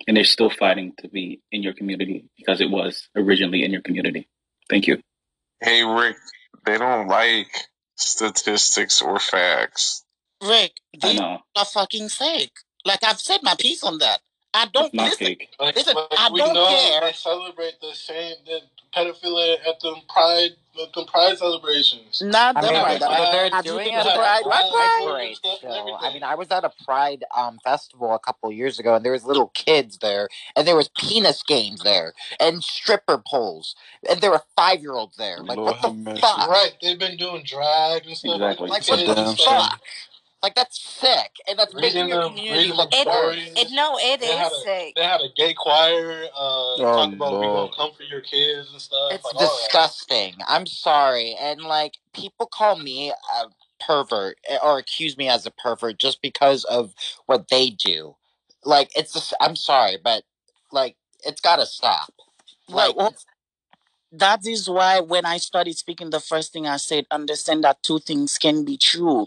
And they're still fighting to be in your community because it was originally in your community. Thank you. Hey, Rick, they don't like statistics or facts. Rick, these are fucking fake. Like I've said my piece on that. I don't not listen. fake. Like, Listen, like I we don't know care. they celebrate the same the pedophilia at the pride the, the pride celebrations. Not I the mean, pride. they're, they're Have you doing been it to at pride? a What pride pride? parade still. I mean, I was at a pride um, festival a couple years ago, and there was little kids there, and there was penis games there, and stripper poles, and there were five year olds there. Like, Lord what the fuck? Right, they've been doing drag and stuff. Exactly. Like, Kids what the fuck? Like, that's sick, and that's making Reading your them, community reading look them It, it no, it They is a sick. they had a gay choir uh, talk about we Lord. gonna come for your kids and stuff. It's like all that. disgusting. I'm sorry. And like people call me a pervert eh, or accuse me as a pervert just because of what they do. Like it's just I'm sorry, but like it's got to stop. Well, Like well, that is why when I started speaking, the first thing I said, understand that two things can be true.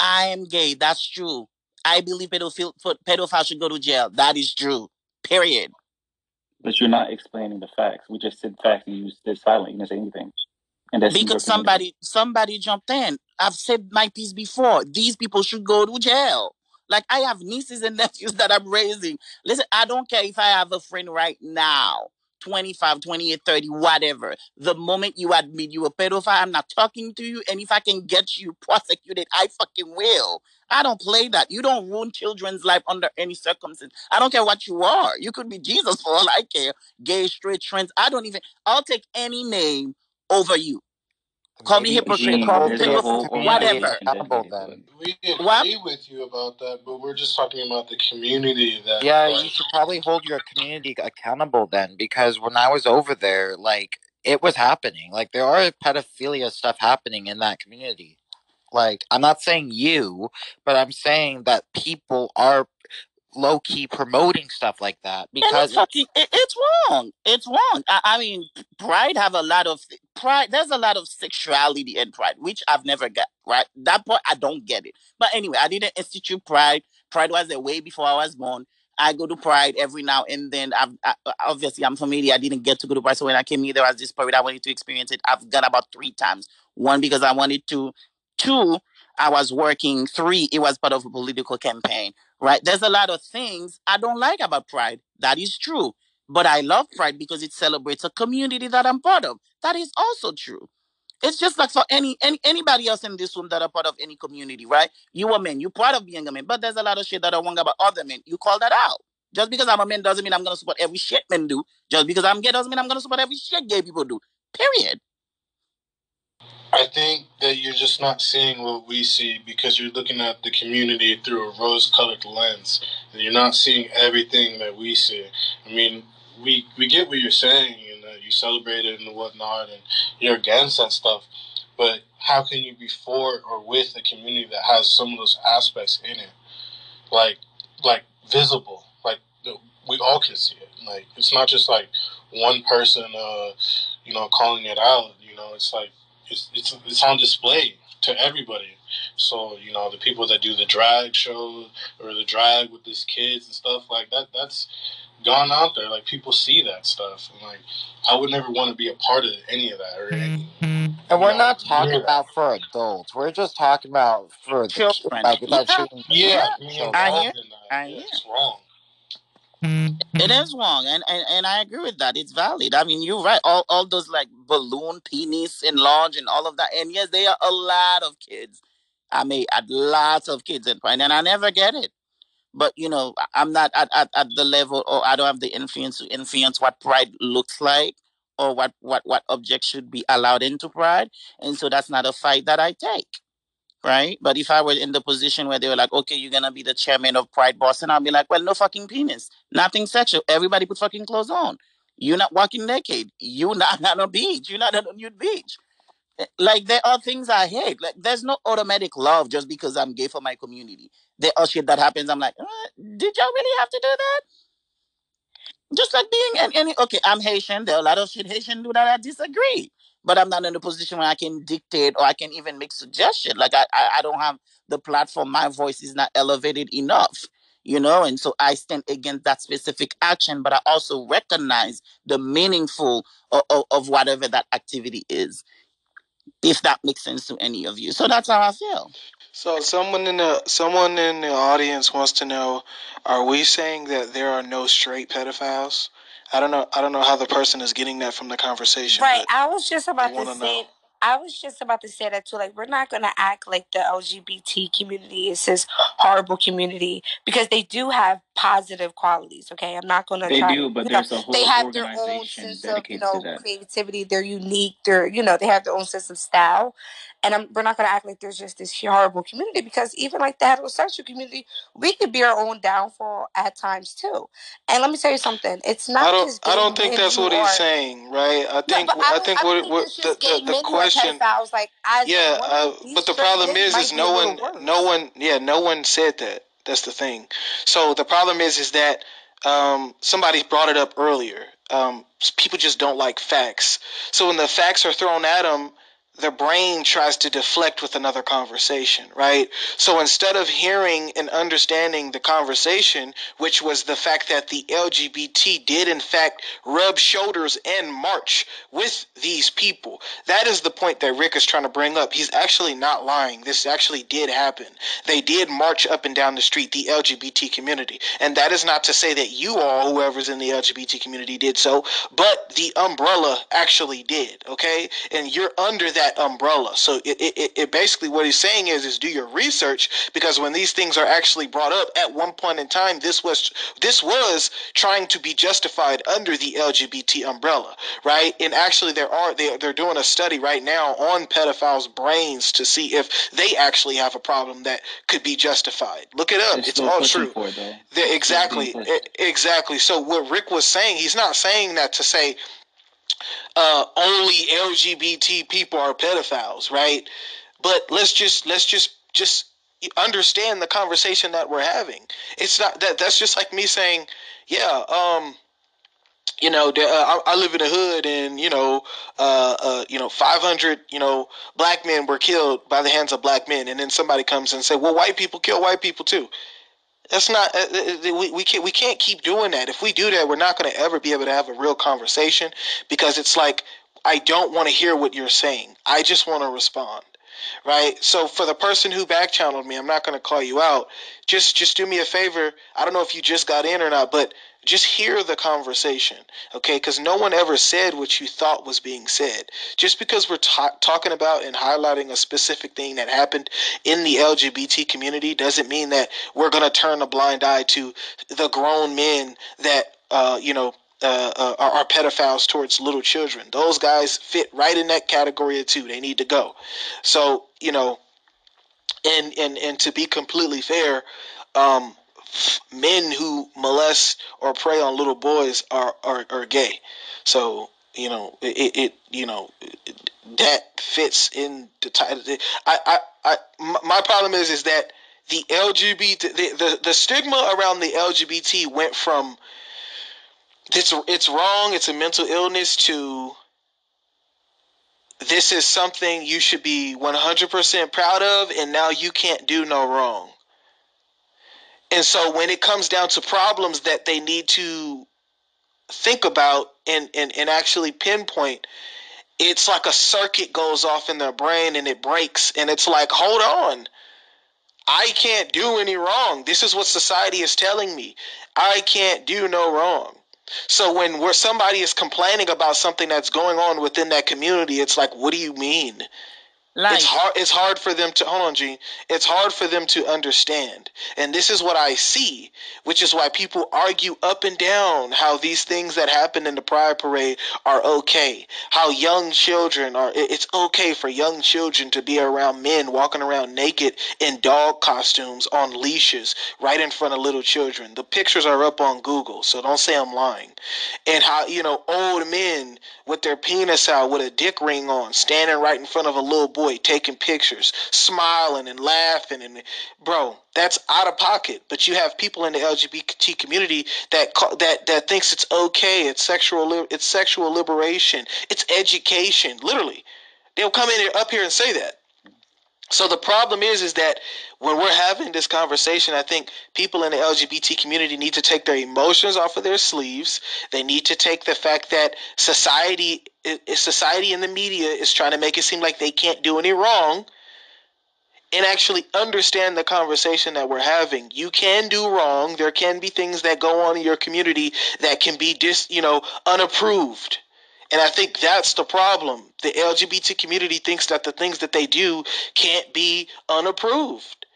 I am gay. That's true. I believe pedophile, pedophile should go to jail. That is true. Period. But you're not explaining the facts. We just said facts and you stood silent. You didn't say anything. And that's Because somebody somebody jumped in. I've said my piece before. These people should go to jail. Like I have nieces and nephews that I'm raising. Listen, I don't care if I have a friend right now, 25, 28, 30, whatever. The moment you admit you a pedophile, I'm not talking to you. And if I can get you prosecuted, I fucking will. I don't play that. You don't ruin children's life under any circumstance. I don't care what you are. You could be Jesus for all I care. Gay, straight, trans. I don't even. I'll take any name over you. Call me maybe you should hypocrite, call me there's a pedophile, whole community whatever. accountable then. We agree What? with you about that, but we're just talking about the community that. Yeah, like, you should probably hold your community accountable then, because when I was over there, like it was happening. Like there are pedophilia stuff happening in that community. Like I'm not saying you, but I'm saying that people are low key promoting stuff like that because it's fucking, it, it's wrong. It's wrong. I, I mean, Pride have a lot of Pride. There's a lot of sexuality in Pride, which I've never got. Right, that part I don't get it. But anyway, I didn't institute Pride. Pride was there way before I was born. I go to Pride every now and then. I've I, obviously I'm familiar. I didn't get to go to Pride, so when I came here, there was this period I wanted to experience it. I've gone about three times. One because I wanted to. Two, I was working. Three, it was part of a political campaign right? There's a lot of things I don't like about Pride. That is true. But I love Pride because it celebrates a community that I'm part of. That is also true. It's just like for any, any anybody else in this room that are part of any community, right? You a man, you part of being a man, but there's a lot of shit that I want about other men. You call that out. Just because I'm a man doesn't mean I'm gonna support every shit men do. Just because I'm gay doesn't mean I'm gonna support every shit gay people do. Period. I think that you're just not seeing what we see because you're looking at the community through a rose-colored lens, and you're not seeing everything that we see. I mean, we we get what you're saying, and that you celebrate it and whatnot, and you're against that stuff. But how can you be for or with a community that has some of those aspects in it, like like visible, like we all can see it. Like it's not just like one person, uh, you know, calling it out. You know, it's like it's, it's it's on display to everybody. So you know the people that do the drag show or the drag with these kids and stuff like that. That's gone out there. Like people see that stuff, and like I would never want to be a part of any of that or any. Mm-hmm. And we're No, not talking near that. about for adults. We're just talking about for the ki- Children. like Yeah. children. Yeah, being children. I hear. in that. I Yeah, hear. it's wrong. It mm-hmm. is wrong, and, and and I agree with that. It's valid. I mean, you're right. All all those like balloon penis enlarge and all of that, and yes, they are a lot of kids. I mean, at lots of kids in Pride, and I never get it. But you know, I'm not at, at, at the level, or I don't have the influence to influence what Pride looks like, or what what what objects should be allowed into Pride, and so that's not a fight that I take right? But if I were in the position where they were like, okay, you're gonna be the chairman of Pride Boston, I'll be like, well, no fucking penis, nothing sexual. Everybody put fucking clothes on. You're not walking naked. You're not on a beach. You're not on a nude beach. like there are things I hate. Like there's no automatic love just because I'm gay for my community. There are shit that happens. I'm like, uh, did y'all really have to do that? Just like being any, any okay, I'm Haitian. There are a lot of shit Haitian do that I disagree. But I'm not in a position where I can dictate or I can even make suggestions. Like I, I, I don't have the platform. My voice is not elevated enough you know and so i stand against that specific action but i also recognize the meaningful of, of, of, whatever that activity is if that makes sense to any of you so that's how i feel so someone in the someone in the audience wants to know are we saying that there are no straight pedophiles i don't know i don't know how the person is getting that from the conversation right i was just about to say know. I was just about to say that too. Like, we're not gonna act like the LGBT community is this horrible community because they do have positive qualities. Okay, I'm not gonna. They try do, but there's know, a whole they have their own sense of you know creativity. They're unique. They're you know they have their own sense of style, and I'm, we're not gonna act like there's just this horrible community because even like the heterosexual community, we could be our own downfall at times too. And let me tell you something. It's not. I don't. I don't think that's what he's saying, right? I think. No, I, I, think what, what the, the, the question. Like, yeah, uh, but the problem is, is no one, no one, yeah, no one said that. That's the thing. So the problem is, is that um, somebody brought it up earlier. Um, people just don't like facts. So when the facts are thrown at them, the brain tries to deflect with another conversation, right? So instead of hearing and understanding the conversation, which was the fact that the LGBT did in fact rub shoulders and march with these people, that is the point that Rick is trying to bring up. He's actually not lying. This actually did happen. They did march up and down the street, the LGBT community. And that is not to say that you all, whoever's in the LGBT community, did so, but the umbrella actually did, okay? And you're under that that umbrella. So it, it, it basically what he's saying is is do your research because when these things are actually brought up at one point in time, this was this was trying to be justified under the LGBT umbrella, right? And actually, there are they they're doing a study right now on pedophiles' brains to see if they actually have a problem that could be justified. Look it up; it's, it's all true. It, exactly, exactly. So what Rick was saying, he's not saying that to say uh, only LGBT people are pedophiles, right? But let's just let's just just understand the conversation that we're having. It's not that that's just like me saying, yeah, um, you know, uh, I, I, live in a hood, and you know, uh, uh, you know, five hundred, you know, black men were killed by the hands of black men, and then somebody comes and say, well, white people kill white people too. That's not uh, uh, we, we can't we can't keep doing that. If we do that, we're not going to ever be able to have a real conversation because it's like I don't want to hear what you're saying. I just want to respond. Right? So for the person who back channeled me, I'm not going to call you out. Just just do me a favor. I don't know if you just got in or not, but just hear the conversation, okay? Because no one ever said what you thought was being said. Just because we're ta- talking about and highlighting a specific thing that happened in the LGBT community doesn't mean that we're going to turn a blind eye to the grown men that, uh, you know, uh, uh, are, are pedophiles towards little children. Those guys fit right in that category too. They need to go. So, you know, and and and to be completely fair, um, men who molest or prey on little boys are are, are gay. So you know it, it you know that fits in the title. I, I I my problem is is that the LGBT the, the the stigma around the LGBT went from it's it's wrong. It's a mental illness to this is something you should be 100% proud of and now you can't do no wrong and so when it comes down to problems that they need to think about and, and, and actually pinpoint, it's like a circuit goes off in their brain and it breaks. And it's like, hold on. I can't do any wrong. This is what society is telling me. I can't do no wrong. So when where somebody is complaining about something that's going on within that community, it's like, what do you mean? It's hard. It's hard for them to hold on, Gene. It's hard for them to understand, and this is what I see, which is why people argue up and down how these things that happen in the Pride Parade are okay. How young children are. It's okay for young children to be around men walking around naked in dog costumes on leashes right in front of little children. The pictures are up on Google, so don't say I'm lying. And how you know old men with their penis out with a dick ring on, standing right in front of a little boy, taking pictures, smiling and laughing, and bro, that's out of pocket. But you have people in the LGBT community that that that thinks it's okay. It's sexual. It's sexual liberation. It's education. Literally, they'll come in up here and say that. So the problem is, is that when we're having this conversation, I think people in the LGBT community need to take their emotions off of their sleeves. They need to take the fact that society, society and the media is trying to make it seem like they can't do any wrong, and actually understand the conversation that we're having. You can do wrong. There can be things that go on in your community that can be dis, you know, unapproved. And I think that's the problem. The LGBT community thinks that the things that they do can't be unapproved.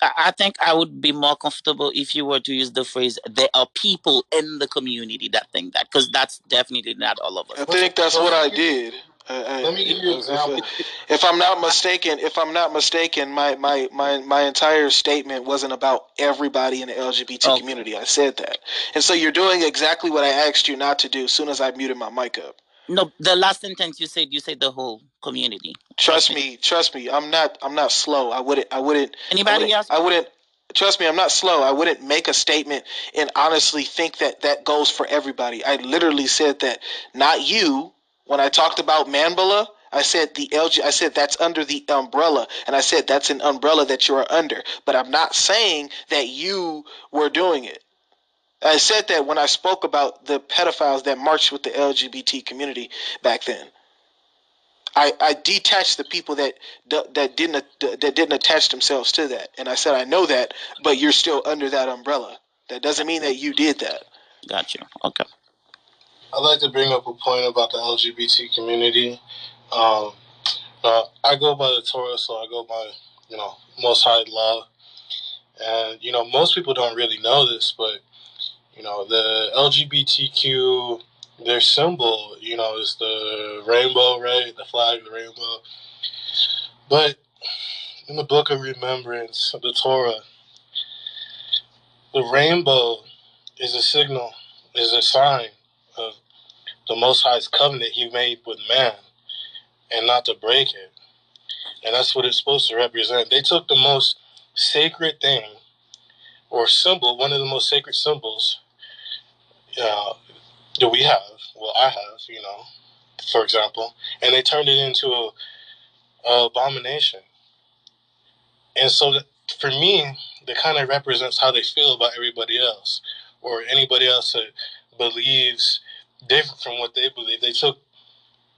I think I would be more comfortable if you were to use the phrase "there are people in the community that think that," because that's definitely not all of us. I think that's what I did. Let me give you an example. If, if, I'm not mistaken, if I'm not mistaken, my, my, my, my entire statement wasn't about everybody in the LGBT okay. community. I said that, and so you're doing exactly what I asked you not to do. As soon as I muted my mic up. No, the last sentence you said, you said the whole community. Trust me, trust me. I'm not. I'm not slow. I wouldn't. I wouldn't. Anybody I wouldn't, else? I wouldn't. Trust me, I'm not slow. I wouldn't make a statement and honestly think that that goes for everybody. I literally said that, not you. When I talked about Manbala, I said the LG. I said that's under the umbrella, and I said that's an umbrella that you are under. But I'm not saying that you were doing it. I said that when I spoke about the pedophiles that marched with the LGBT community back then. I, I detached the people that that didn't that didn't attach themselves to that, and I said I know that, but you're still under that umbrella. That doesn't mean that you did that. Gotcha. Okay. I'd like to bring up a point about the LGBT community. Um, uh, I go by the Torah, so I go by you know Most High law, and you know most people don't really know this, but you know the LGBTQ their symbol, you know, is the rainbow, right? The flag, the rainbow. But in the book of remembrance of the Torah, the rainbow is a signal, is a sign of the Most High's covenant He made with man, and not to break it. And that's what it's supposed to represent. They took the most sacred thing or symbol, one of the most sacred symbols uh, that we have, well, I have, you know, for example, and they turned it into a, a abomination. And so, that, for me, that kind of represents how they feel about everybody else, or anybody else that believes different from what they believe. They took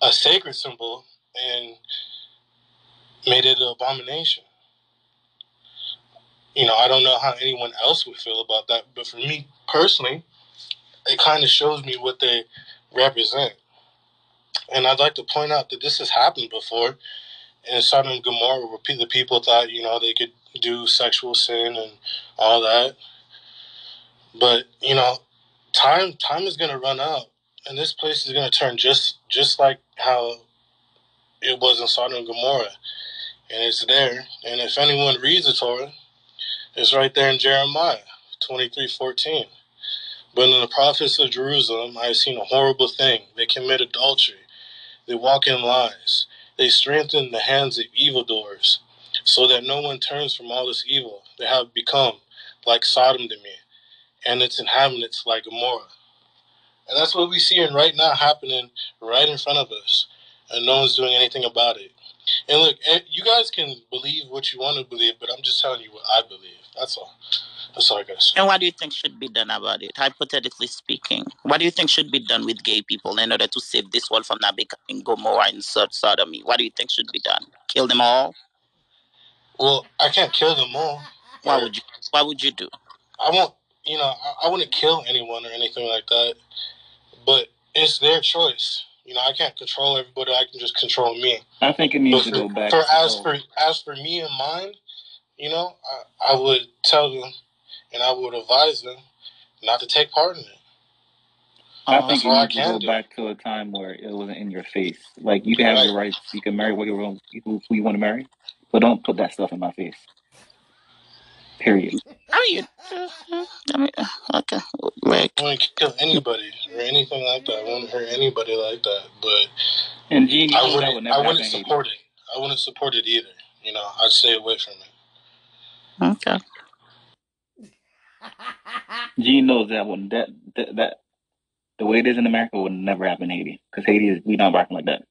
a sacred symbol and made it an abomination. You know, I don't know how anyone else would feel about that, but for me personally, it kind of shows me what they represent. And I'd like to point out that this has happened before in Sodom and Gomorrah, where the people thought, you know, they could do sexual sin and all that. But you know, time time is going to run out, and this place is going to turn just just like how it was in Sodom and Gomorrah, and it's there. And if anyone reads the Torah, it's right there in Jeremiah twenty three fourteen. But in the prophets of Jerusalem, I have seen a horrible thing. They commit adultery. They walk in lies. They strengthen the hands of evildoers, so that no one turns from all this evil. They have become like Sodom to me, and its inhabitants like Gomorrah. And that's what we see in right now happening right in front of us, and no one's doing anything about it. And look, eh, you guys can believe what you want to believe, but I'm just telling you what I believe. That's all. That's all I got to say. And what do you think should be done about it, hypothetically speaking? What do you think should be done with gay people in order to save this world from not becoming Gomorrah and such sodomy? What do you think should be done? Kill them all? Well, I can't kill them all. What would you? What would you do? I won't. You know, I, I wouldn't kill anyone or anything like that. But it's their choice. You know, I can't control everybody. I can just control me. I think it needs to go back. For as for as for me and mine, you know, I, I would tell them and I would advise them not to take part in it. I uh, think you need to go do. back to a time where it wasn't in your face. Like you can have right. your rights, you can marry who you want to marry, but don't put that stuff in my face. Period. I mean, I mean, okay, like I wouldn't kill anybody or anything like that. I wouldn't hurt anybody like that. But and Gene, I wouldn't. Would I wouldn't support it. I wouldn't support it either. You know, I'd stay away from it. Okay. Gene knows that one. That, that that the way it is in America would never happen in Haiti because Haiti is we not rocking like that.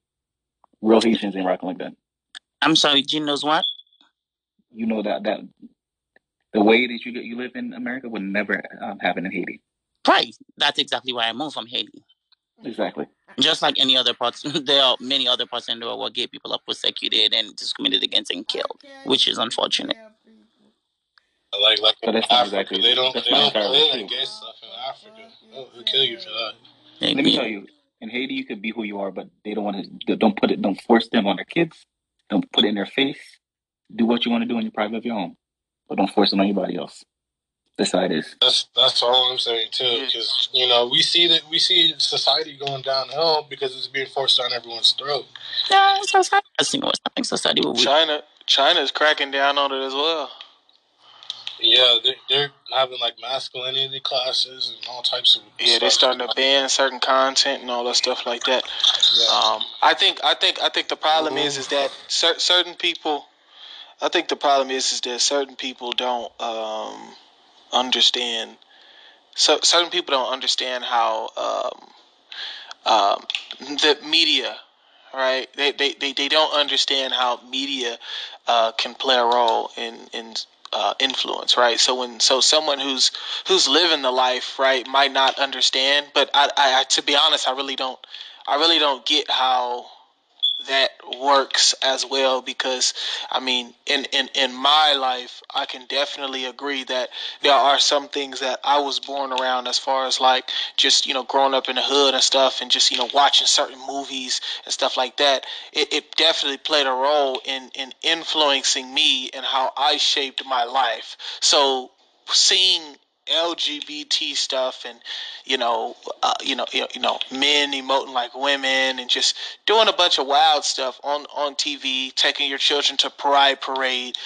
Real Haitians ain't rocking like that. I'm sorry, Gene knows what? You know that that the way that you you live in America would never um, happen in Haiti. Right. That's exactly why I moved from Haiti. Exactly. Just like any other parts, there are many other parts in the world where gay people are persecuted and discriminated against and killed, which is unfortunate. I like like in Africa, exactly, they don't they don't play gay stuff in Africa. They'll, they'll kill you for that. Let me tell you, in Haiti, you could be who you are, but they don't want to. Don't put it. Don't force them on their kids. Don't put it in their face. Do what you want to do in your private of your home, but don't force it on anybody else. That's how it is. That's that's all I'm saying too, because you know we see that we see society going downhill because it's being forced down everyone's throat. Yeah, society. I see what's happening. Society. China, China is cracking down on it as well. Yeah, they're, they're having like masculinity classes and all types of. Yeah, they're starting to ban certain content and all that stuff like that. Yeah. Um, I think, I think, I think the problem is, is that cer- certain people. I think the problem is, is that certain people don't um, understand. So certain people don't understand how um, um, the media, right? They, they, they, they don't understand how media uh, can play a role in in uh, influence, right? So when so someone who's who's living the life, right, might not understand. But I, I, to be honest, I really don't, I really don't get how that works as well because I mean in, in in my life I can definitely agree that there are some things that I was born around as far as like just you know growing up in the hood and stuff and just you know watching certain movies and stuff like that. It, it definitely played a role in in influencing me and how I shaped my life. So seeing LGBT stuff and you know uh, you know you know men emoting like women and just doing a bunch of wild stuff on on TV taking your children to pride parade.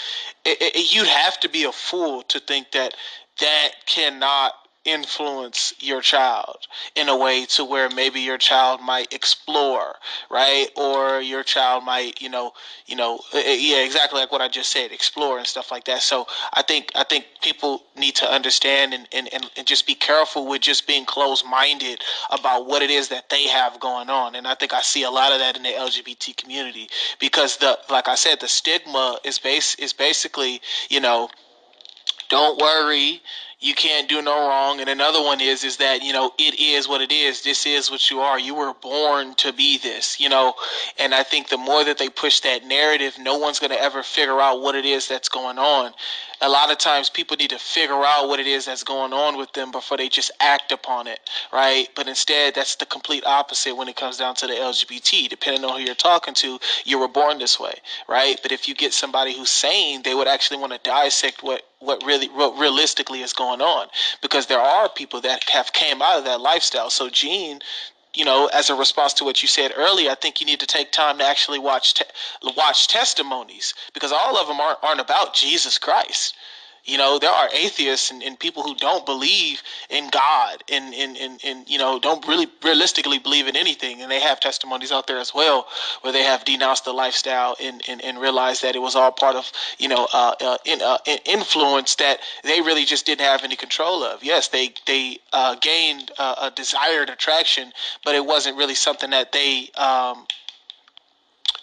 It, it, you'd have to be a fool to think that that cannot influence your child in a way to where maybe your child might explore right? Or your child might you know you know eh, eh, yeah exactly like what i just said explore and stuff like that. So i think i think people need to understand and and, and, and just be careful with just being closed-minded about what it is that they have going on. And i think i see a lot of that in the lgbt community because the like i said the stigma is base is basically you know don't worry you can't do no wrong. And another one is is that you know it is what it is. This is what you are. You were born to be this you know? And i think the more that they push that narrative no one's going to ever figure out what it is that's going on. A lot of times people need to figure out what it is that's going on with them before they just act upon it right? But instead that's the complete opposite when it comes down to the lgbt depending on who you're talking to you were born this way right? But if you get somebody who's sane they would actually want to dissect what what really what realistically is going on because there are people that have came out of that lifestyle. So gene you know as a response to what you said earlier i think you need to take time to actually watch te- watch testimonies because all of them aren't, aren't about jesus christ you know, there are atheists and, and people who don't believe in God and, and, and, and, you know, don't really realistically believe in anything. And they have testimonies out there as well where they have denounced the lifestyle and, and, and realized that it was all part of, you know, uh, uh, in, uh, influence that they really just didn't have any control of. Yes, they, they uh, gained a desired attraction, but it wasn't really something that they um,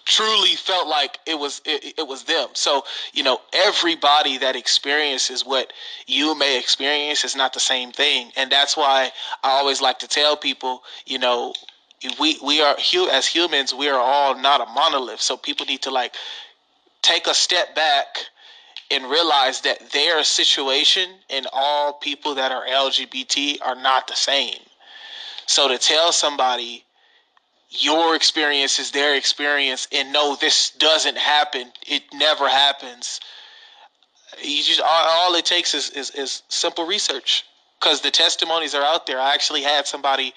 truly felt like it was it, it, was them. So you know everybody that experiences what you may experience is not the same thing. And that's why i always like to tell people you know we we are as humans we are all not a monolith. So people need to like take a step back and realize that their situation and all people that are lgbt are not the same. So to tell somebody your experience is their experience and no this doesn't happen. It never happens. You just all, all it takes is, is, is simple research because the testimonies are out there. I actually had somebody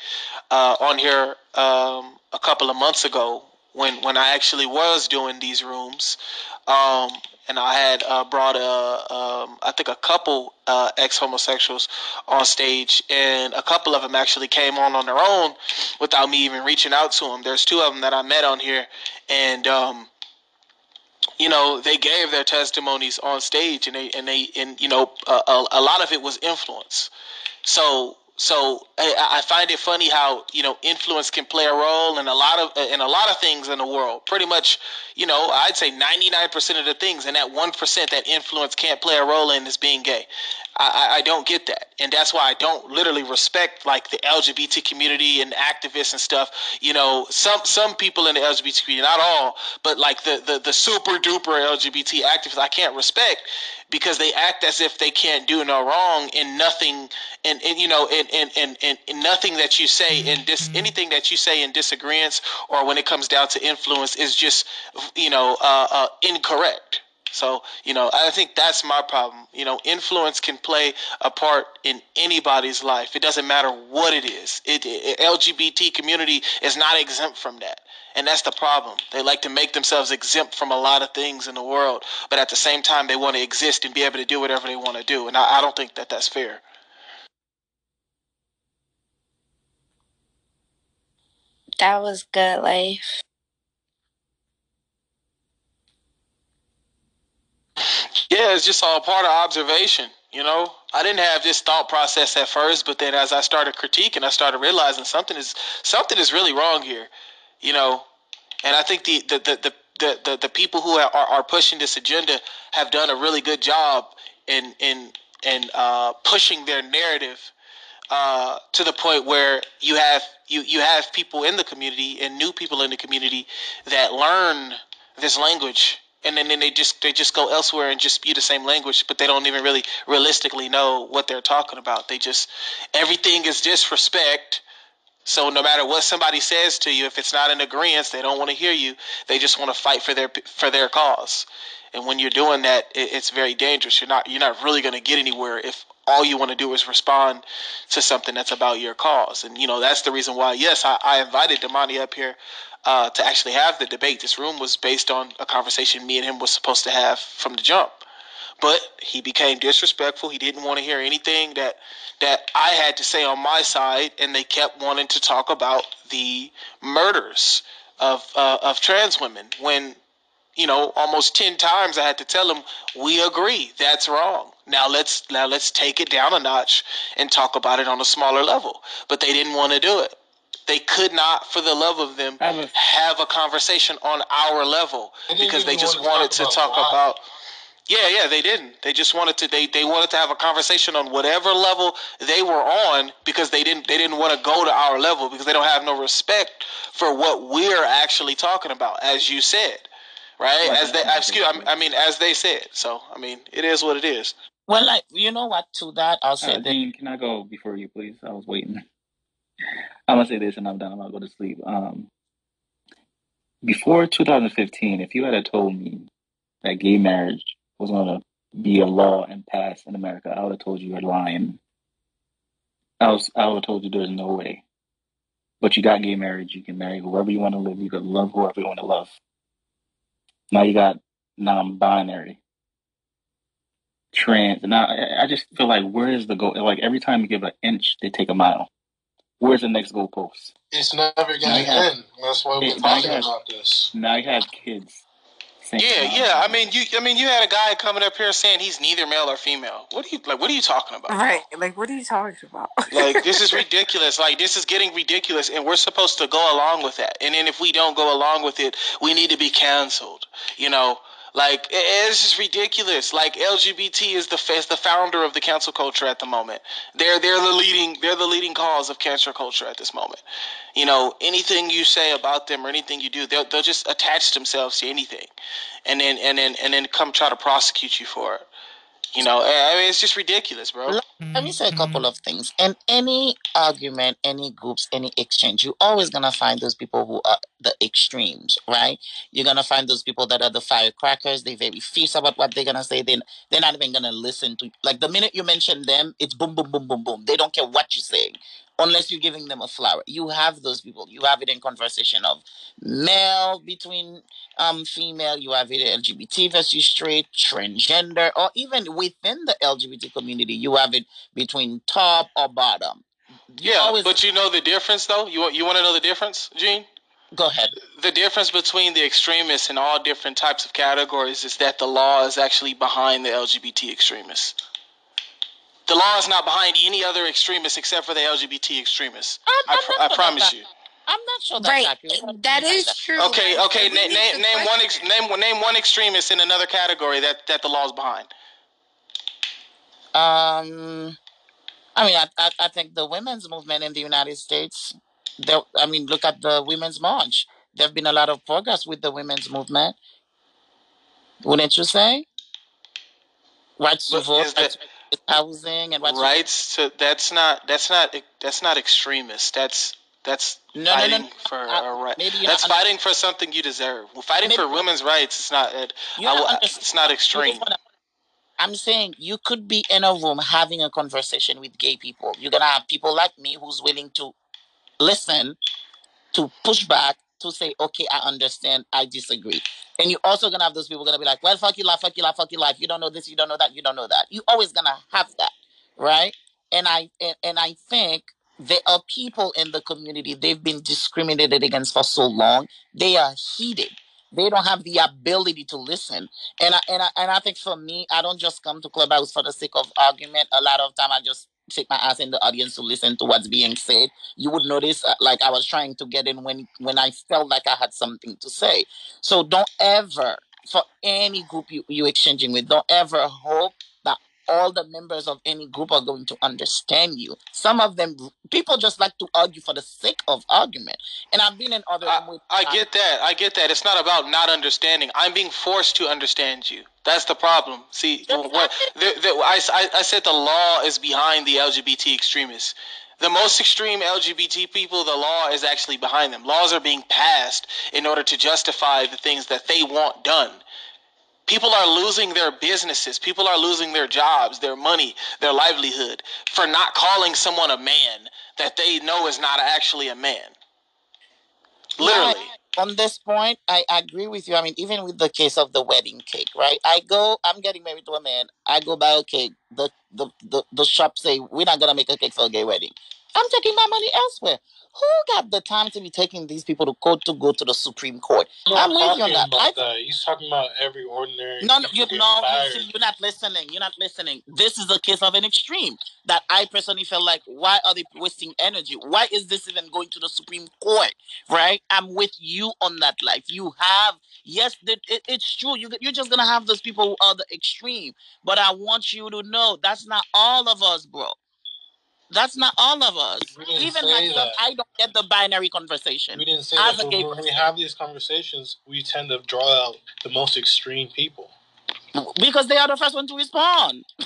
uh, on here um, a couple of months ago when when I actually was doing these rooms. Um, and I had uh, brought um, I think a couple uh, ex homosexuals on stage, and a couple of them actually came on on their own without me even reaching out to them. There's two of them that I met on here, and um, you know they gave their testimonies on stage, and they and they and you know a, a, a lot of it was influence. So so I, I, find it funny how you know influence can play a role in a lot of in a lot of things in the world. Pretty much, you know, I'd say ninety nine percent of the things, and that one percent that influence can't play a role in is being gay. I, I don't get that, and that's why I don't literally respect like the LGBT community and activists and stuff. You know, some some people in the LGBT community, not all, but like the the, the super duper LGBT activists, I can't respect because they act as if they can't do no wrong and nothing and, and you know and, and, and, and, nothing that you say in dis anything that you say in disagreement or when it comes down to influence is just you know uh, uh, incorrect so, you know, I think that's my problem. You know, influence can play a part in anybody's life. It doesn't matter what it is. It, it, LGBT community is not exempt from that. And that's the problem. They like to make themselves exempt from a lot of things in the world, but at the same time, they want to exist and be able to do whatever they want to do. And I, I don't think that that's fair. That was good life. Yeah, it's just all part of observation. You know, I didn't have this thought process at first, but then as I started critiquing, I started realizing something is something is really wrong here. You know, and I think the the the the, the, the people who are, are pushing this agenda have done a really good job in in in uh, pushing their narrative uh, to the point where you have you you have people in the community and new people in the community that learn this language and then, then they just they just go elsewhere and just spew the same language, but they don't even really realistically know what they're talking about. They just everything is disrespect. So no matter what somebody says to you, if it's not in agreement, they don't want to hear you. They just want to fight for their for their cause. And when you're doing that, it, it's very dangerous. You're not you're not really going to get anywhere if all you want to do is respond to something that's about your cause. And you know that's the reason why. Yes, I, I invited Damani up here uh, to actually have the debate. This room was based on a conversation me and him was supposed to have from the jump. But he became disrespectful. He didn't want to hear anything that that I had to say on my side, and they kept wanting to talk about the murders of uh, of trans women. When you know, almost ten times I had to tell him we agree that's wrong. Now let's now let's take it down a notch and talk about it on a smaller level. But they didn't want to do it. They could not, for the love of them, have a conversation on our level because they just wanted to talk about. Yeah, yeah, they didn't. They just wanted to. They, they wanted to have a conversation on whatever level they were on because they didn't. They didn't want to go to our level because they don't have no respect for what we're actually talking about, as you said, right? As they, excuse, I mean, as they said. So, I mean, it is what it is. Well, like you know what? To that, I'll say. Uh, Dean, can I go before you, please? I was waiting. I'm gonna say this and I'm done. I'm gonna go to sleep. Um, before 2015, if you had told me that gay marriage was gonna be a law and pass in America, I would have told you you're lying. I was I would have told you there's no way. But you got gay marriage. You can marry whoever you want to live. You can love whoever you want to love. Now you got non-binary, trans. Now I just feel like where is the goal? Like every time you give an inch, they take a mile where's the next goalpost? It's never going to end. That's why we're talking have, about this. Now you have kids. Yeah, yeah. I mean, you. I mean, you had a guy coming up here saying he's neither male or female. What are you like? What are you talking about? Right. Like, what are you talking about? like, this is ridiculous. Like, this is getting ridiculous, and we're supposed to go along with that. And then if we don't go along with it, we need to be canceled. You know. Like it's just ridiculous. Like LGBT is the is the founder of the cancel culture at the moment. They're they're the leading they're the leading cause of cancel culture at this moment. You know anything you say about them or anything you do, they'll they'll just attach themselves to anything, and then and then and then come try to prosecute you for it. You know, eh, I mean, it's just ridiculous, bro. Let me mm, say a couple mm. of things. In any argument, any groups, any exchange, you're always gonna find those people who are the extremes, right? You're gonna find those people that are the firecrackers. They're very fierce about what they're gonna say. Then they're not even gonna listen to. Like the minute you mention them, it's boom, boom, boom, boom, boom. They don't care what you're saying. Unless you're giving them a flower. You have those people. You have it in conversation of male between um female. You have it LGBT versus straight, transgender, or even within the LGBT community, you have it between top or bottom. You yeah, always... but you know the difference though. You want you want to know the difference, Gene? Go ahead. The difference between the extremists in all different types of categories is that the law is actually behind the LGBT extremists. The law is not behind any other extremists except for the LGBT extremists. I'm, I'm I, pr- I promise you. I'm not sure that's right. accurate. That is true. Okay, okay. Na- name name one ex- name name one extremist in another category that that the law is behind. Um, I mean, I, I, I think the women's movement in the United States. There, I mean, look at the women's march. There've been a lot of progress with the women's movement. Wouldn't you say? Rights to vote, rights housing and what's rights to that's not that's not that's not extremist. That's that's no, fighting no, no, for uh, a right. That's fighting for something you deserve. fighting maybe, for women's rights. It's not. It, I, it's not extreme. I'm saying you could be in a room having a conversation with gay people. You're gonna have people like me who's willing to listen, to push back, to say, okay, I understand, I disagree. And you're also gonna have those people gonna be like, well, fuck you life, fuck you life, fuck you life. You don't know this, you don't know that, you don't know that. You're always gonna have that, right? And I and, and I think there are people in the community they've been discriminated against for so long. They are heated. They don't have the ability to listen. And I and I and I think for me, I don't just come to Clubhouse for the sake of argument. A lot of time I just take my ass in the audience to listen to what's being said, you would notice uh, like I was trying to get in when when I felt like I had something to say. So don't ever, for any group you, you're exchanging with, don't ever hope all the members of any group are going to understand you. Some of them, people just like to argue for the sake of argument. And I've been in other. I, I get that. I get that. It's not about not understanding. I'm being forced to understand you. That's the problem. See, what the, the, I, I, I said the law is behind the LGBT extremists. The most extreme LGBT people, the law is actually behind them. Laws are being passed in order to justify the things that they want done. People are losing their businesses. People are losing their jobs, their money, their livelihood for not calling someone a man that they know is not actually a man. Literally on this point, I agree with you. I mean, even with the case of the wedding cake, right? I go, I'm getting married to a man. I go buy a cake. The the the, the shop say we're not gonna make a cake for a gay wedding. I'm taking my money elsewhere. Who got the time to be taking these people to court to go to the Supreme Court? No, I'm with you on that. I, that. He's talking about every ordinary. No, no, you, no you see, you're not listening. You're not listening. This is a case of an extreme that I personally feel like, why are they wasting energy? Why is this even going to the Supreme Court? Right? I'm with you on that life. You have, yes, it, it, it's true. You, you're just going to have those people who are the extreme. But I want you to know that's not all of us, bro. That's not all of us. Even myself, I don't get the binary conversation. We didn't say that. But when we have these conversations, we tend to draw out the most extreme people. Because they are the first one to respond.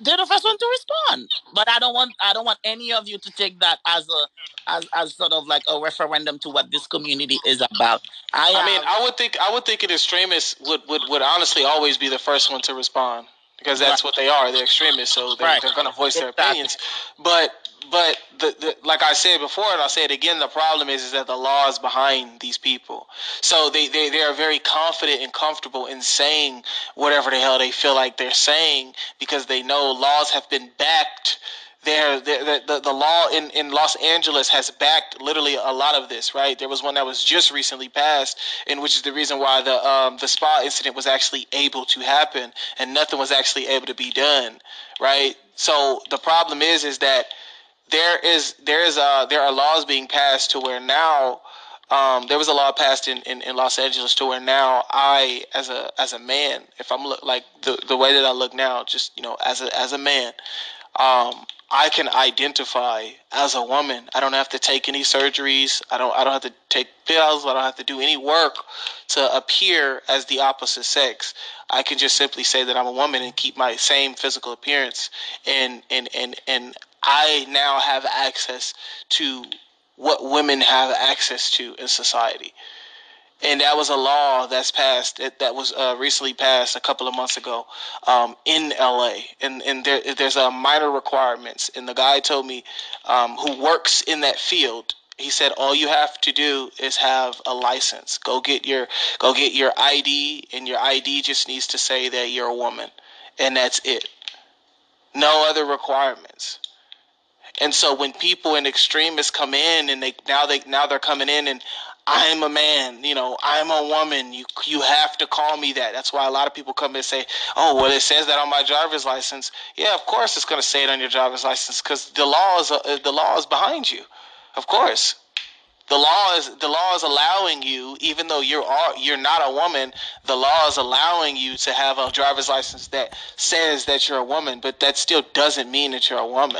They're the first one to respond. But I don't want I don't want any of you to take that as a as, as sort of like a referendum to what this community is about. I, I mean, I would think I would think an extremist would, would, would honestly always be the first one to respond because that's right. what they are. They're extremists, so they, right. they're going to voice their opinions. But but the, the, like I said before, and I'll say it again, the problem is, is that the law is behind these people. So they, they, they are very confident and comfortable in saying whatever the hell they feel like they're saying because they know laws have been backed there the, the, the law in, in Los Angeles has backed literally a lot of this, right? There was one that was just recently passed, and which is the reason why the um, the spa incident was actually able to happen, and nothing was actually able to be done, right? So the problem is, is that there is there is uh there are laws being passed to where now. Um, there was a law passed in, in, in, Los Angeles to where now I, as a as a man, if I'm look like the, the way that I look now, just you know, as a as a man, um, I can identify as a woman. I don't have to take any surgeries. I don't I don't have to take pills. I don't have to do any work to appear as the opposite sex. I can just simply say that I'm a woman and keep my same physical appearance and and and and I now have access to what women have access to in society. And that was a law that's passed that was uh, recently passed a couple of months ago um, in LA. And and there, there's a minor requirements. And the guy told me um, who works in that field. He said all you have to do is have a license. Go get your go get your ID, and your ID just needs to say that you're a woman, and that's it. No other requirements. And so when people and extremists come in and they now they now they're coming in and I'm a man, you know, I'm a woman. You you have to call me that. That's why a lot of people come and say, "Oh, well, it says that on my driver's license." Yeah, of course it's going to say it on your driver's license because the law is uh, the law is behind you. Of course, the law is the law is allowing you, even though you're you're not a woman, the law is allowing you to have a driver's license that says that you're a woman, but that still doesn't mean that you're a woman.